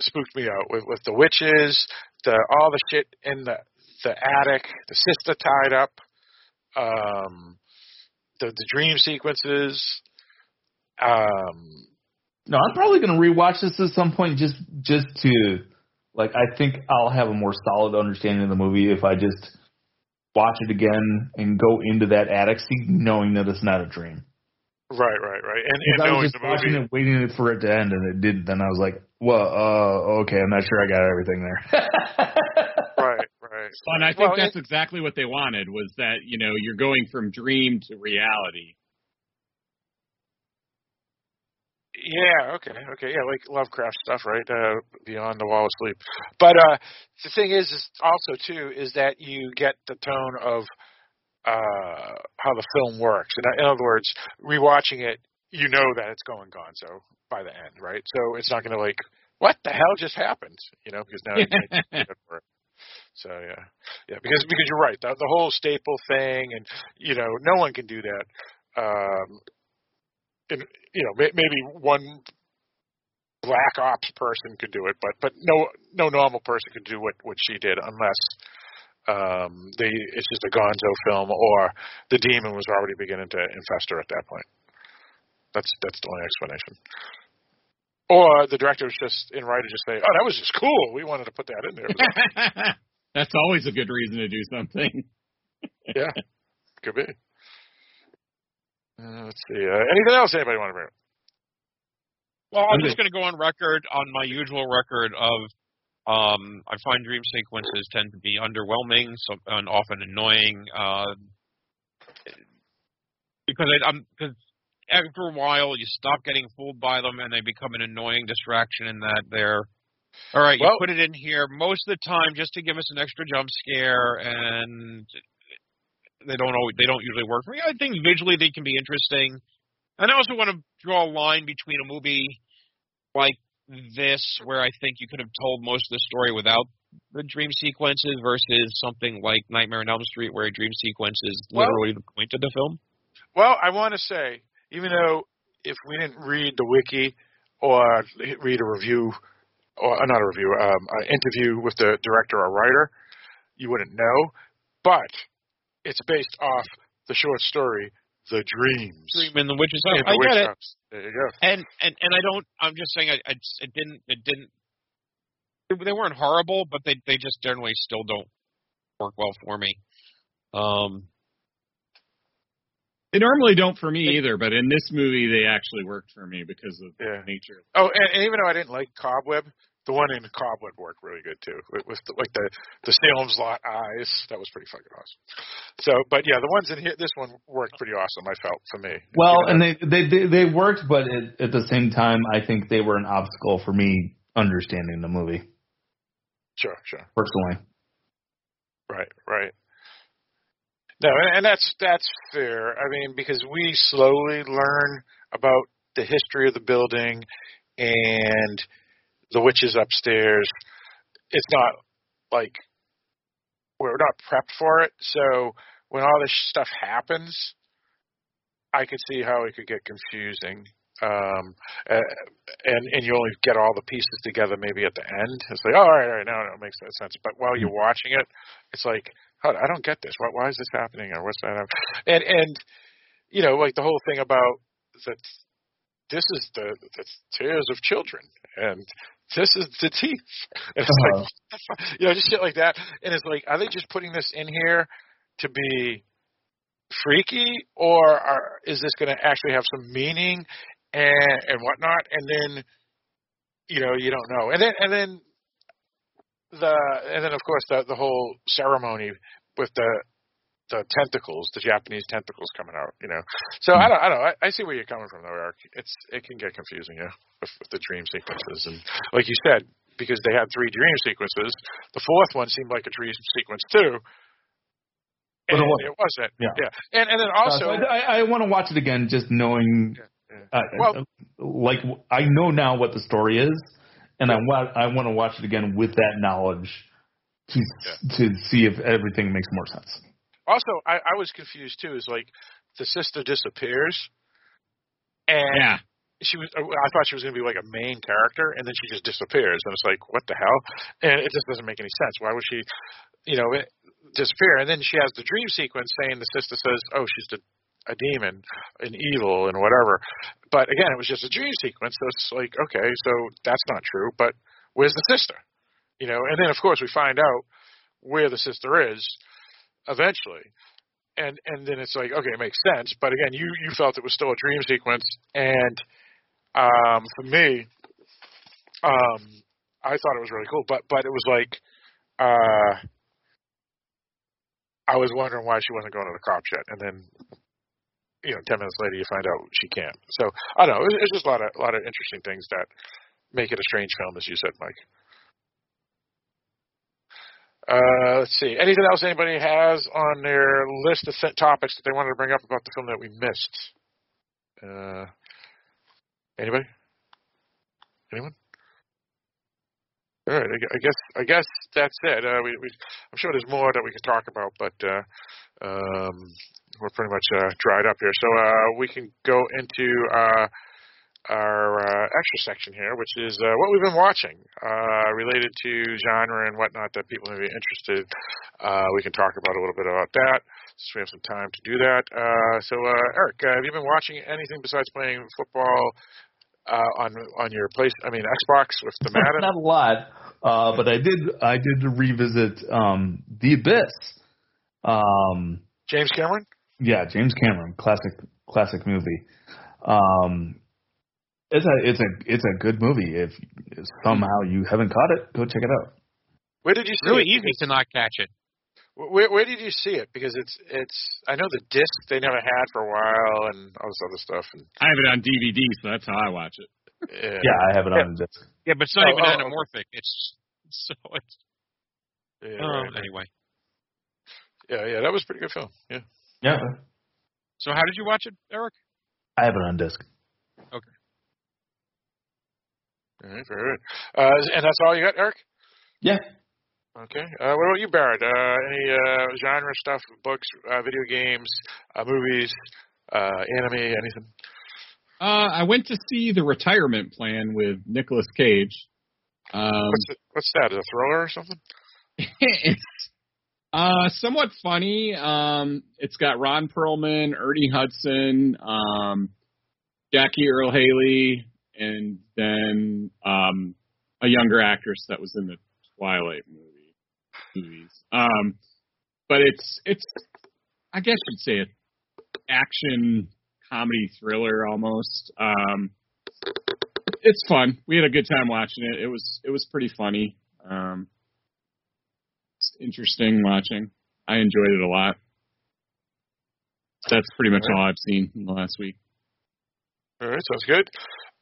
[SPEAKER 4] spooked me out with with the witches, the all the shit in the the attic, the sister tied up, um, the the dream sequences. Um,
[SPEAKER 2] No, I'm probably going to rewatch this at some point just just to like I think I'll have a more solid understanding of the movie if I just watch it again and go into that attic scene knowing that it's not a dream.
[SPEAKER 4] right, right, right, and, and
[SPEAKER 2] I was just
[SPEAKER 4] the
[SPEAKER 2] watching
[SPEAKER 4] movie.
[SPEAKER 2] it, waiting for it to end, and it didn't. Then I was like, Well, uh, okay, I'm not sure I got everything there.
[SPEAKER 4] right, right.
[SPEAKER 6] And I think
[SPEAKER 4] Well,
[SPEAKER 6] that's exactly what they wanted was that you know you're going from dream to reality.
[SPEAKER 4] Yeah, okay, okay, yeah, like Lovecraft stuff, right? Uh, Beyond the Wall of Sleep. But uh, the thing is, is also too, is that you get the tone of uh, how the film works. In, in other words, rewatching it, you know that it's going gonzo by the end, right? So it's not going to like, what the hell just happened? You know, because now you can't for it. So yeah, yeah, because because you're right. The, the whole staple thing, and you know, no one can do that. Um, and you know, maybe one black ops person could do it, but but no no normal person could do what what she did unless um they it's just a gonzo film or the demon was already beginning to infest her at that point. That's that's the only explanation. Or the director was just in writer just say, "Oh, that was just cool. We wanted to put that in there."
[SPEAKER 6] that's always a good reason to do something.
[SPEAKER 4] yeah, could be. Uh, let's see. Uh, anything else anybody want to bring up?
[SPEAKER 5] Well, I'm just going to go on record on my usual record of um, I find dream sequences tend to be underwhelming so, and often annoying uh, because I, I'm because after a while you stop getting fooled by them and they become an annoying distraction in that they're all right.
[SPEAKER 4] Well-
[SPEAKER 5] you put it in here most of the time just to give us an extra jump scare and they don't always they don't usually work for me. I think visually they can be interesting. And I also want to draw a line between a movie like this, where I think you could have told most of the story without the dream sequences, versus something like Nightmare on Elm Street, where a dream sequence is
[SPEAKER 4] Well-
[SPEAKER 5] literally the point of the film.
[SPEAKER 4] Well, I want to say, even though if we didn't read the wiki or read a review, or uh, not a review, um, an interview with the director or writer, you wouldn't know. But it's based off the short story, The Dreams.
[SPEAKER 5] Dream in the Witch's House. I
[SPEAKER 4] Witch
[SPEAKER 5] get it.
[SPEAKER 4] House. There you go.
[SPEAKER 5] And and and I don't. I'm just saying. I, I it didn't. It didn't. They weren't horrible, but they they just generally still don't work well for me. Um,
[SPEAKER 6] They normally don't for me either, but in this movie they actually worked for me because of
[SPEAKER 4] Yeah.
[SPEAKER 6] the nature.
[SPEAKER 4] Oh, and, and even though I didn't like Cobweb, the one in Cobweb worked really good too. With, with the, like the the Salem's Lot eyes, that was pretty fucking awesome. So, but yeah, the ones in here, this one worked pretty awesome. I felt for me.
[SPEAKER 2] Well,
[SPEAKER 4] You know?
[SPEAKER 2] and they they they, they worked, but at, at the same time, I think they were an obstacle for me understanding the movie
[SPEAKER 4] sure, sure,
[SPEAKER 2] personally.
[SPEAKER 4] right, right. No, and, and that's that's fair. I mean, because we slowly learn about the history of the building and the witches upstairs. It's not like we're not prepped for it. So when all this stuff happens, I could see how it could get confusing. Um, uh, and and you only get all the pieces together maybe at the end. It's like, oh, all right, all right, now no, it makes that sense. But while you're watching it, it's like, I don't get this. Why, why is this happening? Or what's that? And and you know, like the whole thing about that. This is the the tears of children, and this is the teeth. And it's
[SPEAKER 2] Uh-huh.
[SPEAKER 4] like, you know, just shit like that. And it's like, are they just putting this in here to be freaky, or are, is this going to actually have some meaning and and whatnot? And then, you know, you don't know. And then and then the and then of course the the whole ceremony with the the tentacles, the Japanese tentacles coming out, you know. So I don't, I don't, I, I see where you're coming from, though, Eric. It's it can get confusing, yeah, with, with the dream sequences, and like you said, because they had three dream sequences, the fourth one seemed like a dream sequence too,
[SPEAKER 2] But
[SPEAKER 4] and
[SPEAKER 2] it wasn't.
[SPEAKER 4] it wasn't.
[SPEAKER 2] Yeah.
[SPEAKER 4] yeah, and and then also,
[SPEAKER 2] Uh, so I, I want to watch it again, just knowing.
[SPEAKER 4] yeah.
[SPEAKER 2] Uh,
[SPEAKER 4] Well-
[SPEAKER 2] like I know now what the story is, and I want I want to watch it again with that knowledge to to see if everything makes more sense.
[SPEAKER 4] Also, I, I was confused too. Is like the sister disappears, and
[SPEAKER 6] Yeah.
[SPEAKER 4] she was uh, I thought she was going to be like a main character and then she just disappears and it's like what the hell and it just doesn't make any sense why would she you know it- disappear and then she has the dream sequence saying the sister says oh she's the, a demon an evil and whatever but again it was just a dream sequence so it's like okay so that's not true but where's the sister you know and then of course we find out where the sister is eventually and and then it's like okay it makes sense but again you you felt it was still a dream sequence and um, for me, Um, I thought it was really cool, but but it was like, uh, I was wondering why she wasn't going to the cops yet, and then, you know, ten minutes later you find out she can't. So I don't know. It's, it's just a lot of a lot of interesting things that make it a strange film, as you said, Mike. Uh, let's see. Anything else anybody has on their list of topics that they wanted to bring up about the film that we missed? Uh, anybody? Anyone? All right. I guess I guess that's it. Uh, we, we, I'm sure there's more that we could talk about, but uh, um, we're pretty much uh, dried up here. So we can go into our uh, extra section here, which is uh, what we've been watching uh, related to genre and whatnot that people may be interested. Uh, we can talk about a little bit about that since we have some time to do that. Uh, so, uh, Eric, uh, have you been watching anything besides playing football uh, on on your place? I mean, Xbox with the Madden.
[SPEAKER 2] Not a lot, uh, but I did. I did revisit um, The Abyss. Um,
[SPEAKER 4] James Cameron.
[SPEAKER 2] yeah, James Cameron, classic, classic movie. Um, it's a, it's a, it's a good movie. If, if somehow you haven't caught it, go check it out.
[SPEAKER 4] Where did you see
[SPEAKER 5] Really
[SPEAKER 4] it?
[SPEAKER 5] easy to not catch it.
[SPEAKER 4] Where, where did you see it? Because it's it's. I know the disc they never had for a while and all this other stuff. And
[SPEAKER 6] I have it on DVD, so that's how I watch it.
[SPEAKER 4] yeah,
[SPEAKER 2] Yeah, I have it on the disc.
[SPEAKER 5] Yeah, but it's not
[SPEAKER 4] Oh,
[SPEAKER 5] even
[SPEAKER 4] oh, okay.
[SPEAKER 5] anamorphic. It's so it's
[SPEAKER 4] yeah, right, right.
[SPEAKER 5] anyway.
[SPEAKER 4] yeah, yeah. That was a pretty good film. Yeah.
[SPEAKER 2] Yeah,
[SPEAKER 5] So how did you watch it, Eric?
[SPEAKER 2] I have it on disc.
[SPEAKER 4] All right, very good. Uh, and that's all you got, Eric?
[SPEAKER 2] Yeah.
[SPEAKER 4] Okay. Uh, what about you, Barrett? Uh, any uh, genre stuff, books, uh, video games, uh, movies, uh, anime, anything?
[SPEAKER 6] Uh, I went to see The Retirement Plan with Nicolas Cage. Um,
[SPEAKER 4] What's, the, what's that? Is it a thriller or something?
[SPEAKER 6] it's uh, somewhat funny. Um, it's got Ron Perlman, Ernie Hudson, um, Jackie Earle Haley, and then um, a younger actress that was in the Twilight movie movies. Um, but it's it's I guess you'd say an action comedy thriller almost. Um, it's fun. We had a good time watching it. It was it was pretty funny. Um, it's interesting watching. I enjoyed it a lot. That's pretty much all I've seen in the last week.
[SPEAKER 4] All right, sounds good.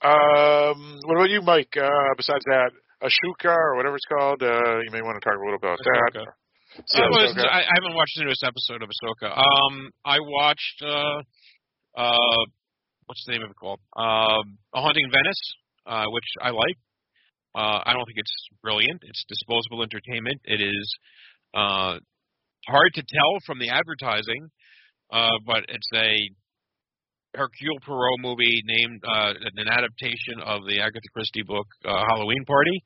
[SPEAKER 4] Um, what about you, Mike? Uh, besides that, Ashuka or whatever it's called, uh, you may want to talk a little about that.
[SPEAKER 5] Ahsoka.
[SPEAKER 4] Yeah,
[SPEAKER 5] I, was, I, I haven't watched the newest episode of Ahsoka. Um, I watched uh, uh, what's the name of it called? Um, A Haunting Venice, uh, which I like. Uh, I don't think it's brilliant. It's disposable entertainment. It is uh, hard to tell from the advertising, uh, but it's a Hercule Poirot movie named uh, an adaptation of the Agatha Christie book uh, Halloween Party.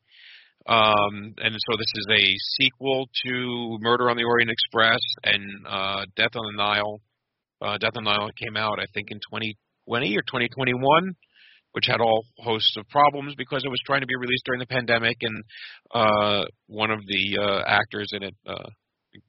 [SPEAKER 5] Um, and so this is a sequel to Murder on the Orient Express and uh, Death on the Nile. Uh, Death on the Nile came out, I think, in 2020 or 2021, which had all hosts of problems because it was trying to be released during the pandemic, and uh, one of the uh, actors in it, uh,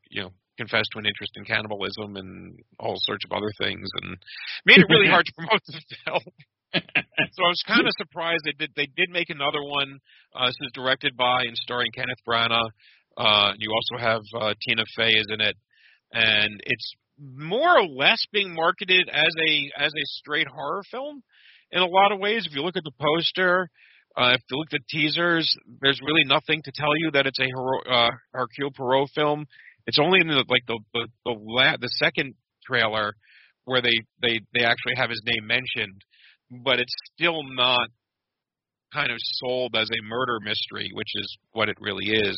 [SPEAKER 5] you know, confessed to an interest in cannibalism and all sorts of other things, and made it really hard to promote the film. so I was kind of surprised they did. They did make another one. Uh, this is directed by and starring Kenneth Branagh. Uh, you also have uh, Tina Fey is in it, and it's more or less being marketed as a as a straight horror film. In a lot of ways, if you look at the poster, uh, if you look at the teasers, there's really nothing to tell you that it's a hero, uh, Hercule Poirot film. It's only in the like the the the, la- the second trailer where they they they actually have his name mentioned, but it's still not kind of sold as a murder mystery, which is what it really is.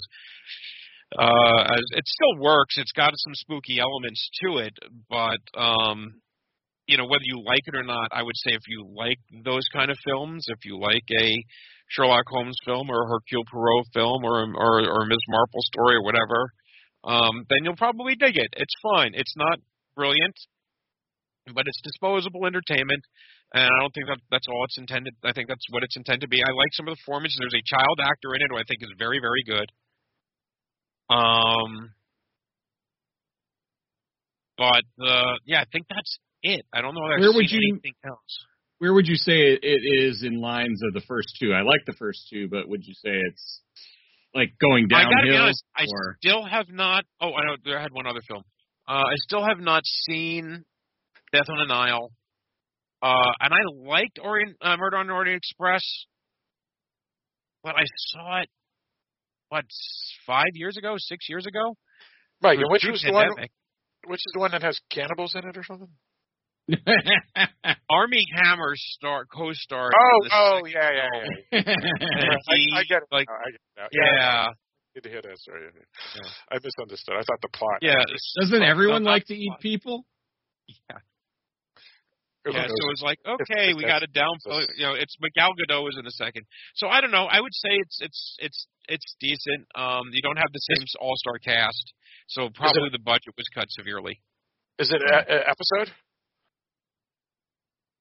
[SPEAKER 5] Uh, it still works. It's got some spooky elements to it, but um, you know whether you like it or not, I would say if you like those kind of films, if you like a Sherlock Holmes film or a Hercule Poirot film or or, or Ms. Marple story or whatever, um, then you'll probably dig it. It's fine. It's not brilliant, but it's disposable entertainment, and I don't think that that's all it's intended. I think that's what it's intended to be. I like some of the performances. There's a child actor in it who I think is very, very good. Um, but uh, yeah, I think that's it. I don't know.
[SPEAKER 6] Where would
[SPEAKER 5] seen
[SPEAKER 6] you-
[SPEAKER 5] anything else.
[SPEAKER 6] where would you say it is in lines of the first two? I like the first two, but would you say it's like going
[SPEAKER 5] I gotta be
[SPEAKER 6] downhill?
[SPEAKER 5] honest. I still have not. Oh, I know. There I had one other film. Uh, I still have not seen Death on the Nile. Uh, and I liked Orient uh, Murder on the Orient Express, but I saw it what five years ago, six years ago.
[SPEAKER 4] Right, and which was the one? Which is the one that has cannibals in it or something?
[SPEAKER 5] Armie Hammer star co-star.
[SPEAKER 4] Oh, oh,
[SPEAKER 5] second
[SPEAKER 4] yeah, yeah, yeah.
[SPEAKER 5] he,
[SPEAKER 4] I, I get it.
[SPEAKER 5] Like,
[SPEAKER 4] now, I get it now.
[SPEAKER 5] yeah,
[SPEAKER 4] Good to hear that. Sorry,
[SPEAKER 5] Yeah.
[SPEAKER 4] I misunderstood. I thought the plot.
[SPEAKER 5] yeah.
[SPEAKER 6] Doesn't
[SPEAKER 5] no,
[SPEAKER 6] everyone like to eat
[SPEAKER 5] plot.
[SPEAKER 6] people?
[SPEAKER 5] Yeah.
[SPEAKER 4] Who
[SPEAKER 5] Yeah, so
[SPEAKER 4] knows?
[SPEAKER 5] it was like, okay,
[SPEAKER 4] if
[SPEAKER 5] we got it down. You know, it's Miguel Godot is in a second. So I don't know. I would say it's it's it's it's decent. Um, you don't have the same all star cast, so probably the budget was cut severely.
[SPEAKER 4] Is it a, a episode?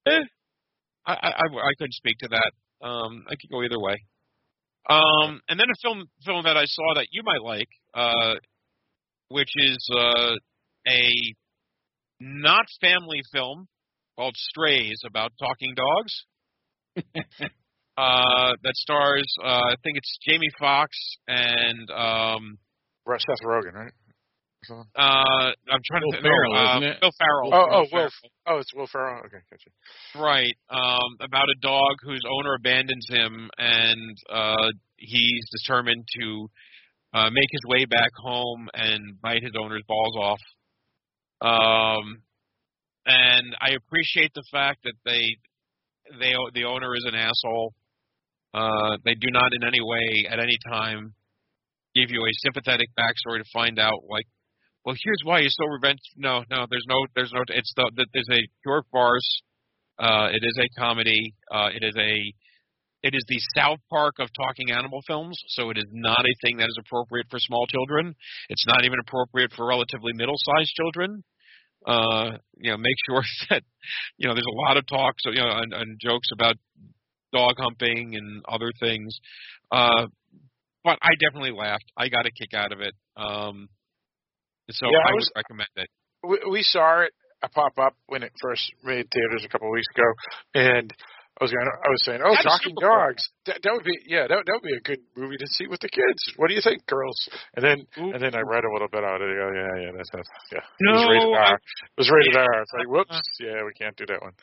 [SPEAKER 5] Eh, I, I I I couldn't speak to that. Um, I could go either way. Um, and then a film film that I saw that you might like, uh, which is uh, a not family film called Strays about talking dogs. uh, that stars uh, I think it's Jamie Foxx and um,
[SPEAKER 4] Seth Rogen, right? Or something?
[SPEAKER 5] uh, I'm trying
[SPEAKER 6] Will
[SPEAKER 5] to think.
[SPEAKER 6] Ferrell,
[SPEAKER 5] no, uh,
[SPEAKER 6] isn't it?
[SPEAKER 5] Will Ferrell.
[SPEAKER 4] Oh, oh, Will.
[SPEAKER 5] Ferrell.
[SPEAKER 4] Oh, it's Will Ferrell. Okay, gotcha.
[SPEAKER 5] Right. Um, about a dog whose owner abandons him, and uh, he's determined to uh, make his way back home and bite his owner's balls off. Um, and I appreciate the fact that they, they, the owner is an asshole. Uh, they do not in any way, at any time, give you a sympathetic backstory to find out, like, well, here's why he's so revenge. No, no, there's no, there's no. It's the, the there's a pure farce. Uh, it is a comedy. Uh, it is a, it is the South Park of talking animal films. So it is not a thing that is appropriate for small children. It's not even appropriate for relatively middle-sized children. Uh, you know, make sure that, you know, there's a lot of talk, so you know, and, and jokes about dog humping and other things. Uh, but I definitely laughed. I got a kick out of it. Um, so
[SPEAKER 4] Yeah, I
[SPEAKER 5] I,
[SPEAKER 4] was-
[SPEAKER 5] would recommend it.
[SPEAKER 4] we, we saw it pop up when it first made theaters a couple of weeks ago, and I was going. I was saying, "Oh, talking dogs. That, that would be yeah. That that would be a good movie to see with the kids. What do you think, girls?" And then
[SPEAKER 5] Ooh.
[SPEAKER 4] and then I read a little bit out of it. Oh, yeah, yeah, that's not, yeah.
[SPEAKER 5] No,
[SPEAKER 4] it was rated
[SPEAKER 5] I-
[SPEAKER 4] R. It was rated R. It's like, whoops, yeah, we can't do that one.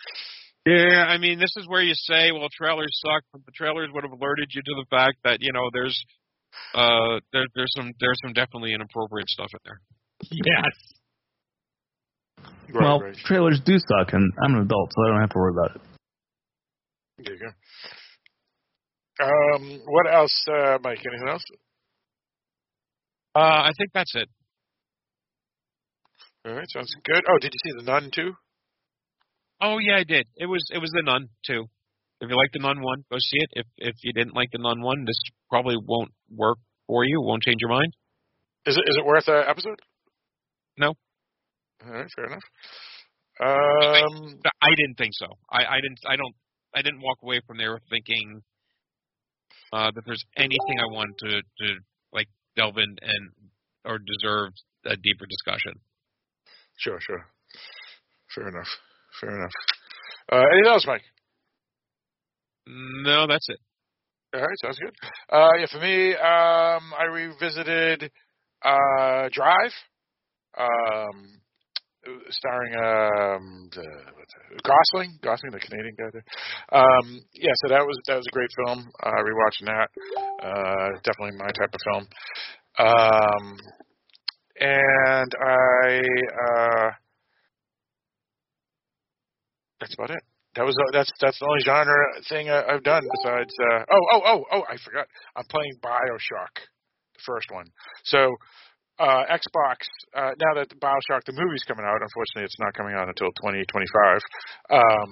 [SPEAKER 5] Yeah, I mean, this is where you say, well, trailers suck, but the trailers would have alerted you to the fact that you know there's uh there, there's some there's some definitely inappropriate stuff in there.
[SPEAKER 6] Yes.
[SPEAKER 4] Right,
[SPEAKER 2] well,
[SPEAKER 4] right.
[SPEAKER 2] trailers do suck, and I'm an adult, so I don't have to worry about it.
[SPEAKER 4] There you go. Um, what else, uh, Mike? Anything else?
[SPEAKER 5] Uh, I think that's it.
[SPEAKER 4] All right, sounds good. Oh, did you see the Nun too?
[SPEAKER 5] Oh yeah, I did. It was it was the Nun too. If you like the Nun one, go see it. If if you didn't like the Nun one, this probably won't work for you. Won't change your mind.
[SPEAKER 4] Is it is it worth an episode?
[SPEAKER 5] No.
[SPEAKER 4] All right, fair enough. Um,
[SPEAKER 5] I didn't think so. I, I didn't. I don't. I didn't walk away from there thinking uh, that there's anything I want to to like delve in and or deserve a deeper discussion.
[SPEAKER 4] sure, sure. Fair enough. Fair enough. Uh, anything else, Mike?
[SPEAKER 5] No, that's it.
[SPEAKER 4] All right, sounds good. Uh, yeah, for me, um, I revisited uh, Drive, um, starring um, the, what's Gosling, Gosling, the Canadian guy there. Um, yeah, so that was that was a great film. Uh, rewatching that, uh, definitely my type of film. Um, and I, uh, that's about it. That was uh, that's that's the only genre thing I, I've done besides. Uh, oh oh oh oh! I forgot. I'm playing Bioshock, the first one. So uh, Xbox. Uh, now that the Bioshock the movie's coming out, unfortunately, it's not coming out until 2025. Um,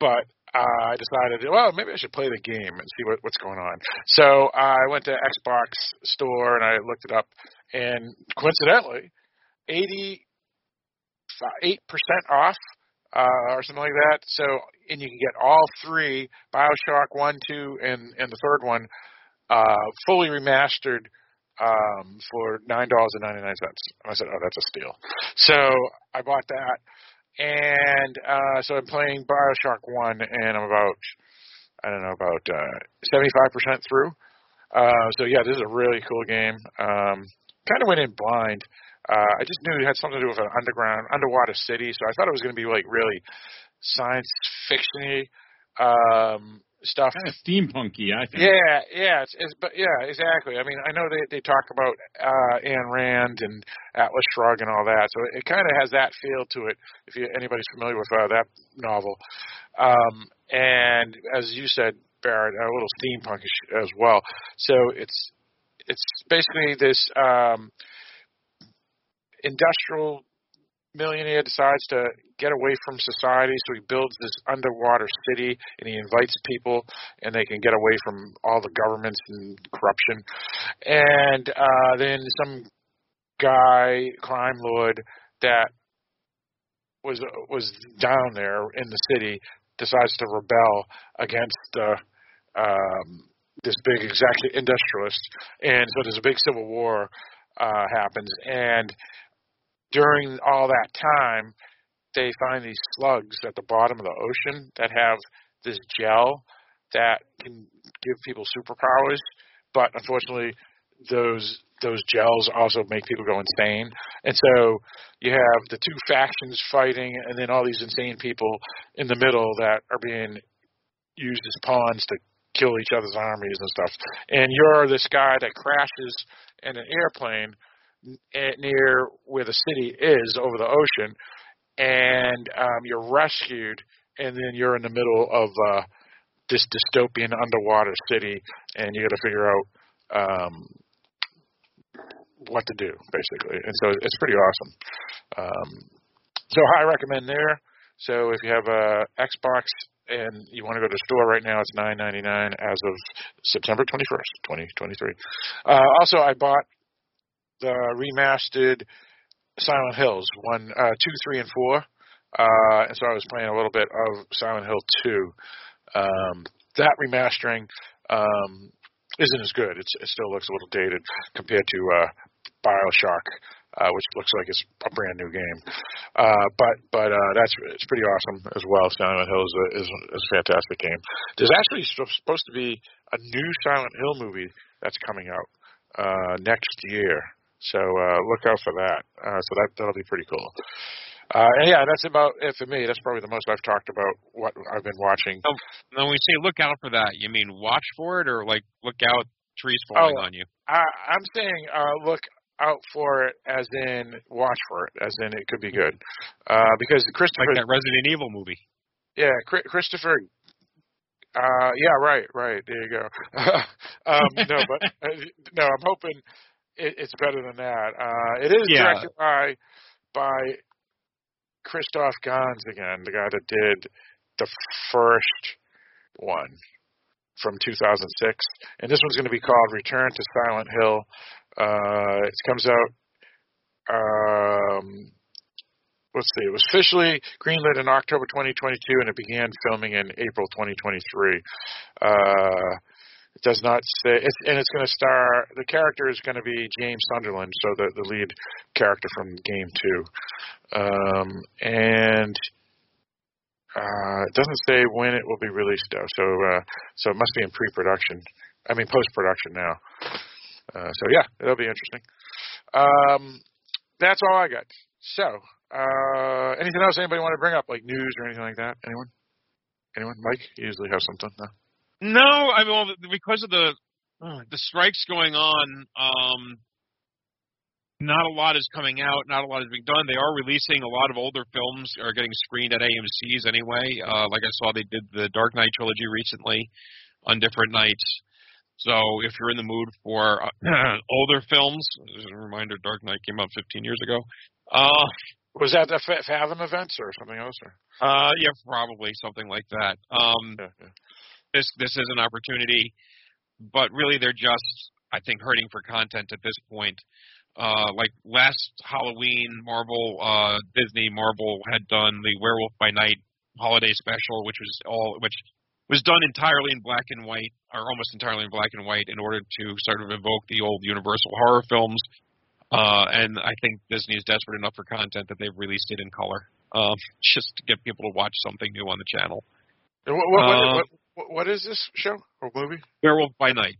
[SPEAKER 4] but uh, I decided, well, maybe I should play the game and see what, what's going on. So I went to Xbox store and I looked it up, and coincidentally, 88% off uh, or something like that. So, and you can get all three Bioshock one, two, and and the third one uh, fully remastered um, for nine dollars and ninety nine cents. I said, oh, that's a steal. So I bought that, and uh, so I'm playing Bioshock One, and I'm about I don't know about seventy five percent through. Uh, so yeah, this is a really cool game. Um, kind of went in blind. Uh, I just knew it had something to do with an underground, underwater city, so I thought it was going to be like really science fictiony um, stuff.
[SPEAKER 6] Kind of steampunky, I think.
[SPEAKER 4] Yeah, yeah, it's, it's, but yeah, exactly. I mean, I know they they talk about uh, Ayn Rand and Atlas Shrugged and all that, so it, it kind of has that feel to it. If you, anybody's familiar with uh, that novel, um, and as you said, Barrett, a little steampunkish as well. So it's it's basically this um, industrial millionaire decides to get away from society, so he builds this underwater city and he invites people, and they can get away from all the governments and corruption. And uh, then some guy, crime lord, that was was down there in the city decides to rebel against the um, this big executive industrialist, and so there's a big civil war uh, happens, and during all that time, they find these slugs at the bottom of the ocean that have this gel that can give people superpowers, but unfortunately, those those gels also make people go insane. And so you have the two factions fighting, and then all these insane people in the middle that are being used as pawns to kill each other's armies and stuff. And you're this guy that crashes in an airplane near where the city is over the ocean, and um, you're rescued, and then you're in the middle of uh, this dystopian underwater city, and you got to figure out um, what to do, basically. And so it's pretty awesome. Um, so I recommend there. So if you have a Xbox and you want to go to the store right now, it's nine ninety nine as of September twenty first, twenty twenty three. Uh, also, I bought the remastered Silent Hills one, uh, two, three, and four. Uh, and so I was playing a little bit of Silent Hill two. Um, that remastering um, isn't as good. It's, it still looks a little dated compared to uh, Bioshock, uh, which looks like it's a brand new game. Uh, but but uh, that's it's pretty awesome as well. Silent Hill is a, is, is a fantastic game. There's actually supposed to be a new Silent Hill movie that's coming out uh, next year. So uh, look out for that. Uh, so that that'll be pretty cool. Uh, and yeah, that's about it for me. That's probably the most I've talked about what I've been watching.
[SPEAKER 5] So, now, when we say look out for that, you mean watch for it, or like look out trees falling
[SPEAKER 4] oh,
[SPEAKER 5] on you?
[SPEAKER 4] I, I'm saying uh, look out for it, as in watch for it, as in it could be good, uh, because Christopher
[SPEAKER 5] like that Resident Evil movie.
[SPEAKER 4] Yeah, Christopher. Uh, yeah, right, right. There you go. um, no, but uh, no, I'm hoping it, it's better than that. Uh, it is
[SPEAKER 5] yeah.
[SPEAKER 4] directed by by Christophe Gans again, the guy that did the first one from 2006, and this one's going to be called Return to Silent Hill. Uh, it comes out. Um, let's see. It was officially greenlit in October 2022, and it began filming in April 2023. Uh, it does not say, it's, and it's going to star. The character is going to be James Sunderland, so the the lead character from Game Two, um, and uh, it doesn't say when it will be released though. So uh, so it must be in pre-production. I mean post-production now. Uh, so yeah, it'll be interesting. Um, that's all I got. So uh, anything else anybody want to bring up, like news or anything like that? Anyone? Anyone? Mike, you usually have something. No.
[SPEAKER 5] No, I mean, well, because of the uh, the strikes going on, um, not a lot is coming out. Not a lot is being done. They are releasing a lot of older films are getting screened at AMC's anyway. Uh, like I saw, they did the Dark Knight trilogy recently on different nights. So if you're in the mood for uh, older films, as a reminder, Dark Knight came out 15 years ago. Uh,
[SPEAKER 4] was that the Fathom events or something else? Or?
[SPEAKER 5] Uh, yeah, probably something like that. Um,
[SPEAKER 4] yeah, yeah
[SPEAKER 5] this this is an opportunity, but really they're just I think hurting for content at this point. Uh, like last Halloween, Marvel, uh, Disney, Marvel had done the Werewolf by Night holiday special, which was all which was done entirely in black and white, or almost entirely in black and white, in order to sort of evoke the old Universal horror films. Uh, and I think Disney is desperate enough for content that they've released it in color. um, just to get people to watch something new on the channel.
[SPEAKER 4] What, what,
[SPEAKER 5] Uh,
[SPEAKER 4] what, what, what is this show or movie?
[SPEAKER 5] Werewolf by Night.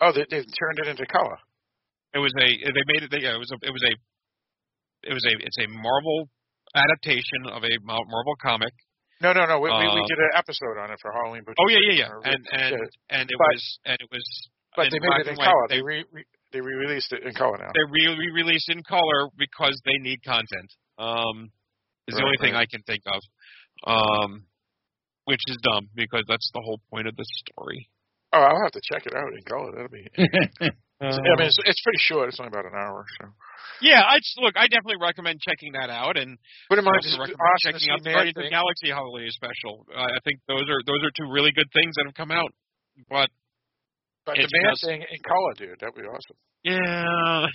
[SPEAKER 4] Oh, they, they've turned it into color.
[SPEAKER 5] It was a they made it. Yeah, it was a it was a it was a it's a Marvel adaptation of a Marvel comic.
[SPEAKER 4] No, no, no. We, we, we
[SPEAKER 5] Uh,
[SPEAKER 4] did an episode on it for Halloween. Boutique.
[SPEAKER 5] Oh yeah, yeah, yeah. And and and it
[SPEAKER 4] But-
[SPEAKER 5] was and it was
[SPEAKER 4] But they made it in color.
[SPEAKER 5] They
[SPEAKER 4] They re, re, they re-released it in color now.
[SPEAKER 5] they re released in color because they need content. Um, is the
[SPEAKER 4] Right,
[SPEAKER 5] only thing. I can think of. Um, which is dumb because that's the whole point of the story.
[SPEAKER 4] Oh, I'll have to check it out in color. That'll be. I mean, it's, it's pretty short. It's only about an hour. So,
[SPEAKER 5] yeah, I just, look. I definitely recommend checking that out, and
[SPEAKER 4] wouldn't
[SPEAKER 5] I
[SPEAKER 4] mind
[SPEAKER 5] also
[SPEAKER 4] just
[SPEAKER 5] recommend
[SPEAKER 4] Austin
[SPEAKER 5] checking out the Guardians of the
[SPEAKER 4] Thing.
[SPEAKER 5] Galaxy holiday special. Uh, I think those are those are two really good things that have come out. But
[SPEAKER 4] But the
[SPEAKER 5] it's
[SPEAKER 4] man
[SPEAKER 5] just-
[SPEAKER 4] thing in color, dude, that'd be awesome.
[SPEAKER 5] yeah,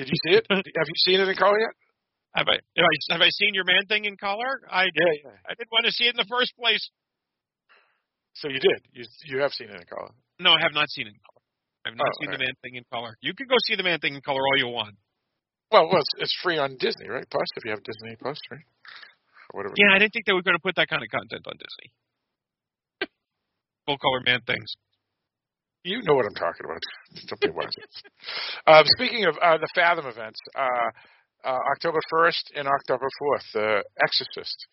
[SPEAKER 4] Did you see it? have you seen it in color yet?
[SPEAKER 5] Have I have I have I seen your man thing in color? I
[SPEAKER 4] Yeah, yeah.
[SPEAKER 5] I didn't want to see it in the first place.
[SPEAKER 4] So you did. You you have seen it in color.
[SPEAKER 5] No, I have not seen it in color. I have not
[SPEAKER 4] Oh,
[SPEAKER 5] seen
[SPEAKER 4] all
[SPEAKER 5] the man thing in color. You can go see the man thing in color all you want.
[SPEAKER 4] Well, well, it's, it's free on Disney, right? Plus, if you have Disney Plus, right? Or whatever.
[SPEAKER 5] Yeah, I didn't think they were going to put that kind of content on Disney. Full color man things.
[SPEAKER 4] You know what I'm talking about. Something it. Um, speaking of uh, the Fathom events, uh, uh, October 1st and October 4th, The Exorcist,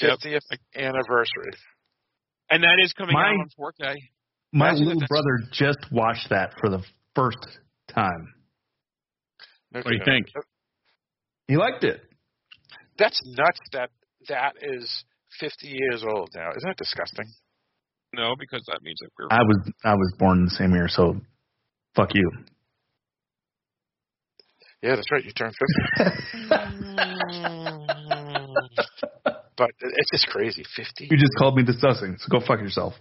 [SPEAKER 5] Yep.
[SPEAKER 4] 50th anniversary.
[SPEAKER 5] And that is coming
[SPEAKER 2] My-
[SPEAKER 5] out on 4K.
[SPEAKER 2] My
[SPEAKER 5] That's-
[SPEAKER 2] little brother just watched that for the first time.
[SPEAKER 4] No
[SPEAKER 6] What do you
[SPEAKER 4] kidding.
[SPEAKER 6] think?
[SPEAKER 2] He liked it.
[SPEAKER 4] That's nuts that that is 50 years old now. Isn't that disgusting?
[SPEAKER 5] No, because that means that we're
[SPEAKER 2] I was I was born in the same year, so fuck you.
[SPEAKER 4] Yeah, that's right. You turned 50. but it's just crazy. 50?
[SPEAKER 2] You just called me disgusting, so go fuck yourself.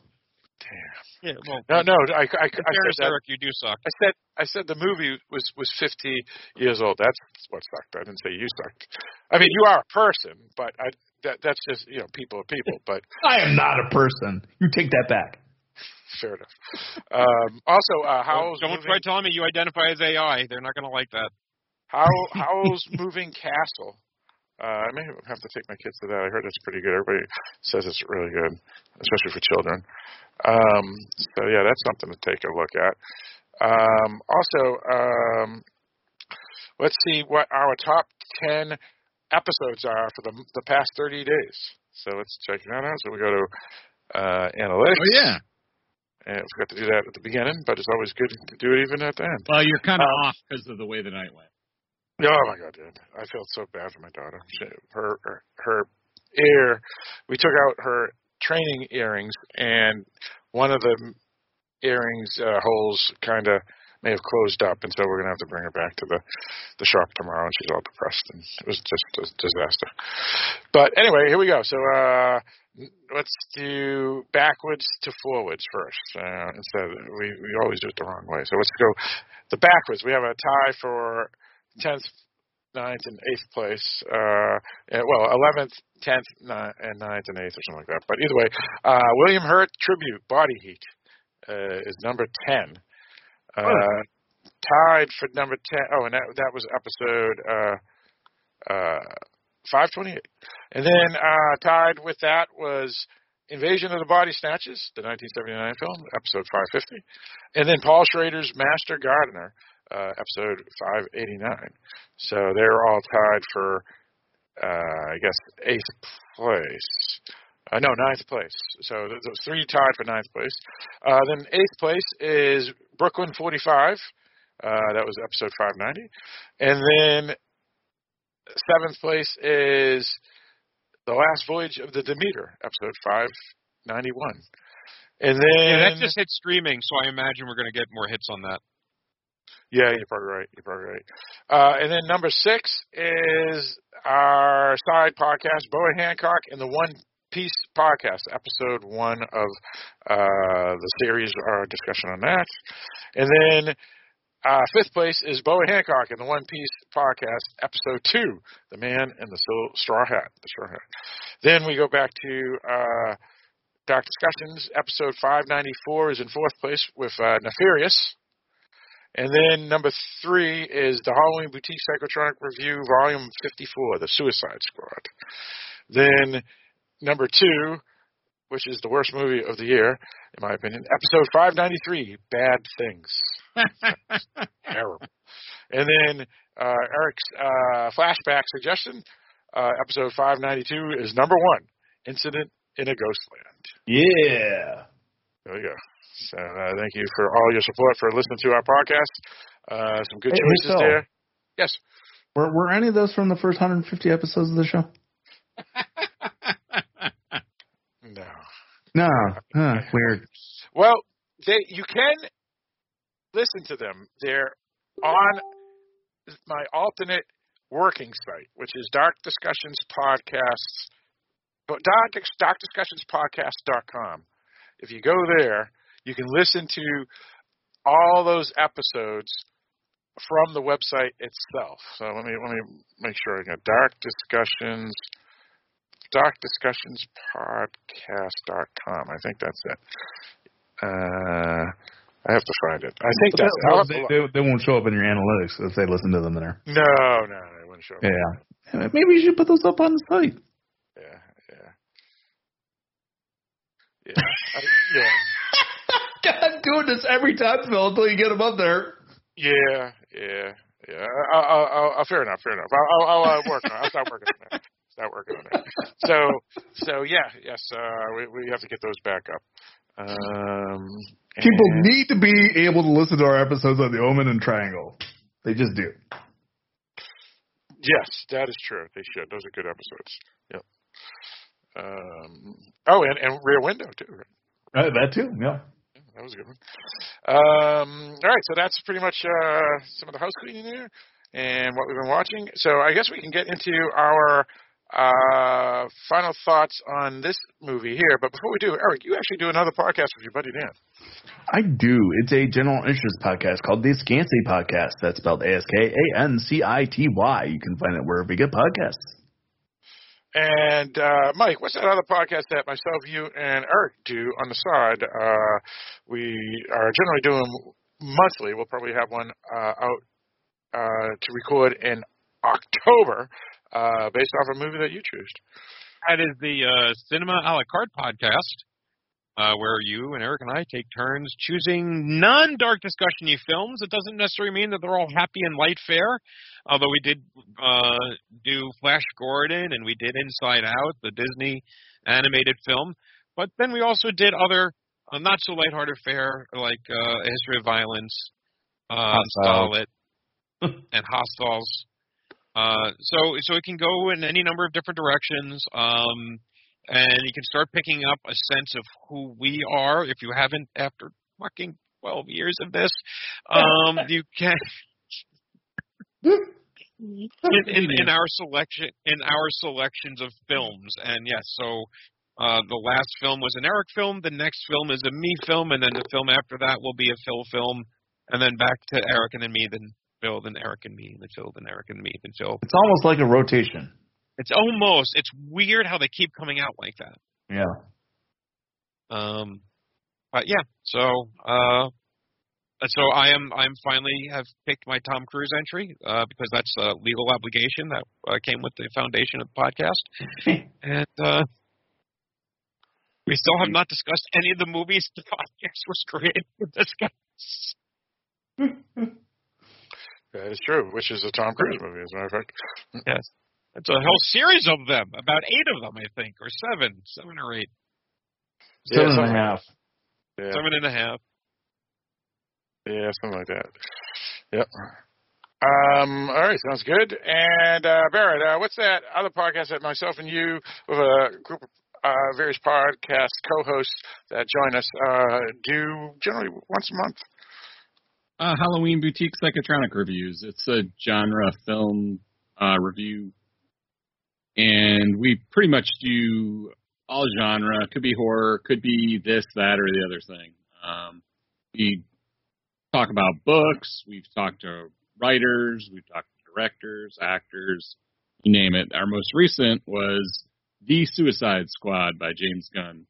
[SPEAKER 5] yeah. Well,
[SPEAKER 4] No, no. I, I, I, said that.
[SPEAKER 5] Eric, you do suck.
[SPEAKER 4] I said I said the movie was was 50 years old. That's what sucked. I didn't say you sucked. I mean, you are a person, but I that that's just you know people are people. But
[SPEAKER 2] I am not a person. You take that back.
[SPEAKER 4] fair enough. Um, also, uh, Howl's
[SPEAKER 5] Don't
[SPEAKER 4] moving,
[SPEAKER 5] try telling me you identify as AI. They're not going to like that.
[SPEAKER 4] How Howl's moving castle. Uh, I may have to take my kids to that. I heard it's pretty good. Everybody says it's really good, especially for children. Um, so yeah, that's something to take a look at. Um, also, um, let's see what our top ten episodes are for the the past thirty days. So let's check that out. So we go to uh, analytics.
[SPEAKER 6] Oh yeah.
[SPEAKER 4] And I forgot to do that at the beginning, but it's always good to do it even at the end.
[SPEAKER 6] Well, you're kind of
[SPEAKER 4] Um,
[SPEAKER 6] off because of the way the night went.
[SPEAKER 4] Oh my god, dude! I felt so bad for my daughter. She, her, her her ear. We took out her training earrings, and one of the earrings uh, holes kind of may have closed up, and so we're gonna have to bring her back to the the shop tomorrow. And she's all depressed, and it was just a disaster. But anyway, here we go. So uh, let's do backwards to forwards first. Uh, instead, we we always do it the wrong way. So let's go the backwards. We have a tie for tenth, ninth, and eighth place. Uh, and, well, eleventh, tenth, and ninth and eighth, or something like that. But either way, uh, William Hurt tribute Body Heat uh, is number ten. Uh, tied for number ten. Oh, and that that was episode uh, uh, five twenty eight. And then uh, tied with that was Invasion of the Body Snatchers, the 1979 film, episode 550. And then Paul Schrader's Master Gardener, uh, episode 589. So they're all tied for, uh, I guess, eighth place. Uh, no, ninth place. So th- those three tied for ninth place. Uh, then eighth place is Brooklyn 45. Uh, that was episode 590. And then seventh place is The Last Voyage of the Demeter, episode 591. And then.
[SPEAKER 5] Yeah, that just hit streaming, so I imagine we're going to get more hits on that.
[SPEAKER 4] Yeah, you're probably right. You're probably right. Uh, and then number six is our side podcast, Boa Hancock and the One Piece podcast, episode one of uh, the series, our discussion on that. And then uh, fifth place is Boa Hancock and the One Piece podcast, episode two, The Man in the Straw Hat. The Straw Hat. Then we go back to uh, Dark Discussions, episode 594 is in fourth place with uh, Nefarious. And then number three is the Halloween Boutique Psychotronic Review, Volume 54, The Suicide Squad. Then number two, which is the worst movie of the year, in my opinion, episode 593, Bad Things. Terrible. And then uh, Eric's uh, flashback suggestion, uh, episode 592 is number one, Incident in a Ghostland.
[SPEAKER 2] Yeah.
[SPEAKER 4] There we go. So uh, thank you for all your support for listening to our podcast. Uh, some good
[SPEAKER 2] Hey, hey,
[SPEAKER 4] choices
[SPEAKER 2] Phil.
[SPEAKER 4] there. Yes.
[SPEAKER 2] Were were any of those from the first 150 episodes of the show?
[SPEAKER 4] No.
[SPEAKER 2] No. Huh, weird.
[SPEAKER 4] Well, they you can listen to them. They're on my alternate working site, which is Dark Discussions Podcasts. but Dark, darkdiscussionspodcast.com. If you go there, you can listen to all those episodes from the website itself. So let me let me make sure I got Dark Discussions darkdiscussionspodcast.com. I think that's it. Uh, I have to find it. I think that's it. I'll have to
[SPEAKER 2] they, they, they won't show up in your analytics if they listen to them there.
[SPEAKER 4] No, no, they wouldn't show up.
[SPEAKER 2] Yeah. Maybe you should put those up on the site.
[SPEAKER 4] Yeah, yeah. Yeah. I, yeah.
[SPEAKER 2] God, doing this every time, Phil, until you get them up there.
[SPEAKER 4] Yeah, yeah, yeah. I'll, I'll, I'll, I'll fair enough, fair enough. I'll, I'll, I'll uh, work on it. I'll start working on that. Start working on that. So, so yeah, yes, uh, we, we have to get those back up. Um,
[SPEAKER 2] People
[SPEAKER 4] and-
[SPEAKER 2] need to be able to listen to our episodes on the Omen and Triangle. They just do.
[SPEAKER 4] Yes, that is true. They should. Those are good episodes. Yep. Um, oh, and, and Rear Window too. Right?
[SPEAKER 2] Uh, that too, yeah.
[SPEAKER 4] That was a good one. Um, all right, so that's pretty much uh, some of the house cleaning there and what we've been watching. So I guess we can get into our uh, final thoughts on this movie here. But before we do, Eric, you actually do another podcast with your buddy Dan.
[SPEAKER 2] I do. It's a general interest podcast called the Scansy Podcast. That's spelled A S K A N C I T Y. You can find it wherever you get podcasts.
[SPEAKER 4] And uh, Mike, what's that other podcast that myself, you, and Eric do on the side? Uh, we are generally doing monthly. We'll probably have one uh, out uh, to record in October, uh, based off a movie that you choose.
[SPEAKER 5] That is the uh, Cinema a la carte podcast, uh, where you and Eric and I take turns choosing non-dark discussion-y films. It doesn't necessarily mean that they're all happy and light fare, although we did uh, do Flash Gordon and we did Inside Out, the Disney animated film. But then we also did other uh, not so lighthearted fare like uh, A History of Violence, uh. Solid, and Hostiles. Uh, so so it can go in any number of different directions, um, and you can start picking up a sense of who we are. If you haven't, after fucking twelve years of this, um, you can. In, in, in our selection, in our selections of films, and yes, so uh, the last film was an Eric film. The next film is a me film, and then the film after that will be a Phil film, and then back to Eric, and then me, then Phil, then Eric and me, then Phil, then Eric and me, then Phil.
[SPEAKER 2] It's almost like a rotation.
[SPEAKER 5] It's almost. It's weird how they keep coming out like that.
[SPEAKER 2] Yeah.
[SPEAKER 5] Um, but yeah, so uh, so I am. I'm finally have picked my Tom Cruise entry uh, because that's a legal obligation that uh, came with the foundation of the podcast, and uh, we still have not discussed any of the movies the podcast was created to discuss.
[SPEAKER 4] That is true, which is a Tom Cruise movie, as a matter of fact.
[SPEAKER 5] Yes, it's a whole series of them, about eight of them, I think, or seven, seven or eight,
[SPEAKER 2] Seven and a
[SPEAKER 4] something-
[SPEAKER 2] half.
[SPEAKER 4] Yeah,
[SPEAKER 5] seven and a half.
[SPEAKER 4] yeah, something like that. Yep. Um, all right, sounds good. And uh, Barrett, uh, what's that other podcast that myself and you, with a group of uh, various podcast co-hosts that join us, uh, do generally once a month?
[SPEAKER 6] Uh, Halloween Boutique Psychotronic Reviews. It's a genre film uh, review, and we pretty much do all genre. Could be horror, could be this, that, or the other thing. Um, we talk about books. We've talked to writers. We've talked to directors, actors, you name it. Our most recent was The Suicide Squad by James Gunn.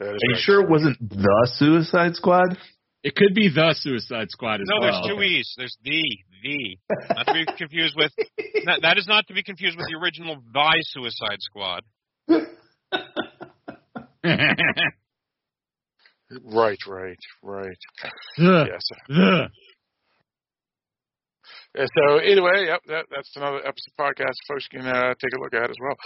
[SPEAKER 2] Are you
[SPEAKER 4] right.
[SPEAKER 2] sure it wasn't the Suicide Squad?
[SPEAKER 6] It could be The Suicide Squad as
[SPEAKER 5] No,
[SPEAKER 6] well.
[SPEAKER 5] No, there's two E's. There's the the. Not to be confused with that, that is not to be confused with the original Vi Suicide Squad.
[SPEAKER 4] Right, right, right. yes.
[SPEAKER 6] Ugh.
[SPEAKER 4] Uh, So anyway, yep, that, that's another episode podcast folks can uh, take a look at as well.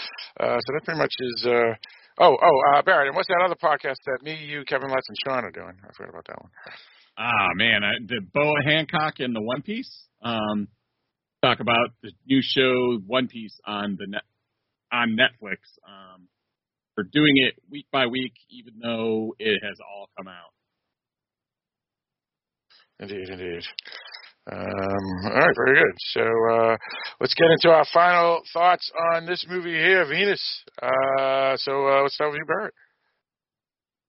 [SPEAKER 4] Uh, so that pretty much is. Uh, oh, oh, uh, Barrett, and what's that other podcast that me, you, Kevin Letts, and Sean are doing? I forgot about that one.
[SPEAKER 6] Ah man, I, the Boa Hancock and the One Piece. Um, talk about the new show One Piece on the net on Netflix. Um, we're doing it week by week, even though it has all come out.
[SPEAKER 4] Indeed, indeed. Um, all right, very good. So uh, let's get into our final thoughts on this movie here, Venus. Uh, so uh, let's start with you, Barrett.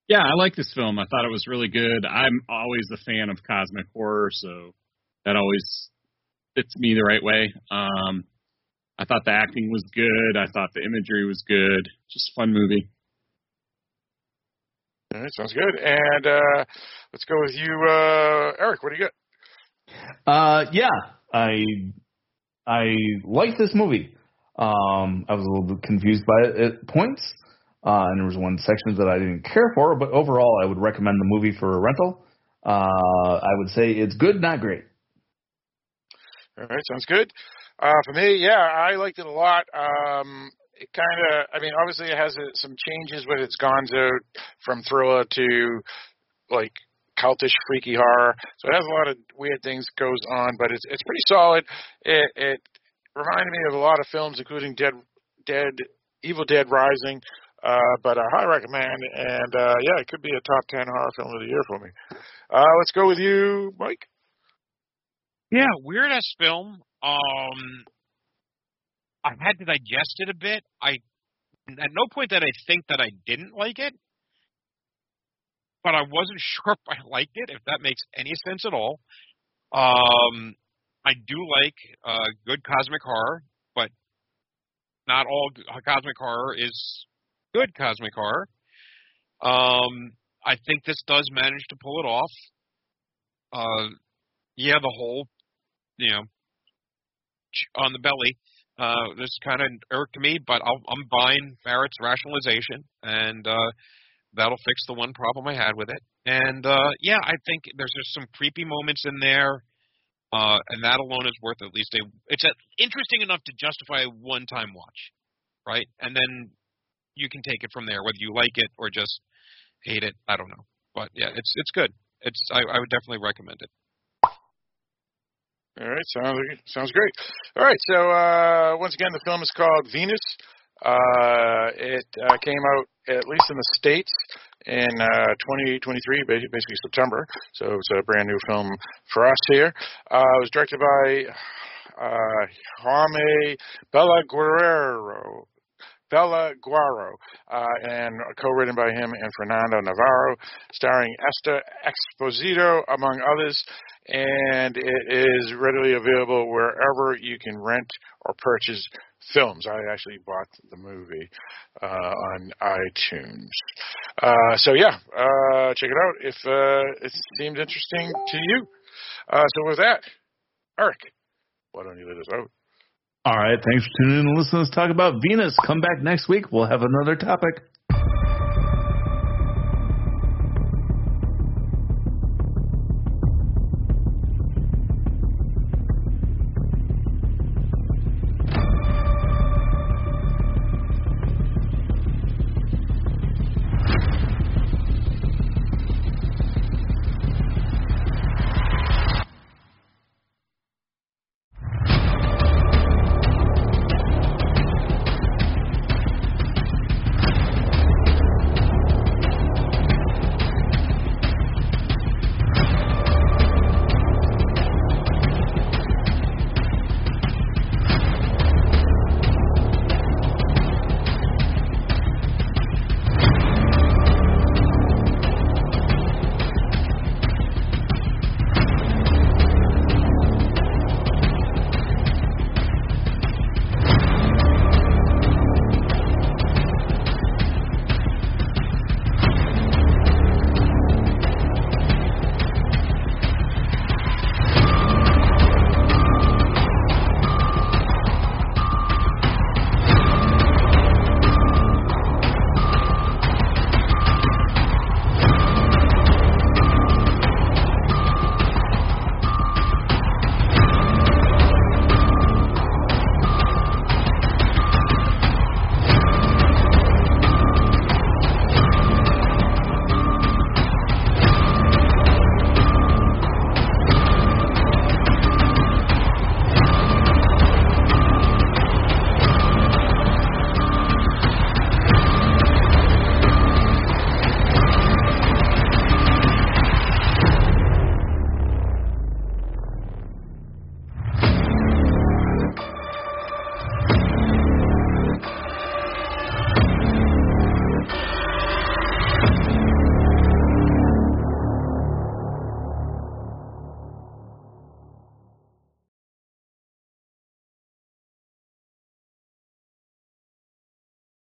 [SPEAKER 6] Yeah, I like this film. I thought it was really good. I'm always a fan of cosmic horror, so that always fits me the right way. Um, I thought the acting was good. I thought the imagery was good. Just a fun movie.
[SPEAKER 4] All right, sounds good. And uh, let's go with you, uh, Eric. What do you got?
[SPEAKER 2] Uh, yeah, I I like this movie. Um, I was a little bit confused by it at points, uh, and there was one sections that I didn't care for. But overall, I would recommend the movie for a rental. Uh, I would say it's good, not great.
[SPEAKER 4] All right, sounds good. Uh, for me, yeah, I liked it a lot. Um, it kind of, I mean, obviously it has uh, some changes with its gonzo from thriller to like cultish, freaky horror. So it has a lot of weird things goes on, but it's it's pretty solid. It it reminded me of a lot of films, including Dead Dead Evil Dead Rising. Uh, but I highly recommend, and uh, yeah, it could be a top ten horror film of the year for me. Uh, let's go with you, Mike.
[SPEAKER 5] Yeah, weird ass film. Um, I had to digest it a bit. I at no point did I think that I didn't like it, but I wasn't sure if I liked it. If that makes any sense at all. Um, I do like uh, good cosmic horror, but not all cosmic horror is good cosmic horror. Um, I think this does manage to pull it off. Uh, yeah, the whole, you know, on the belly. Uh, this kind of irked me, but I'll, I'm buying Barrett's rationalization, and uh, that'll fix the one problem I had with it. And uh, yeah, I think there's just some creepy moments in there, uh, and that alone is worth at least a. It's a, interesting enough to justify a one-time watch, right? And then you can take it from there, whether you like it or just hate it. I don't know, but yeah, it's it's good. It's I, I would definitely recommend it.
[SPEAKER 4] All right, sounds sounds great. All right, so uh, once again, the film is called Venus. Uh, it uh, came out at least in the states in uh, 2023, ba- basically September. So it's a brand new film for us here. Uh, it was directed by uh, Jaime Bella Guerrero. Bella Guaro, uh, and co-written by him and Fernando Navarro, starring Ester Exposito, among others. And it is readily available wherever you can rent or purchase films. I actually bought the movie uh, on iTunes. Uh, so yeah, uh, check it out if uh, it seemed interesting to you. Uh, so with that, Eric, why don't you let us out?
[SPEAKER 2] All right, thanks for tuning in and listening to us talk about Venus. Come back next week. We'll have another topic.